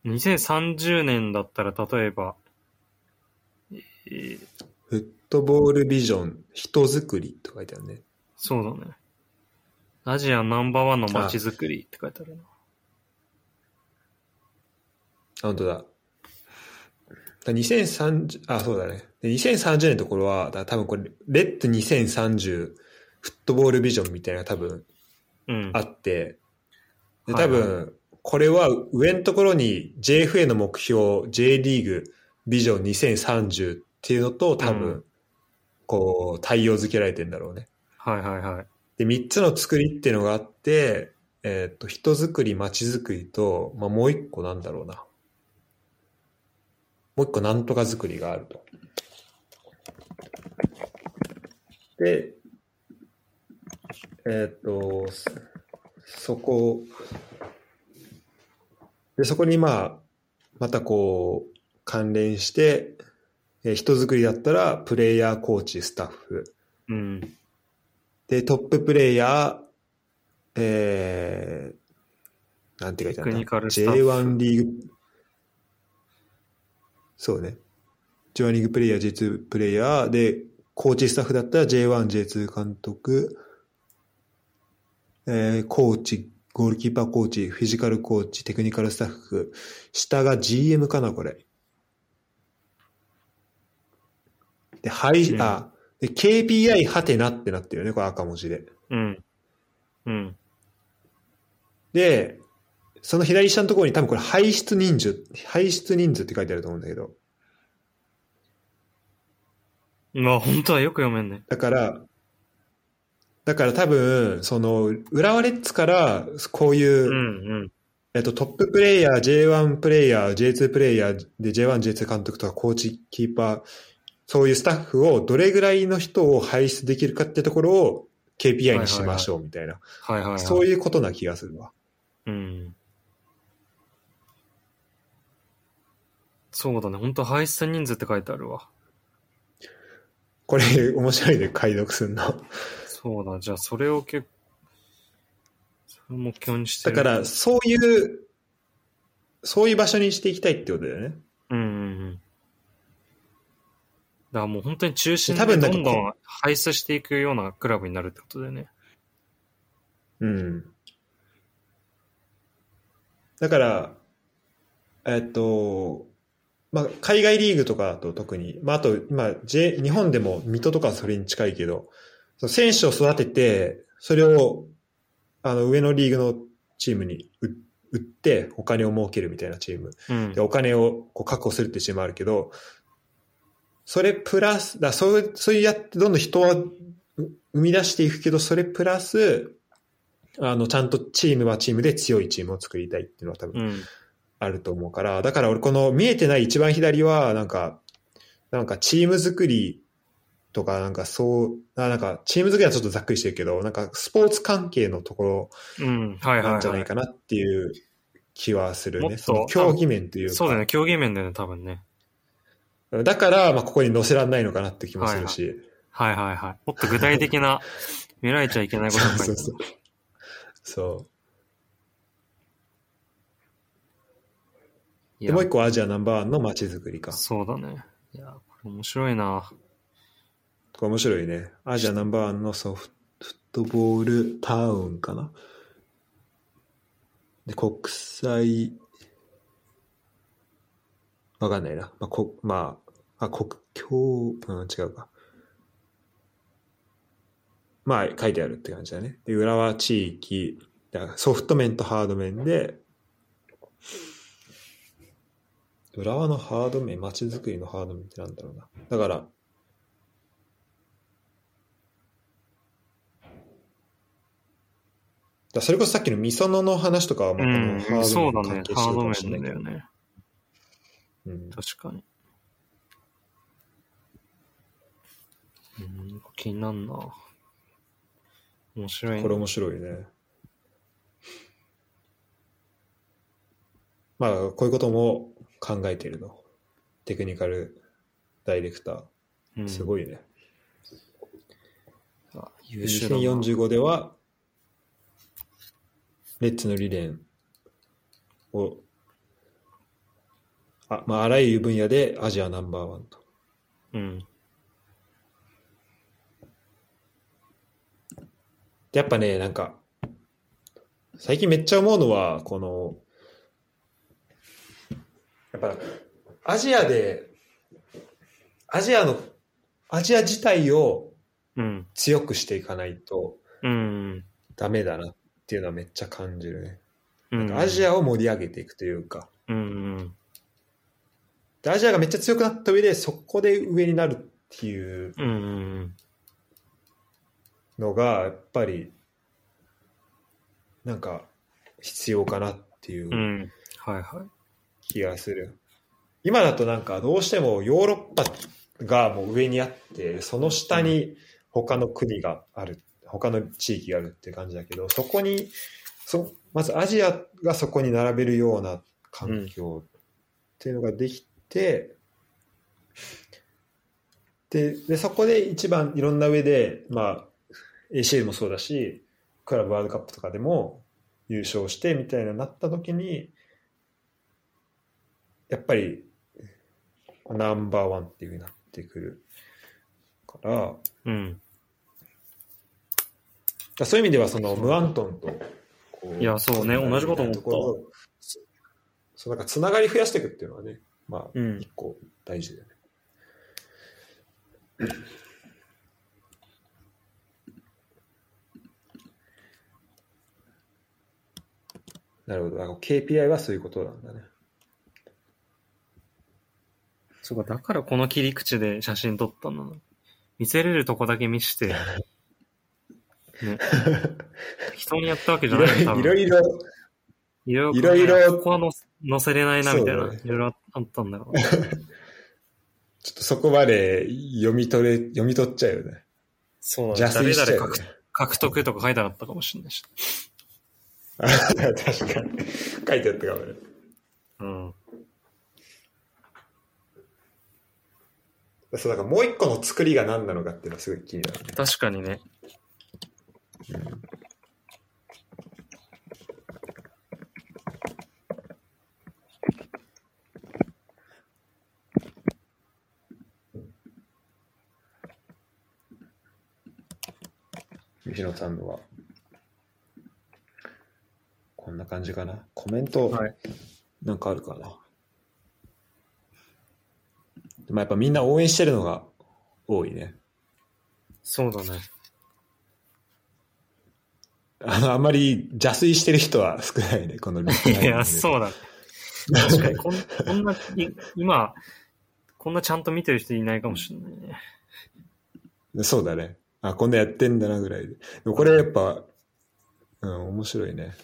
Speaker 3: な。2030年だったら、例えば、えー
Speaker 2: フットボールビジョン、人づくりと書いてあるね。
Speaker 3: そうだね。アジアナンバーワンの街づくりって書いてあるな。
Speaker 2: あ、本当だ。だ2030、あ、そうだね。で2030年のところは、多分これ、レッド2030フットボールビジョンみたいな多分
Speaker 3: うん。
Speaker 2: あって、で
Speaker 3: はいはい
Speaker 2: 多分、これは上のところに JFA の目標、J リーグビジョン2030っていうのと多分、
Speaker 3: うん
Speaker 2: こう、対応付けられてんだろうね。
Speaker 3: はいはいはい。
Speaker 2: で、3つの作りっていうのがあって、えっ、と、人づくり、街づくりと、まあ、もう一個なんだろうな。もう一個なんとかづくりがあると。で、えっ、と、そそこ、で、そこにまあ、またこう、関連して、えー人づくりだったら、プレイヤー、コーチ、スタッフ。
Speaker 3: うん。
Speaker 2: で、トッププレイヤー、えー、なんて書いてあるんだ？
Speaker 3: テクニカルスタッフ
Speaker 2: J1 リーグ、そうね。J1 リーグプレイヤー、J2 プレイヤー、で、コーチスタッフだったら J1、J2 監督、えー、コーチ、ゴールキーパーコーチ、フィジカルコーチ、テクニカルスタッフ、下が GM かな、これ。で、はい、
Speaker 3: うん
Speaker 2: あ、で、KPI はてなってなってるよね、これ赤文字で。
Speaker 3: うん。うん。
Speaker 2: で、その左下のところに多分これ排出人数、排出人数って書いてあると思うんだけど、
Speaker 3: まあ本当はよく読めんね。
Speaker 2: だから、だから多分、その、浦和レッズから、こういう、
Speaker 3: うんうん。
Speaker 2: えっと、トッププレイヤー、J1 プレイヤー、J2 プレイヤーで J1、J2 監督とかコーチ、キーパー、そういうスタッフをどれぐらいの人を輩出できるかってところを KPI にしましょうみたいな、
Speaker 3: はいはいはい。
Speaker 2: そういうことな気がするわ。
Speaker 3: うん。そうだね。本当排出人数って書いてあるわ。
Speaker 2: これ面白いね、解読するの。
Speaker 3: そうだ。じゃあそれを結構、それを目標にしてる。
Speaker 2: だから、そういう、そういう場所にしていきたいってことだよね。
Speaker 3: うんうんうん。だからもう本当に中心で
Speaker 2: 多分
Speaker 3: どんどん排出していくようなクラブになるってことだよね。
Speaker 2: うん。だから、えっと、まあ、海外リーグとかだと特に、まあ、あと、まあ、J、日本でも水戸とかそれに近いけど、選手を育てて、それを、あの、上のリーグのチームに売売ってお金を儲けるみたいなチーム。
Speaker 3: うん
Speaker 2: で、。お金をこう確保するっていうチームもあるけど、それプラス、だそういう、そういうやってどんどん人はう生み出していくけど、それプラス、あの、ちゃんとチームはチームで強いチームを作りたいっていうのは多分
Speaker 3: うん。
Speaker 2: あると思うから、だから俺この見えてない一番左は、なんか、なんかチーム作りとか、なんかそう、あなんかチーム作りはちょっとざっくりしてるけど、なんかスポーツ関係のところなん
Speaker 3: はいはい。
Speaker 2: じゃないかなっていう気はするね。その競技面というか。
Speaker 3: そうだよね。競技面だよね、多分ね。
Speaker 2: だから、まあ、ここに載せられないのかなって気もするし。
Speaker 3: はいはいはい。もっと具体的な、[LAUGHS] 見られちゃいけないこと
Speaker 2: そうそうそう。そう。でもう一個アジアナンバーワンの街づくりか。
Speaker 3: そうだね。いや、これ面白いな。
Speaker 2: これ面白いね。アジアナンバーワンのソフトボールタウンかな。で、国際、わかんないな。まあ、こまあ、あ、国境、うん、違うか。まあ、書いてあるって感じだね。で、浦和地域、だソフト面とハード面で、浦和のハード面、街づくりのハード面ってなんだろうな。だから、それこそさっきのみそのの話とかは、まあ、こ
Speaker 3: うん
Speaker 2: のハー。ド面に関。係してるかもしれないけど。
Speaker 3: ね。
Speaker 2: うん
Speaker 3: 確かに。うん、気になんな。面白いね。
Speaker 2: これ面白いね。まあ、こういうことも考えているの。テクニカルダイレクタ
Speaker 3: う
Speaker 2: ー。
Speaker 3: ん
Speaker 2: すごいね。
Speaker 3: あ優秀だな。
Speaker 2: 2045では、レッツの理念を、あまあ、あらゆる分野でアジアナンバーワンと。
Speaker 3: うん。
Speaker 2: やっぱね、なんか、最近めっちゃ思うのは、この、やっぱ、アジアで、アジアの、アジア自体を
Speaker 3: うん。
Speaker 2: 強くしていかないと
Speaker 3: うん。
Speaker 2: ダメだなっていうのはめっちゃ感じるね。
Speaker 3: うん。
Speaker 2: アジアを盛り上げていくというか、
Speaker 3: うんうん。
Speaker 2: でアジアがめっちゃ強くなった上で、そこで上になるっていう。のが、やっぱり、なんか、必要かなっていう
Speaker 3: うん。はいはい。
Speaker 2: 気がする。今だとなんかどうしてもヨーロッパがもう上にあって、その下に他の国がある、他の地域があるって感じだけど、そこに、そまずアジアがそこに並べるような環境っていうのができて、でで、そこで一番いろんな上で、まあ、ACL もそうだし、クラブワールドカップとかでも優勝してみたいななった時に、やっぱりナンバーワンっていうふうになってくるから、
Speaker 3: うん。
Speaker 2: だそういう意味ではそのムアントンとこう
Speaker 3: いやそうね同じこと思った
Speaker 2: そそうなんかつながり増やしていくっていうのはね、まあ、
Speaker 3: うん
Speaker 2: 一個大事だよね。なるほど。KPI はそういうことなんだね。
Speaker 3: そうか、だからこの切り口で写真撮ったんだな。見せれるとこだけ見して、[LAUGHS] ね。[LAUGHS] 人にやったわけ
Speaker 2: い
Speaker 3: じゃない多分
Speaker 2: ろいろ、いろ
Speaker 3: いろ
Speaker 2: いろいろ
Speaker 3: ここはの載せれないな、みたいな。
Speaker 2: ね
Speaker 3: いろいろあったんだろうね。[LAUGHS]
Speaker 2: ちょっとそこまで読み取れ、読み取っちゃうよね。
Speaker 3: そう
Speaker 2: 邪推しちゃうよ
Speaker 3: 獲
Speaker 2: ね。
Speaker 3: 獲得とか書いてなかったかもしれないし。[LAUGHS]
Speaker 2: 確かに。書いてあったかもね。
Speaker 3: うん。
Speaker 2: そう、だからもう一個の作りが何なのかっていうのはすごい気になるね。
Speaker 3: 確かにね。
Speaker 2: 西野さんのは。こんな感じかな？コメント、
Speaker 3: はい
Speaker 2: なんかあるかな。でもやっぱみんな応援してるのが多いね。
Speaker 3: そうだね。
Speaker 2: あの、あまり邪推してる人は少ないね、このリス
Speaker 3: いや、そうだ。確かにこん、こんな、い今、こんなちゃんと見てる人いないかもしれないね。
Speaker 2: そうだね。あ、こんなやってんだなぐらいで。でもこれやっぱ、うん、面白いね。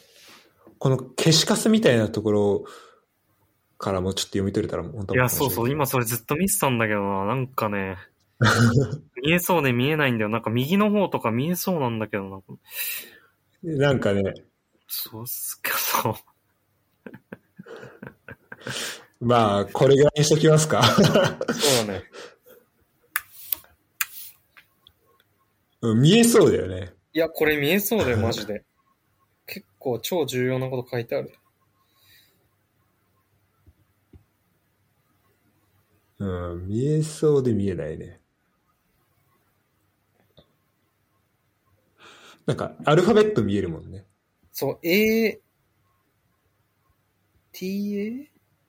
Speaker 2: この消しカスみたいなところからもちょっと読み取れたら本当
Speaker 3: いや、そうそう、今それずっと見てたんだけどな、なんかね、[LAUGHS] 見えそうで見えないんだよ。なんか右の方とか見えそうなんだけどな。
Speaker 2: なんかね。
Speaker 3: そうっすか、そう。
Speaker 2: まあ、これぐらいにしときますか。そう
Speaker 3: だね。
Speaker 2: 見えそうだよね。
Speaker 3: いや、これ見えそうだよ、マジで。結構超重要なこと書いてある。
Speaker 2: うん、見えそうで見えないね。なんか、アルファベット見えるもんね。
Speaker 3: そう、A、TA?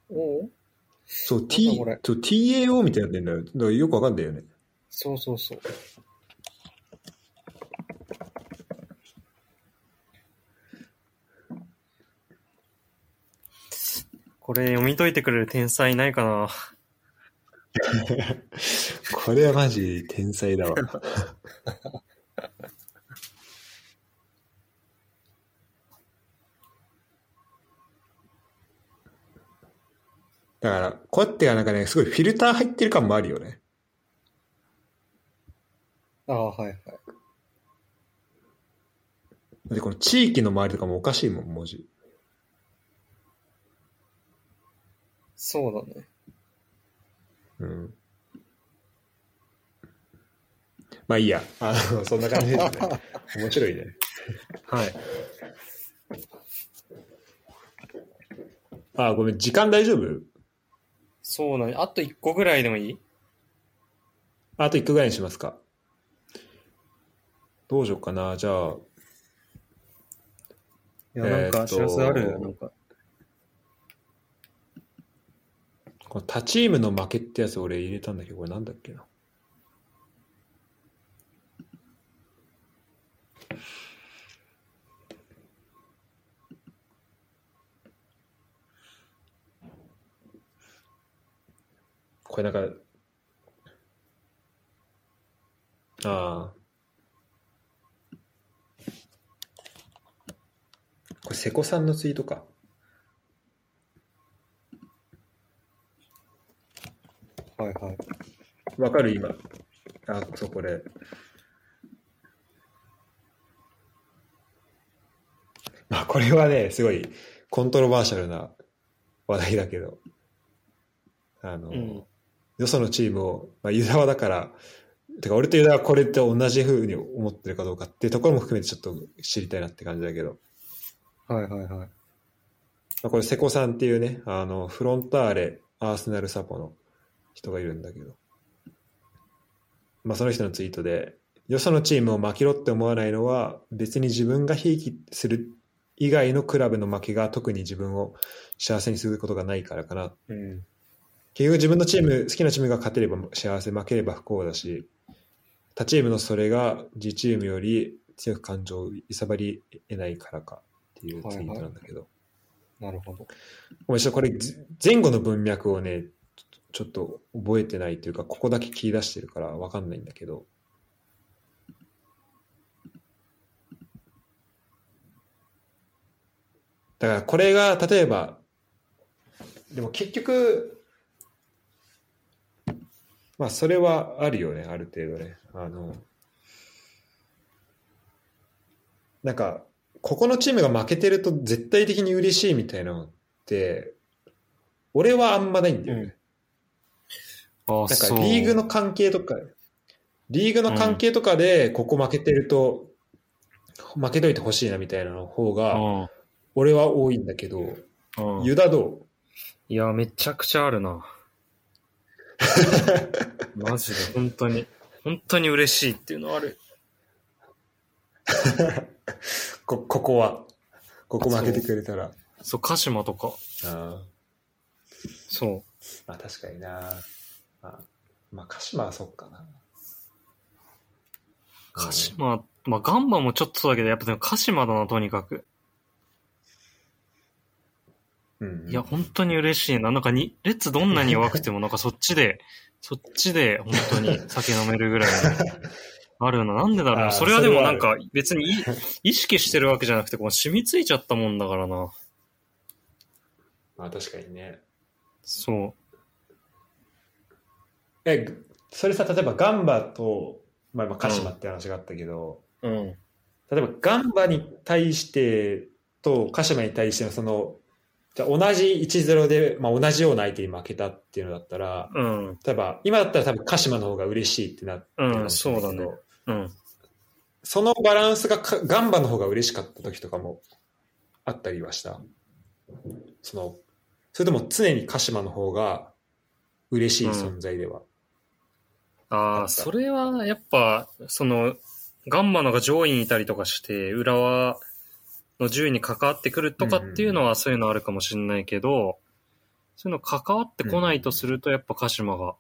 Speaker 3: O?
Speaker 2: そう、T、そう TAO みたいになってんだよ。だからよくわかんないよね。
Speaker 3: そうそうそう。これ読み解いてくれる天才いないかな？[LAUGHS]
Speaker 2: これはマジ天才だわ。[LAUGHS] だから、こうやってなんかね、すごいフィルター入ってる感もあるよね。
Speaker 3: ああ、はいはい。
Speaker 2: で、この地域の周りとかもおかしいもん、文字。
Speaker 3: そうだね。
Speaker 2: うん。まあいいや。あの、そんな感じですね。[LAUGHS] 面白いね。
Speaker 3: はい。
Speaker 2: あ、ごめん、時間大丈夫？
Speaker 3: そうなの。あと1個ぐらいでもいい？
Speaker 2: あと1個ぐらいにしますか。どうしようかな。じゃあ。
Speaker 3: いや、なんか知らせある、なんか。
Speaker 2: この他チームの負けってやつ俺入れたんだけど、これなんだっけな。これなんか、ああ。これ瀬古さんのツイートか。
Speaker 3: はいはい。
Speaker 2: わかる今。あ、そう、これ。まあ、これはね、すごいコントロバーシャルな話題だけど、あの、うん、よそのチームを、まあ、ユダはだから、てか俺とユダはこれと同じふうに思ってるかどうかっていうところも含めてちょっと知りたいなって感じだけど。
Speaker 3: はいはいはい。
Speaker 2: まあ、これ瀬古さんっていうね、あの、フロンターレ、アーセナルサポの人がいるんだけど、まあ、その人のツイートで、よそのチームを負けろって思わないのは、別に自分がひいきする以外のクラブの負けが特に自分を幸せにすることがないからかな。うん、結局自分のチーム、好きなチームが勝てれば幸せ、負ければ不幸だし、他チームのそれが自チームより強く感情を揺さばり得ないからかっていうツイートなんだけど。
Speaker 3: はいはい、なるほど。
Speaker 2: ごめん、これ前後の文脈をね、ちょっと覚えてないというか、ここだけ聞き出してるからわかんないんだけど。だからこれが例えば、でも結局、まあそれはあるよね、ある程度ね。あの、なんか、ここのチームが負けてると絶対的に嬉しいみたいなのって、俺はあんまないんだよね。うんなんかリーグの関係とか、リーグの関係とかでここ負けてると、負けといてほしいなみたいなの方が、俺は多いんだけど、ユダどう？
Speaker 3: いや、めちゃくちゃあるな。[LAUGHS] マジで、本当に。本当に嬉しいっていうのある。[LAUGHS]
Speaker 2: こ、ここは。ここ負けてくれたら。
Speaker 3: そう、鹿島とか。あそう。
Speaker 2: まあ確かにな。あまあ、鹿島はそっかな。
Speaker 3: 鹿島、まあガンバもちょっとそうだけど、やっぱでも鹿島だな、とにかく。
Speaker 2: うん
Speaker 3: いや、本当に嬉しいな。なんかに、列どんなに弱くても、なんかそっちで、[LAUGHS] そっちで本当に酒飲めるぐらいの [LAUGHS] あるな。なんでだろうそれはでもなん
Speaker 2: そ
Speaker 3: か別にい意識してるわけじゃなくて、こう染みついちゃったもんだからな。
Speaker 2: まあ確かにね。
Speaker 3: そ
Speaker 2: え、それさ、例えばガンバと、まあ、まあ鹿島って話があったけど、
Speaker 3: う。うん。
Speaker 2: 例えばガンバに対してと鹿島に対してのその、じゃあ同じ1-0で、まあ、同じような相手に負けたっていうのだったら、
Speaker 3: うん。
Speaker 2: 例えば今だったら多分鹿島の方が嬉しいってなってる
Speaker 3: うんそううん。
Speaker 2: そのバランスがかガンバの方が嬉しかった時とかもあったりはした？その、それとも常に鹿島の方が嬉しい存在では？
Speaker 3: ああ、
Speaker 2: あった？
Speaker 3: それはやっぱ、その、ガンマのが上位にいたりとかして、浦和の順位に関わってくるとかっていうのはそういうのあるかもしれないけど、そういうの関わってこないとすると、やっぱ鹿島が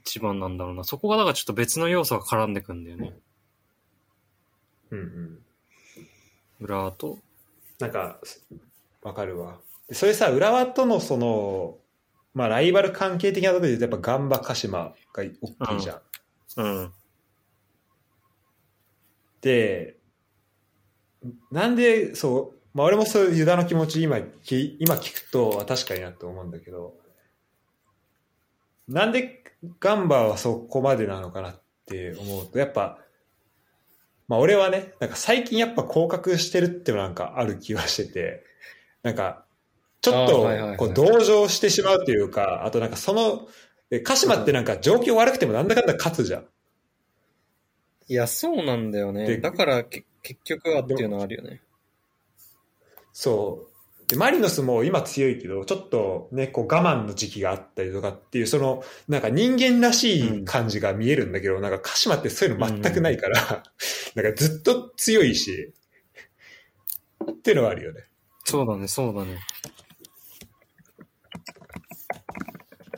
Speaker 3: 一番なんだろうな。そこがだからちょっと別の要素が絡んでくんだよね。
Speaker 2: うんうん。
Speaker 3: 浦和と。
Speaker 2: なんか、わかるわ。でそれさ、浦和とのその、まあライバル関係的なところで言うとやっぱガンバ鹿島が大きいじゃん。
Speaker 3: うん。
Speaker 2: で、なんで、そう、まあ俺もそういうユダの気持ち今き、今聞くと確かになって思うんだけど、なんでガンバはそこまでなのかなって思うと、やっぱ、まあ俺はね、なんか最近やっぱ降格してるってなんかある気はしてて、なんか、ちょっとこう同情してしまうというか、あとなんかその、え鹿島ってなんか状況悪くてもなんだかんだ勝つじゃん。
Speaker 3: いや、そうなんだよ
Speaker 2: で
Speaker 3: ね。だからけ結局はっていうのはあるよね。
Speaker 2: そう。で、マリノスも今強いけど、ちょっとね、こう我慢の時期があったりとかっていう、その、なんか人間らしい感じが見えるんだけど、なんか鹿島ってそういうの全くないから、[LAUGHS] なんかずっと強いし、っていうのはあるよね。
Speaker 3: そうだね、そうだね。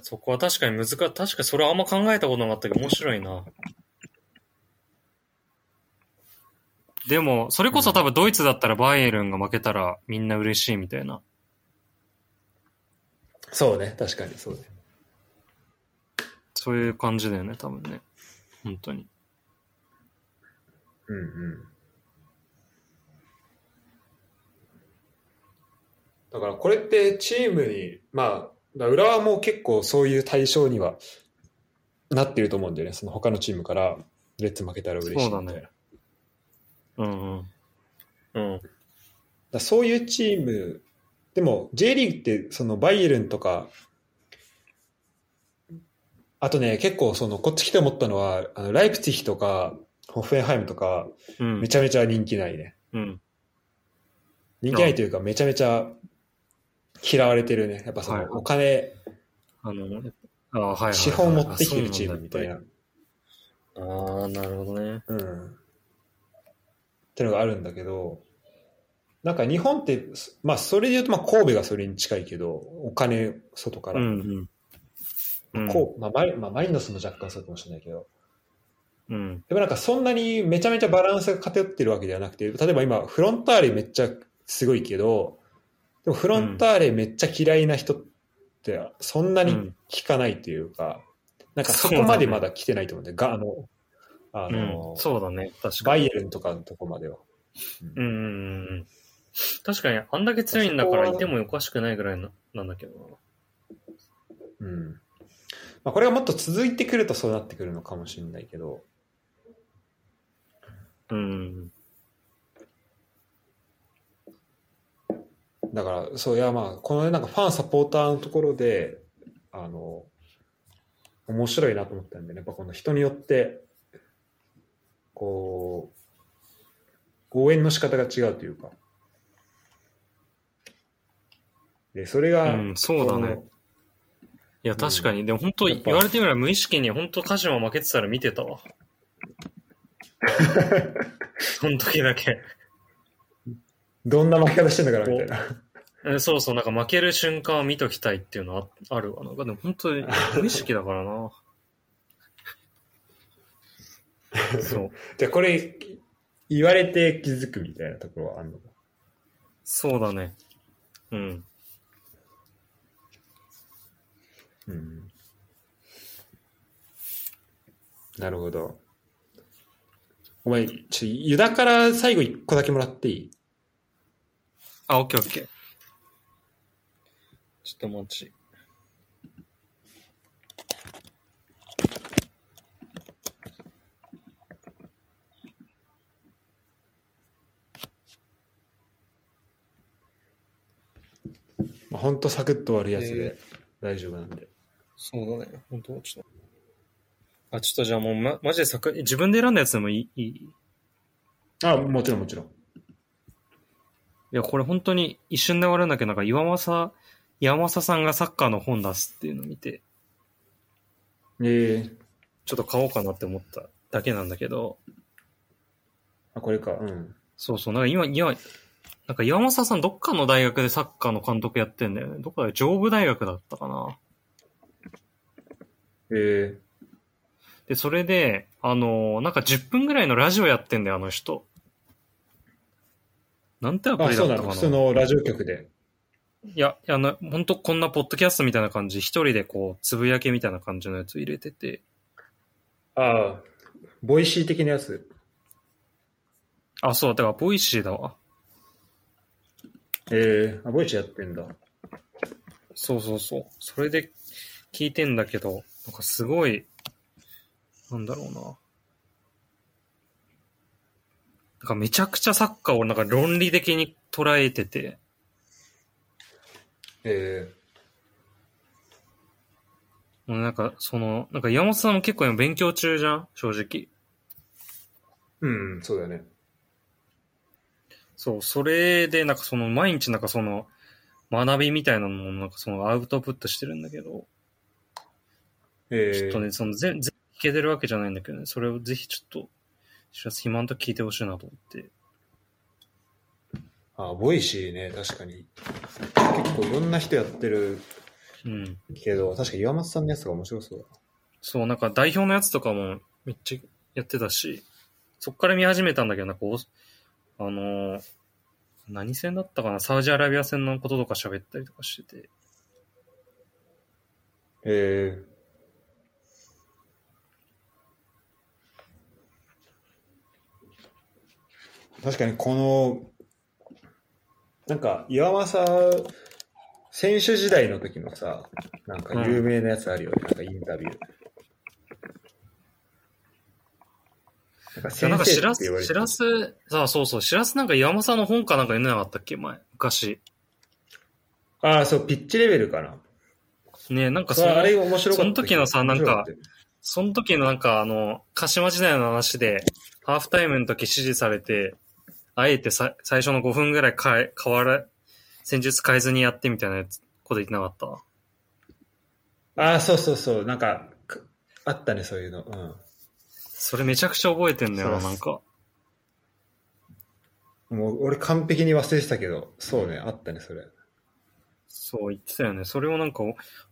Speaker 3: そこは確かに難しい。確かにそれはあんま考えたことなかったけど面白いな。でも、それこそ多分ドイツだったらバイエルンが負けたらみんな嬉しいみたいな。
Speaker 2: そうね、確かにそうね。
Speaker 3: そういう感じだよね、多分ね。本当に。
Speaker 2: うんうん。だからこれってチームに、まあ、浦和も結構そういう対象にはなってると思うんだよね。その他のチームからレッツ負けたら嬉しいみたいな。
Speaker 3: そうだねうんうん。うん。
Speaker 2: だそういうチーム、でも J リーグってそのバイエルンとか、あとね、結構そのこっち来て思ったのは、あのライプツィヒとかホッフェンハイムとか、
Speaker 3: うん
Speaker 2: め。ちゃめちゃ人気ないね。
Speaker 3: うん。
Speaker 2: 人気ないというか、めちゃめちゃ嫌われてるね。やっぱそ
Speaker 3: はい
Speaker 2: のお金、
Speaker 3: あの、あはいはいはい
Speaker 2: 資本を持ってきてるチームみたいな。。
Speaker 3: ああー、なるほどね。
Speaker 2: うん。ってのがあるんだけど、なんか日本って、まあそれで言うとまあ神戸がそれに近いけど、お金外から。
Speaker 3: うんうん。うん。
Speaker 2: こうまあマリまあ、マリノスも若干そうかもしれないけど、
Speaker 3: うん。
Speaker 2: でもなんかそんなにめちゃめちゃバランスが偏ってるわけではなくて、例えば今フロンターレめっちゃすごいけど、でもフロンターレめっちゃ嫌いな人ってそんなに聞かないというか、なんかそこまでまだ来てないと思うんで、があの、あ
Speaker 3: う
Speaker 2: の
Speaker 3: ん、、そうだね。確かに。
Speaker 2: バイエルンとかのとこまでは。
Speaker 3: うんうん。確かに、あんだけ強いんだからいてもおかしくないぐらいななんだけど
Speaker 2: うん。まあ、これがもっと続いてくるとそうなってくるのかもしれないけど、
Speaker 3: な。うん。
Speaker 2: だから、そういや、まあ、このね、なんかファン、サポーターのところで、あの、面白いなと思ったんでね、やっぱこの人によって、こう、応援の仕方が違うというか。で、それが、
Speaker 3: うんそうだね
Speaker 2: こ
Speaker 3: いや、確かに。でも本当言われてみれば無意識に本当鹿島負けてたら見てたわ。[LAUGHS] その時だけ。
Speaker 2: のどんな負け方してんだからみたいな。
Speaker 3: えそうそう、なんか負ける瞬間を見ときたいっていうのはああるわ。なんかでも本当に無意識だからな。そう。[LAUGHS]
Speaker 2: じゃあこれ、言われて気づくみたいなところはあるの
Speaker 3: そうだね。うん。
Speaker 2: うん。なるほど。お前、ちょ、ユダから最後一個だけもらっていい？
Speaker 3: あ、オッケーオッケー。ちょっと待ち。
Speaker 2: ほんとサクッと終わるやつ
Speaker 3: え
Speaker 2: で大丈夫なんで。
Speaker 3: そうだね。本当ちょっと。あ、ちょっとじゃあもうま、マジで作自分で選んだやつでもいいいい？い
Speaker 2: あ、もちろんもちろん。
Speaker 3: や、これ本当に一瞬で終わるんだけど、なんか岩政、岩政さんがサッカーの本出すっていうのを見て、
Speaker 2: ええ
Speaker 3: ちょっと買おうかなって思っただけなんだけど、
Speaker 2: あ、これか。うん。
Speaker 3: そうそう、なんか今、今、なんか岩政さんどっかの大学でサッカーの監督やってんだよね。どこだよ、上武大学だったかな。
Speaker 2: ええ
Speaker 3: で、それで、あのーなんか10分ぐらいのラジオやってんだよ、あの人。なんてアプ。リだったかな。
Speaker 2: 普通のラジオ局で。
Speaker 3: いや、いやあの、本当こんなポッドキャストみたいな感じ、一人でこう、つぶやけみたいな感じのやつ入れてて、
Speaker 2: ああ、ボイシー的なやつ。
Speaker 3: あ、そう、だからボイシーだわ。
Speaker 2: ええあ、ボイシーやってんだ。
Speaker 3: そうそうそう。それで聞いてんだけど、なんかすごい、なんだろうな。なんかめちゃくちゃサッカーをなんか論理的に捉えてて、
Speaker 2: え
Speaker 3: もうなんかその、なんか山本さんも結構今勉強中じゃん？正直。
Speaker 2: えうん、そうだよね。
Speaker 3: そう、それでなんかその毎日なんかその学びみたいなのもなんかそのアウトプットしてるんだけど、
Speaker 2: ええ
Speaker 3: ちょっとね、その全、全部聞けてるわけじゃないんだけどね、それをぜひちょっと、知らず暇の時聞いてほしいなと思って。
Speaker 2: あ、 Voicy ね、確かに。結構いろんな人やってる
Speaker 3: うん。
Speaker 2: けど、確か岩松さんのやつが面白そうだ。
Speaker 3: そう、なんか代表のやつとかもめっちゃやってたし、そっから見始めたんだけど、なんかお、あのー何戦だったかな？サウジアラビア戦のこととか喋ったりとかしてて。
Speaker 2: ええ確かにこの、なんか岩政選手時代の時のさ、なんか有名なやつあるよね、なんかインタビュー。なんか
Speaker 3: しらすしらす、さあそうそう、しらすなんか岩間さんの本かなんか読んでなかったっけ前、昔。
Speaker 2: ああ、そう、ピッチレベルかな。
Speaker 3: ねなんかそ
Speaker 2: あれ面白かった。
Speaker 3: その時のさなんかその時のなんかあの、鹿島時代の話で、ハーフタイムの時指示されて、あえてさ最初の5分ぐらい変え、変わら、戦術変えずにやってみたいなやつ、こと言ってなかった？
Speaker 2: ああ、そうそうそう、なんか、かあったね、そういうの。うん。
Speaker 3: それめちゃくちゃ覚えてんだよな、
Speaker 2: そう
Speaker 3: なんか。
Speaker 2: もう俺完璧に忘れてたけど、そうね、あったね、それ。
Speaker 3: そう言ってたよね。それをなんか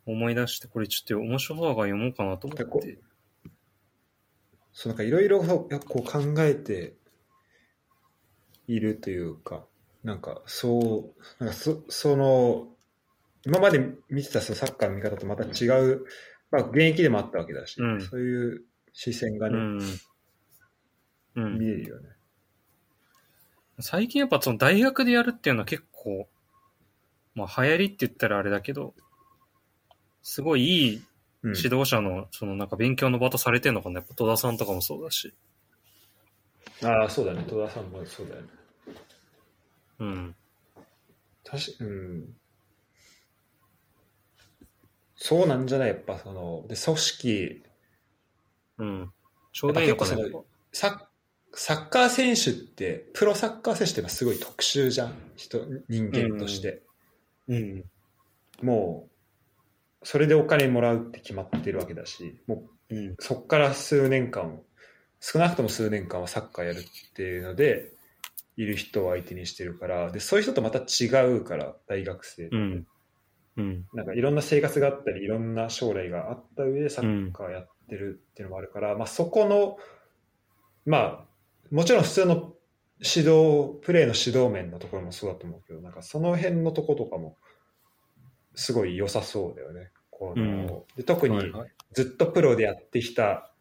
Speaker 3: 思い出して、これちょっと面白そうだから読もうかなと思
Speaker 2: こ
Speaker 3: って。
Speaker 2: そう、なんかいろいろこう考えているというか、なんかそう、なんかそその、今まで見てたそのサッカーの見方とまた違う、まあ現役でもあったわけだし、
Speaker 3: うん
Speaker 2: そういう視線がね、
Speaker 3: うん。うん。
Speaker 2: 見えるよね。
Speaker 3: 最近やっぱその大学でやるっていうのは結構、まあ流行りって言ったらあれだけど、すごいいい
Speaker 2: うん、
Speaker 3: 指導者の、そのなんか勉強の場とされてんのかな、やっぱ戸田さんとかもそうだし。
Speaker 2: ああ、そうだね、戸田さんもそうだよね。
Speaker 3: うん。
Speaker 2: 確かうん。そうなんじゃない？やっぱその、で、組織、
Speaker 3: うん。ちょうどいいのかな、
Speaker 2: サッサッカー選手って、プロサッカー選手ってのはすごい特殊じゃん、人、人間として。
Speaker 3: うん。
Speaker 2: もう、それでお金もらうって決まってるわけだし、もう
Speaker 3: うん。
Speaker 2: そっから数年間、少なくとも数年間はサッカーやるっていうので、いる人を相手にしてるから、で、そういう人とまた違うから、大学生。
Speaker 3: うん。うん。
Speaker 2: なんかいろんな生活があったり、いろんな将来があった上でサッカーやってるっていうのもあるから、まあそこの、まあ、もちろん普通の指導、プレーの指導面のところもそうだと思うけど、なんかその辺のとことかも、すごい良さそうだよね。この
Speaker 3: うん。
Speaker 2: で特にずっとプロでやってきた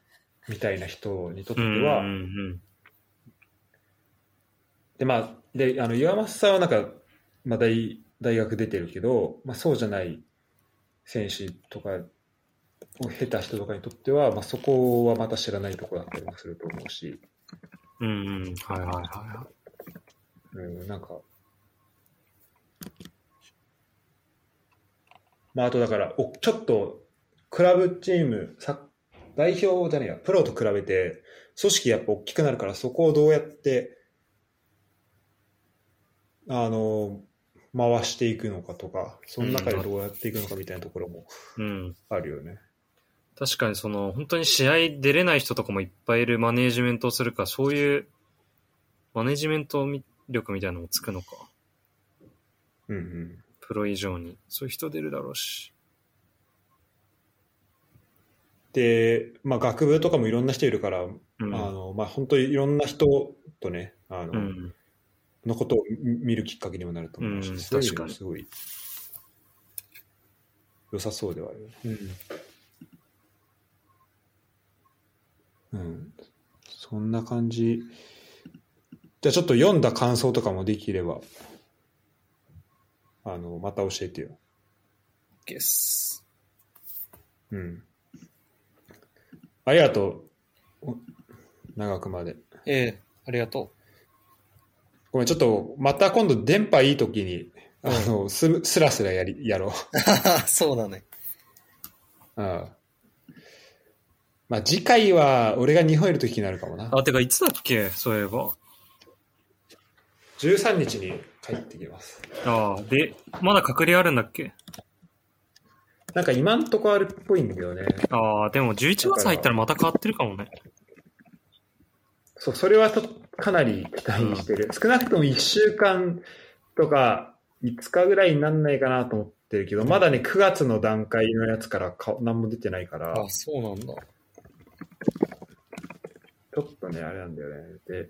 Speaker 2: みたいな人にとっては、
Speaker 3: うんうん。
Speaker 2: で、まあ、で、あの、岩松さんはなんか、まあ大、大学出てるけど、まあそうじゃない選手とかを経た人とかにとっては、まあそこはまた知らないところだったりもすると思うし、
Speaker 3: うん。はいはいはいはい。
Speaker 2: うん、なんか、まああとだから、おちょっと、クラブチーム、さ代表じゃねえや、プロと比べて、組織やっぱ大きくなるから、そこをどうやって、あの、回していくのかとか、その中でどうやっていくのかみたいなところも
Speaker 3: うん。
Speaker 2: あるよね。
Speaker 3: 確かにその、本当に試合出れない人とかもいっぱいいるマネージメントをするから、そういうマネージメント力みたいなのもつくのか。
Speaker 2: うんうん。
Speaker 3: プロ以上に。そういう人出るだろうし。
Speaker 2: で、まあ学部とかもいろんな人いるから、
Speaker 3: うん。
Speaker 2: あの、まあ本当にいろんな人とね、あの、
Speaker 3: うん。
Speaker 2: のことを見見るきっかけにもなると思うし、
Speaker 3: うん確かに
Speaker 2: もすごい良さそうではあるよね。うん。そんな感じ。じゃあちょっと読んだ感想とかもできれば、あの、また教えてよ。
Speaker 3: ゲス。
Speaker 2: うん。ありがとう。お長くまで。
Speaker 3: ええありがと
Speaker 2: ごめん、ちょっと、また今度電波いい時に、あの、す、すらすらやり、やろう。
Speaker 3: う。[LAUGHS] そうだね。
Speaker 2: うん。まあ次回は俺が日本いる時になるかもな。
Speaker 3: あ、てか、いつだっけ？そういえば。
Speaker 2: 13日に帰ってきます。
Speaker 3: ああ、で、まだ隔離あるんだっけ？
Speaker 2: なんか今んとこあるっぽいんだけどね。
Speaker 3: ああ、でも11月入ったらまた変わってるかもね。
Speaker 2: そう、それはとかなり期待してる。少なくとも1週間とか5日ぐらいになんないかなと思ってるけど、まだね、9月の段階のやつからか何も出てないから、
Speaker 3: あ、そうなんだ。
Speaker 2: ちょっとね、あれなんだよね。で、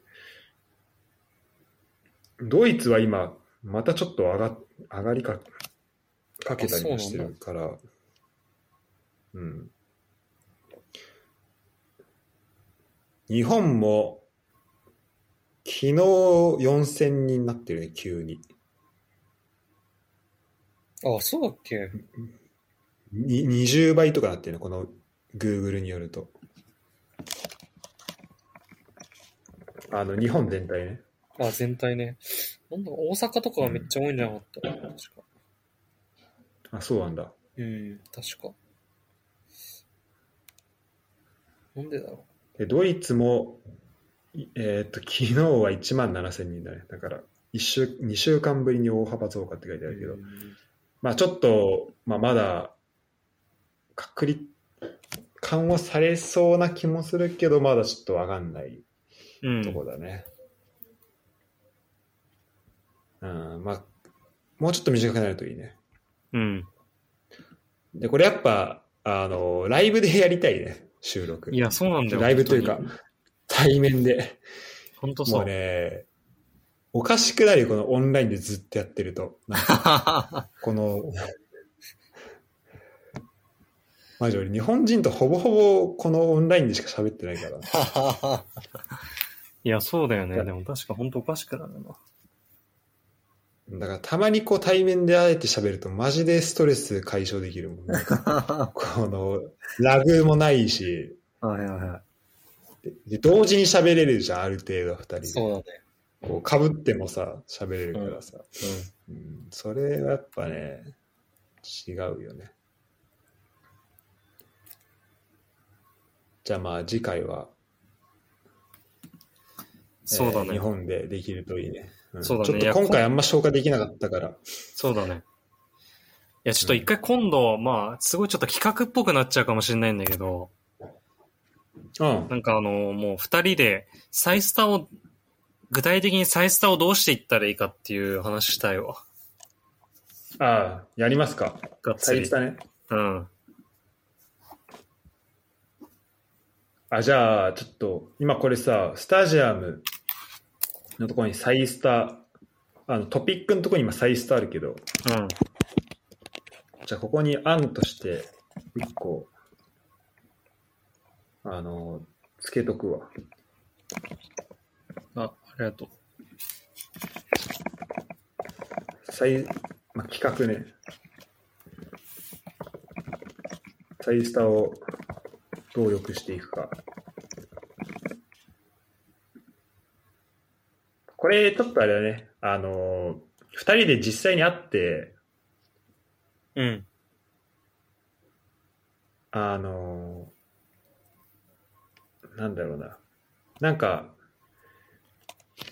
Speaker 2: ドイツは今、またちょっと上が上がりかかけたりもしてるから、うん。日本も、昨日4000人になってるね、急に。
Speaker 3: あ、そうだっけ？
Speaker 2: に20倍とかなってるね、この Google によると。あの、日本全体ね。
Speaker 3: あ、全体ね。なんだか大阪とかはめっちゃ多いんじゃなかった、確か。
Speaker 2: あ、そうなんだ。
Speaker 3: うん、確か。なんでだろ
Speaker 2: でドイツも、いえーっと、昨日は1万7000人だね。だから、一週、2週間ぶりに大幅増加って書いてあ
Speaker 3: う。
Speaker 2: るけど、
Speaker 3: うん
Speaker 2: まあちょっと、まあまだ、確率、緩和されそうな気もするけど、まだちょっとわかんない
Speaker 3: うん
Speaker 2: とこだね。うん、まあ、もうちょっと短くなるといいね。
Speaker 3: うん。
Speaker 2: で、これやっぱ、あの、ライブでやりたいね、収録。
Speaker 3: いや、そうなんだよ。
Speaker 2: ライブというか、対面で。
Speaker 3: 本当そう。
Speaker 2: もうね、おかしくなるよ、このオンラインでずっとやってると。[LAUGHS] この、マジ俺、日本人とほぼほぼこのオンラインでしか喋ってないから。[LAUGHS]
Speaker 3: いや、そうだよね。でも確か本当おかしくなるな。
Speaker 2: だからたまにこう対面であえて喋るとマジでストレス解消できるもんね。[LAUGHS] この、ラグもないし、
Speaker 3: はいはいは
Speaker 2: で同時に喋れるじゃん、ある程度二人
Speaker 3: い。
Speaker 2: で。
Speaker 3: そうだね。
Speaker 2: こう被ってもさ、喋れるからさ。うん、それはやっぱね、違うよね。じゃあまあ次回は、
Speaker 3: そうだね
Speaker 2: えー日。本でできるといいね。ん
Speaker 3: そうだね
Speaker 2: ちょっと今回あんま消化できなかったから。
Speaker 3: そうだね。いや、ちょっと一回今度、まあ、すごいちょっと企画っぽくなっちゃうかもしれないんだけど、
Speaker 2: うん。
Speaker 3: なんかあの、もう二人で、サイスタを、具体的にサイスタをどうしていったらいいかっていう話したいわ。
Speaker 2: ああ、やりますか。
Speaker 3: がっつり
Speaker 2: サイツ。だね。
Speaker 3: うん。
Speaker 2: ああ、じゃあ、ちょっと、今これさ、スタジアムのところにサイスタ、あの、トピックのところに今サイスタあるけど、
Speaker 3: うん。
Speaker 2: じゃあここに案として、一個、あの、つけとくわ。
Speaker 3: あ、ありがとう。
Speaker 2: サイ、まあ、企画ね。サイスタをどう良くしていくか。これ、ちょっとあれだね。あの、二人で実際に会って、
Speaker 3: うん。
Speaker 2: あの、なんだろうな。なんか、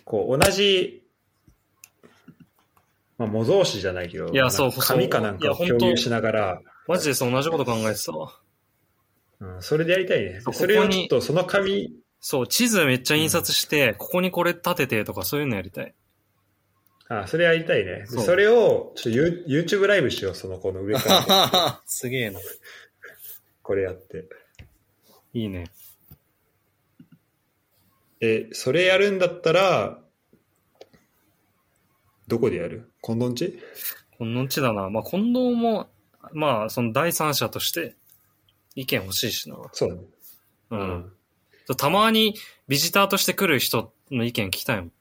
Speaker 2: こう、同じ、まあ、模造紙じゃないけど、
Speaker 3: いやそう
Speaker 2: 紙かなんかを共有しながら、
Speaker 3: マジでそう同じこと考えてたわ。
Speaker 2: うん、それでやりたいね。
Speaker 3: そ
Speaker 2: れをちょっと、その紙、
Speaker 3: そう、地図めっちゃ印刷して、ここにこれ立ててとかそういうのやりたい。
Speaker 2: あ、それやりたいね。で
Speaker 3: そう
Speaker 2: それを、ちょっとユ YouTube ライブしよう、そのこの上から。[LAUGHS]
Speaker 3: すげえな。
Speaker 2: これやって。
Speaker 3: いいね。
Speaker 2: え、それやるんだったら、どこでやる？近藤んち？
Speaker 3: こんのんちだな。まあ、近藤も、まあ、その第三者として意見欲しいしな。
Speaker 2: そうだね。
Speaker 3: うん。たまにビジターとして来る人の意見聞きたいもん。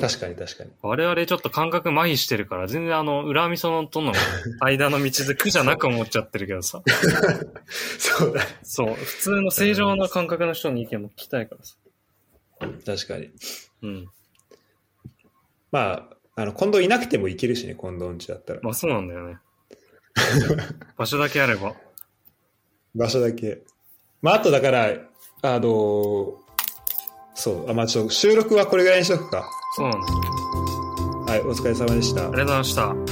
Speaker 2: 確かに確かに。
Speaker 3: 我々ちょっと感覚麻痺してるから、全然あの、裏味噌との間の道で苦じゃなく思っちゃってるけどさ。[LAUGHS]
Speaker 2: そうだ。
Speaker 3: そう、普通の正常な感覚の人の意見も聞きたいからさ。
Speaker 2: 確かに。
Speaker 3: うん。
Speaker 2: まあ、あの、近藤いなくてもいけるしね、近藤んちだったら。
Speaker 3: まあそうなんだよね。[LAUGHS] 場所だけあれば。
Speaker 2: 場所だけ。まあ、あとだから、あのそう、あ、まあ、ちょっと収録はこれぐらいにしとくか。
Speaker 3: そうなんだよ。
Speaker 2: はい、お疲れ様でした
Speaker 3: ありがとうございました。